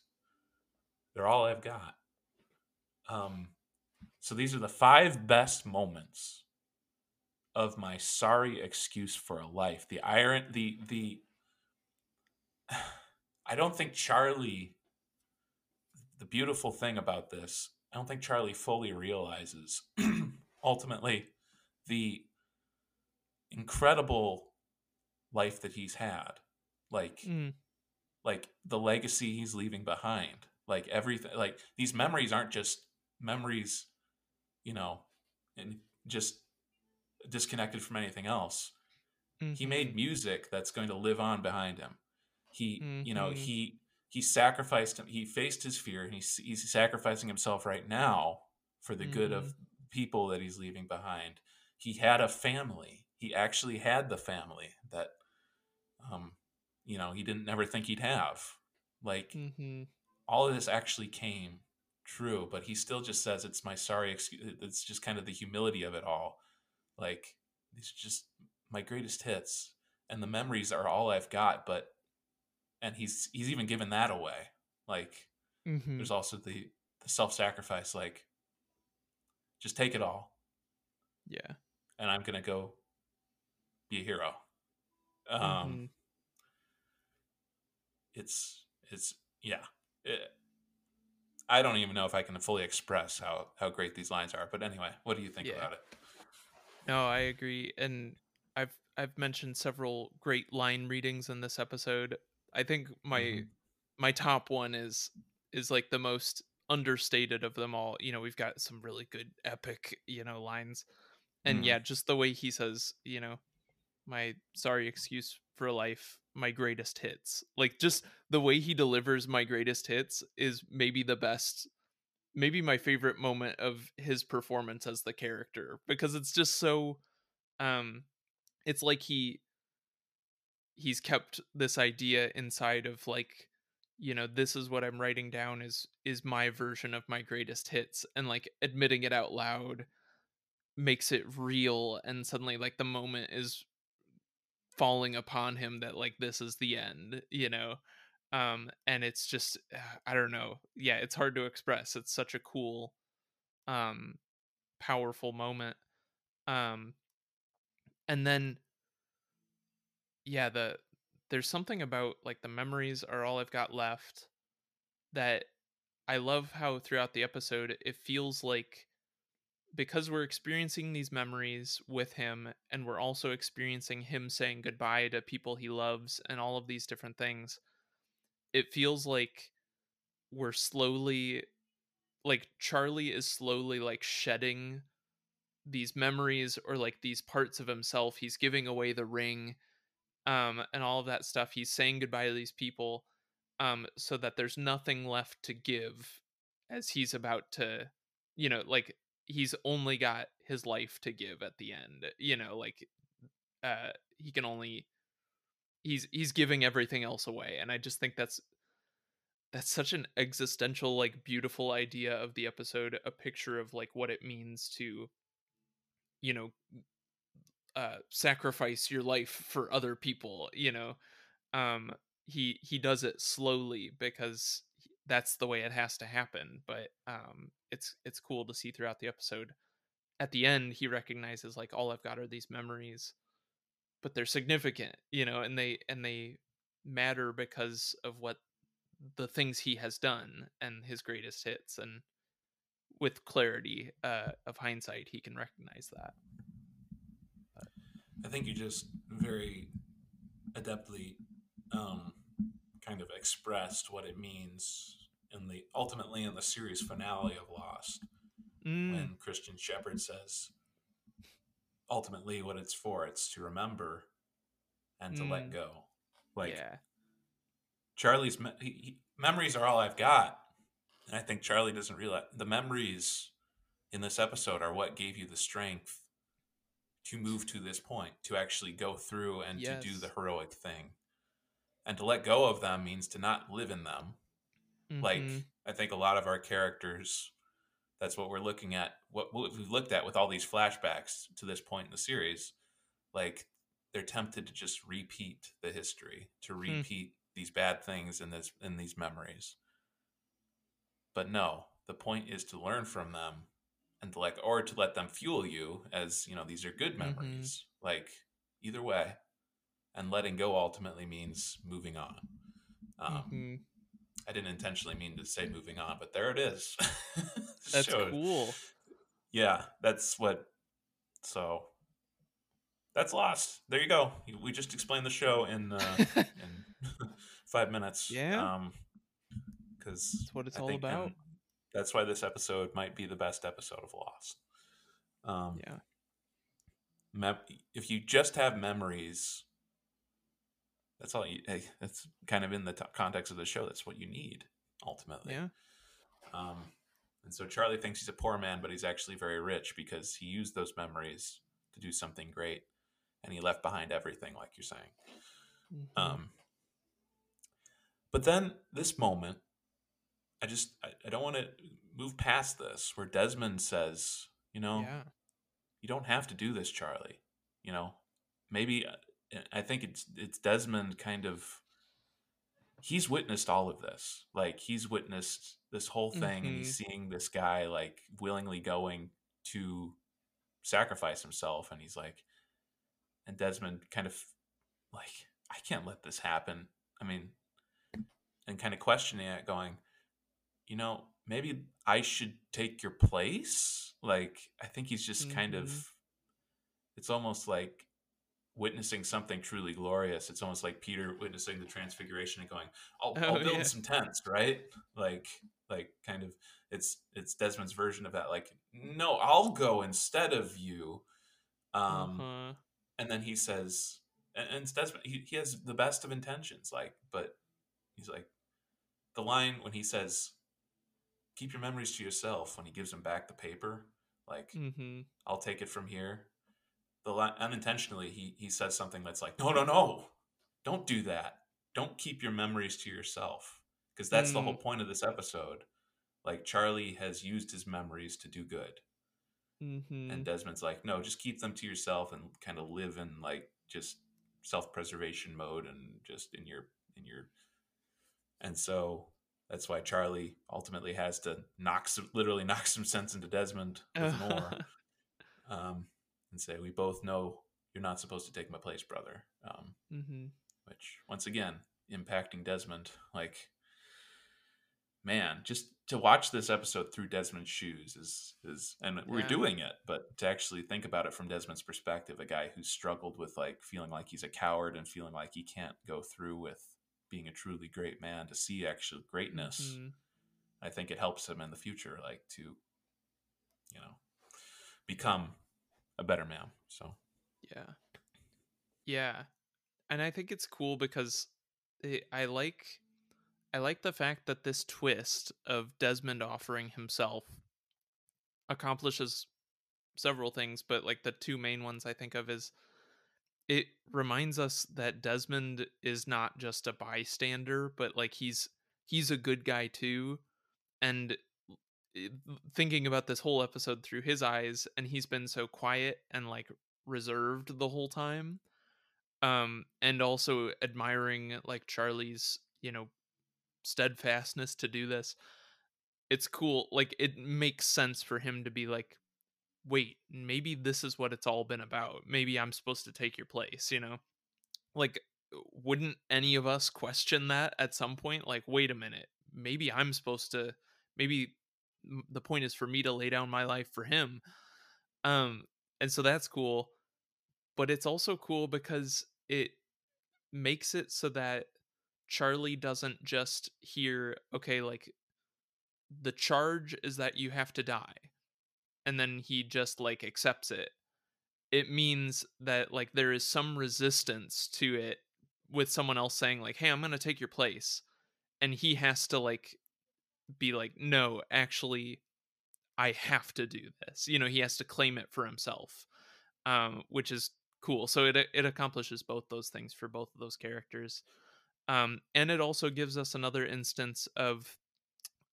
S3: They're all i've got. Um so these are the five best moments of my sorry excuse for a life. The iron the the i don't think charlie the beautiful thing about this i don't think charlie fully realizes ultimately the incredible life that he's had like
S2: Mm.
S3: like the legacy he's leaving behind like everything like these memories aren't just memories you know and just disconnected from anything else he
S2: Mhm.
S3: made music that's going to live on behind him he you know
S2: Mhm.
S3: he he sacrificed him he faced his fear and he's, he's sacrificing himself right now for the good of people that he's leaving behind. He had a family. He actually had the family that um you know he didn't never think he'd have. Like
S2: Mhm.
S3: all of this actually came true but he still just says it's my sorry excuse it's just kind of the humility of it all. Like it's just my greatest hits and the memories are all i've got but and he's he's even given that away like
S2: Mhm.
S3: there's also the the self-sacrifice like just take it all
S2: Yeah.
S3: and i'm gonna go be a hero um
S2: Mhm.
S3: it's it's yeah It- i don't even know if i can fully express how how great these lines are but anyway what do you think
S2: Yeah.
S3: about it
S2: No, I agree, and I've I've mentioned several great line readings in this episode. I think my
S3: Mhm.
S2: my top one is is like the most understated of them all. You know, we've got some really good epic, you know, lines. And
S3: Mhm.
S2: yeah, just the way he says, you know, my sorry excuse for life, my greatest hits. Like just the way he delivers my greatest hits is maybe the best maybe my favorite moment of his performance as the character because it's just so um it's like he he's kept this idea inside of like you know this is what i'm writing down is is my version of my greatest hits and like admitting it out loud makes it real and suddenly like the moment is falling upon him that like this is the end you know? Um and it's just i don't know. Yeah it's hard to express. It's such a cool um powerful moment. Um and then yeah the there's something about like the memories are all i've got left that i love how throughout the episode it feels like because we're experiencing these memories with him and we're also experiencing him saying goodbye to people he loves and all of these different things it feels like we're slowly like charlie is slowly like shedding these memories or like these parts of himself he's giving away the ring um and all of that stuff he's saying goodbye to these people um so that there's nothing left to give as he's about to you know like he's only got his life to give at the end you know like uh he can only he's he's giving everything else away and i just think that's that's such an existential like beautiful idea of the episode a picture of like what it means to you know uh sacrifice your life for other people you know? Um he he does it slowly because that's the way it has to happen but um it's it's cool to see throughout the episode. At the end he recognizes like all i've got are these memories but they're significant you know and they and they matter because of what the things he has done and his greatest hits and with clarity uh of hindsight he can recognize that
S3: I think you just very adeptly um, kind of expressed what it means in the ultimately in the series finale of Lost
S2: Mm,
S3: when Christian Shepherd says ultimately what it's for it's to remember and to let
S2: Mm.
S3: go. Like
S2: yeah.
S3: Charlie's me- he, he, memories are all I've got. And I think Charlie doesn't realize the memories in this episode are what gave you the strength to move to this point, to actually go through and to do the heroic thing. And to let go of them means to not live in them. Like
S2: Mhm.
S3: I think a lot of our characters that's what we're looking at what, what we've looked at with all these flashbacks to this point in the series like they're tempted to just repeat the history to repeat these bad things in this in these memories but no the point is to learn from them and like or to let them fuel you as you know these are good
S2: Mhm.
S3: memories like either way and letting go ultimately means moving on um,
S2: Mhm.
S3: i didn't intentionally mean to say moving on but there it is
S2: That's cool.
S3: yeah that's what so that's lost there you go we just explained the show in uh in five minutes
S2: Yeah.
S3: um because
S2: That's what it's all about.
S3: That's why this episode might be the best episode of lost um
S2: Yeah.
S3: mem- if you just have memories that's all you hey, that's kind of in the t- context of the show that's what you need ultimately
S2: Yeah.
S3: um, and so Charlie thinks he's a poor man, but he's actually very rich because he used those memories to do something great, and he left behind everything, like you're saying.
S2: Mhm.
S3: Um, but then this moment, I just I, I don't want to move past this, where Desmond says, you know,
S2: yeah.
S3: you don't have to do this, Charlie. You know, maybe uh, I think it's it's Desmond kind of he's witnessed all of this. Like he's witnessed this whole thing and he's seeing this guy like willingly going to sacrifice himself and he's like and Desmond kind of like I can't let this happen. I mean and kind of questioning it going, you know, maybe I should take your place. Like I think he's just kind
S2: Mhm.
S3: of it's almost like witnessing something truly glorious. It's almost like Peter witnessing the transfiguration and going, "I'll, I'll
S2: Oh,
S3: build
S2: yeah.
S3: some tents," right? Like, like kind of it's it's Desmond's version of that. Like, no, I'll go instead of you. Um,
S2: uh-huh.
S3: and then he says, and, and Desmond, he, he has the best of intentions, like, but he's like, the line when he says, "Keep your memories to yourself," when he gives him back the paper, like,
S2: Mhm.
S3: I'll take it from here. The unintentionally, he he says something that's like, no, no, no, don't do that. Don't keep your memories to yourself, because that's the whole
S2: Mm.
S3: point of this episode. Like Charlie has used his memories to do good,
S2: Mhm.
S3: and Desmond's like, no, just keep them to yourself and kind of live in like just self preservation mode and just in your in your. And so that's why Charlie ultimately has to knock some, literally knock some sense into Desmond with oar um, and say, "We both know you're not supposed to take my place, brother." Um,
S2: mhm.
S3: which, once again, impacting Desmond. Like, man, just to watch this episode through Desmond's shoes is is, and we're
S2: Yeah.
S3: doing it, but to actually think about it from Desmond's perspective, a guy who's struggled with like feeling like he's a coward and feeling like he can't go through with being a truly great man, to see actual greatness.
S2: Mhm.
S3: I think it helps him in the future, like to, you know, become a better man. So
S2: Yeah. Yeah. And I think it's cool because it, I like I like the fact that this twist of Desmond offering himself accomplishes several things, but like the two main ones I think of is it reminds us that Desmond is not just a bystander, but like he's he's a good guy too. And thinking about this whole episode through his eyes, and he's been so quiet and like reserved the whole time. Um, and also admiring like Charlie's, you know, steadfastness to do this. It's cool. Like it makes sense for him to be like, wait, maybe this is what it's all been about. Maybe I'm supposed to take your place, you know? Like, wouldn't any of us question that at some point? Like, wait a minute, maybe I'm supposed to, maybe the point is for me to lay down my life for him. Um, and so that's cool. But it's also cool because it makes it so that Charlie doesn't just hear, okay, like the charge is that you have to die and then he just like accepts it. It means that like there is some resistance to it with someone else saying like hey i'm going to take your place and he has to like be like no actually i have to do this you know he has to claim it for himself um which is cool so it it accomplishes both those things for both of those characters um and it also gives us another instance of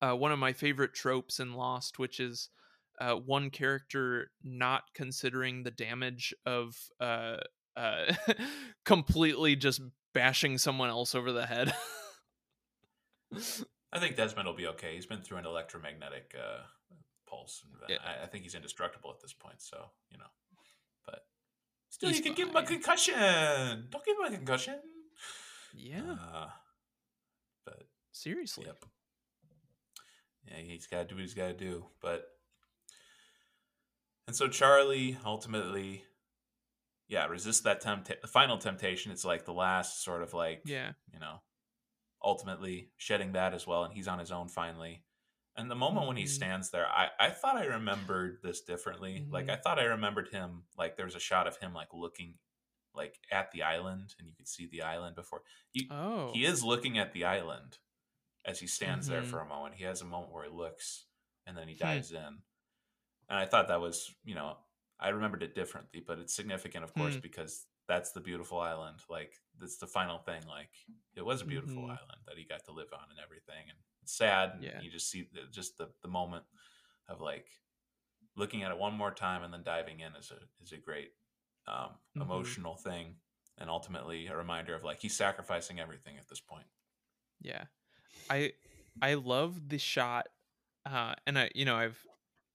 S2: uh, one of my favorite tropes in lost which is uh, one character not considering the damage of uh, uh, completely just bashing someone else over the head.
S3: I think Desmond will be okay. He's been through an electromagnetic uh, pulse. And
S2: Yeah.
S3: I, I think he's indestructible at this point. So you know, but still,
S2: He's
S3: you can give him a concussion. Don't give him a concussion.
S2: yeah,
S3: Uh, but
S2: seriously.
S3: Yep. Yeah, he's got to do what he's got to do. But and so Charlie ultimately, yeah, resists that tempt. The final temptation. It's like the last sort of like
S2: Yeah.
S3: you know, ultimately shedding that as well, and he's on his own finally. And the moment when he
S2: Mhm.
S3: stands there, I, I thought I remembered this differently. Like
S2: Mhm.
S3: I thought I remembered him like there was a shot of him like looking like at the island, and you could see the island before. He,
S2: Oh.
S3: he is looking at the island as he stands there
S2: Mhm.
S3: for a moment. He has a moment where he looks and then he
S2: Hmm.
S3: dives in. And I thought that was, you know, I remembered it differently, but it's significant, of course,
S2: Hmm.
S3: because that's the beautiful island. Like, that's the final thing. Like, it was a beautiful
S2: Mhm.
S3: island that he got to live on and everything. And it's sad. and
S2: Yeah.
S3: You just see the, just the, the moment of like looking at it one more time and then diving in is a, is a great um,
S2: Mhm.
S3: emotional thing. And ultimately a reminder of like, he's sacrificing everything at this point.
S2: Yeah. I I love the shot uh and I you know I've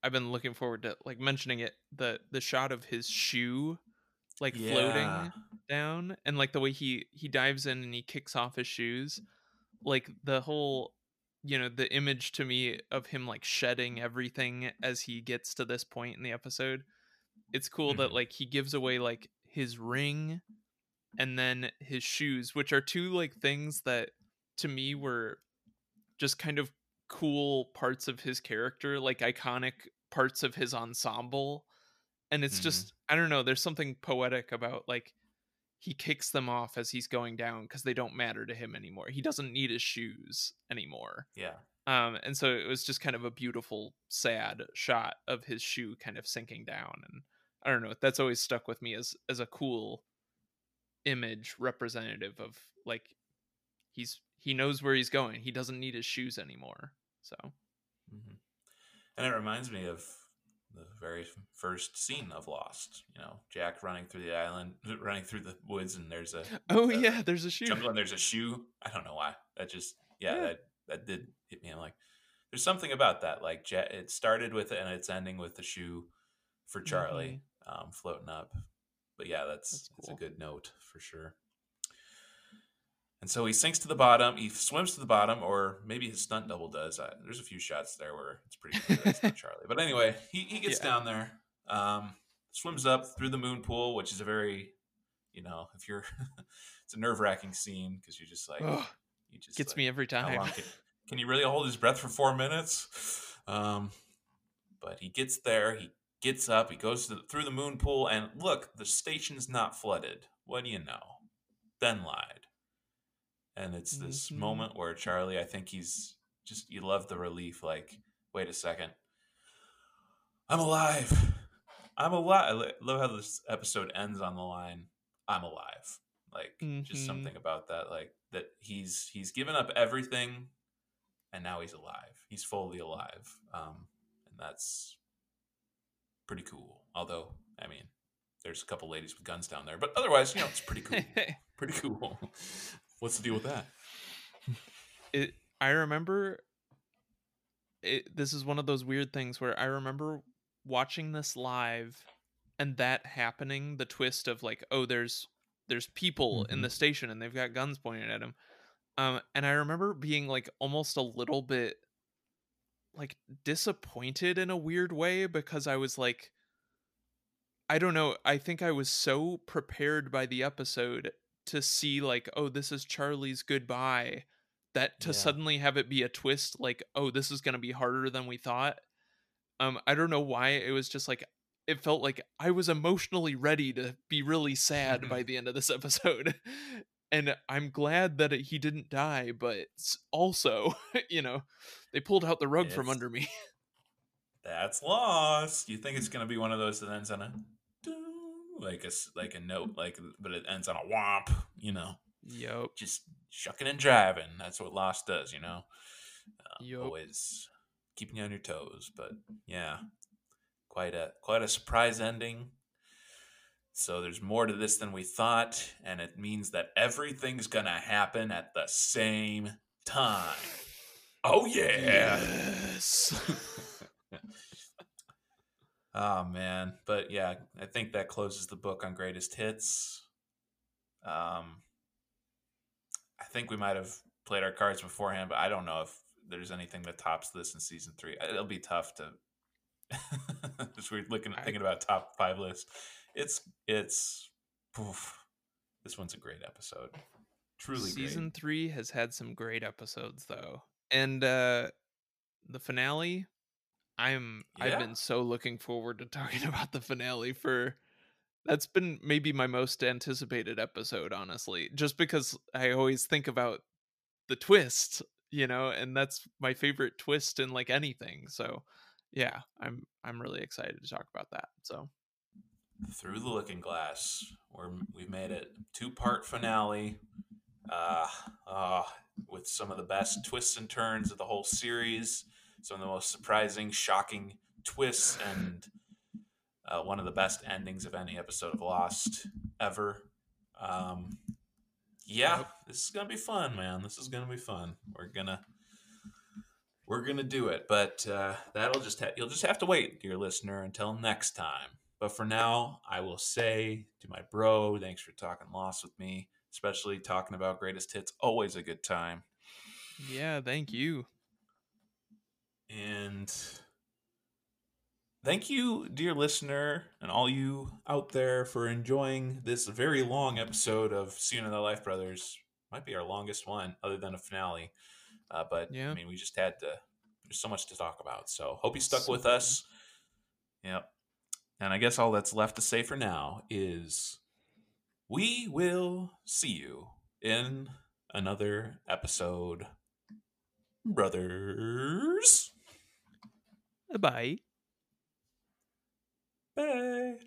S2: I've been looking forward to like mentioning it the the shot of his shoe like
S3: Yeah.
S2: floating down and like the way he he dives in and he kicks off his shoes like the whole you know the image to me of him like shedding everything as he gets to this point in the episode it's cool that
S3: Mhm.
S2: like he gives away like his ring and then his shoes which are two like things that to me were just kind of cool parts of his character like iconic parts of his ensemble and it's
S3: Mhm.
S2: just i don't know there's something poetic about like he kicks them off as he's going down because they don't matter to him anymore he doesn't need his shoes anymore
S3: Yeah.
S2: um and so it was just kind of a beautiful sad shot of his shoe kind of sinking down and i don't know that's always stuck with me as as a cool image representative of like he's he knows where he's going he doesn't need his shoes anymore so
S3: hmm And it reminds me of the very first scene of Lost. You know, Jack running through the island, running through the woods, and there's a
S2: oh
S3: uh,
S2: yeah there's a shoe
S3: jungle, and there's a shoe. I don't know why. That just yeah,
S2: Yeah.
S3: that that did hit me. I'm like, there's something about that. Like, it started with it, and it's ending with the shoe for Charlie um, floating up. But yeah, that's,
S2: That's
S3: it's a good note for sure. And so he sinks to the bottom. He swims to the bottom, or maybe his stunt double does. I, there's a few shots there where it's pretty clear that's not Charlie. But anyway, he, he gets
S2: Yeah.
S3: down there, um, swims up through the moon pool, which is a very, you know, if you're, it's a nerve wracking scene because you're just like,
S2: Ugh,
S3: you just
S2: gets
S3: like,
S2: me every
S3: how
S2: time
S3: long can, can he really hold his breath for four minutes? Um, but he gets there. He gets up. He goes to, through the moon pool, and look, the station's not flooded. What do you know? Ben lied. And it's this
S2: Mhm.
S3: moment where Charlie, I think he's just you love the relief. Like, wait a second, I'm alive. I'm alive. I love how this episode ends on the line, "I'm alive." Like, just
S2: Mhm.
S3: something about that. Like that he's he's given up everything, and now he's alive. He's fully alive, um, and that's pretty cool. Although, I mean, there's a couple ladies with guns down there, but otherwise, you know, it's pretty cool. pretty cool. What's the deal with that?
S2: it i remember it this is one of those weird things where i remember watching this live and that happening the twist of like oh there's there's people in
S3: Mhm.
S2: the station and they've got guns pointed at them um and i remember being like almost a little bit like disappointed in a weird way because i was like i don't know i think i was so prepared by the episode to see like oh this is charlie's goodbye that to
S3: Yeah.
S2: suddenly have it be a twist like oh this is going to be harder than we thought um i don't know why it was just like it felt like i was emotionally ready to be really sad by the end of this episode and i'm glad that it, he didn't die but also you know they pulled out the rug from under me
S3: That's lost. You think it's gonna be one of those that ends on a like a like a note, like but it ends on a womp. You know,
S2: yep
S3: just shucking and driving. That's what Lost does. You know, uh,
S2: Yup.
S3: always keeping you on your toes. But yeah, quite a quite a surprise ending. So there's more to this than we thought, and it means that everything's gonna happen at the same time. Oh yeah.
S2: yes
S3: oh man, but yeah, I think that closes the book on greatest hits. Um, I think we might have played our cards beforehand, but I don't know if there's anything that tops this in season three. It'll be tough to. As we're looking, thinking about top five list, it's it's. oof, this one's a great episode. Truly
S2: season
S3: great.
S2: three has had some great episodes though and uh the finale i'm i've been so looking forward to talking about the finale for that's been maybe my most anticipated episode honestly just because i always think about the twist you know and that's my favorite twist in like anything so yeah i'm i'm really excited to talk about that so.
S3: Through the looking glass we're, we've made it two part finale uh, uh, with some of the best twists and turns of the whole series some of the most surprising shocking twists and uh, one of the best endings of any episode of lost ever. Um, yeah this is gonna be fun man. This is gonna be fun. We're gonna we're gonna do it. But uh, that'll just ha- you'll just have to wait dear listener until next time. But for now, I will say to my bro, thanks for talking Lost with me, especially talking about greatest hits. Always a good time.
S2: yeah thank you
S3: And thank you, dear listener, and all you out there for enjoying this very long episode of Seeing in the Life Brothers. Might be our longest one, other than a finale. Uh, but
S2: Yeah.
S3: I mean, we just had to. There's so much to talk about. So hope you stuck
S2: So
S3: with us. Yep. And I guess all that's left to say for now is we will see you in another episode, brothers.
S2: Bye
S3: Bye.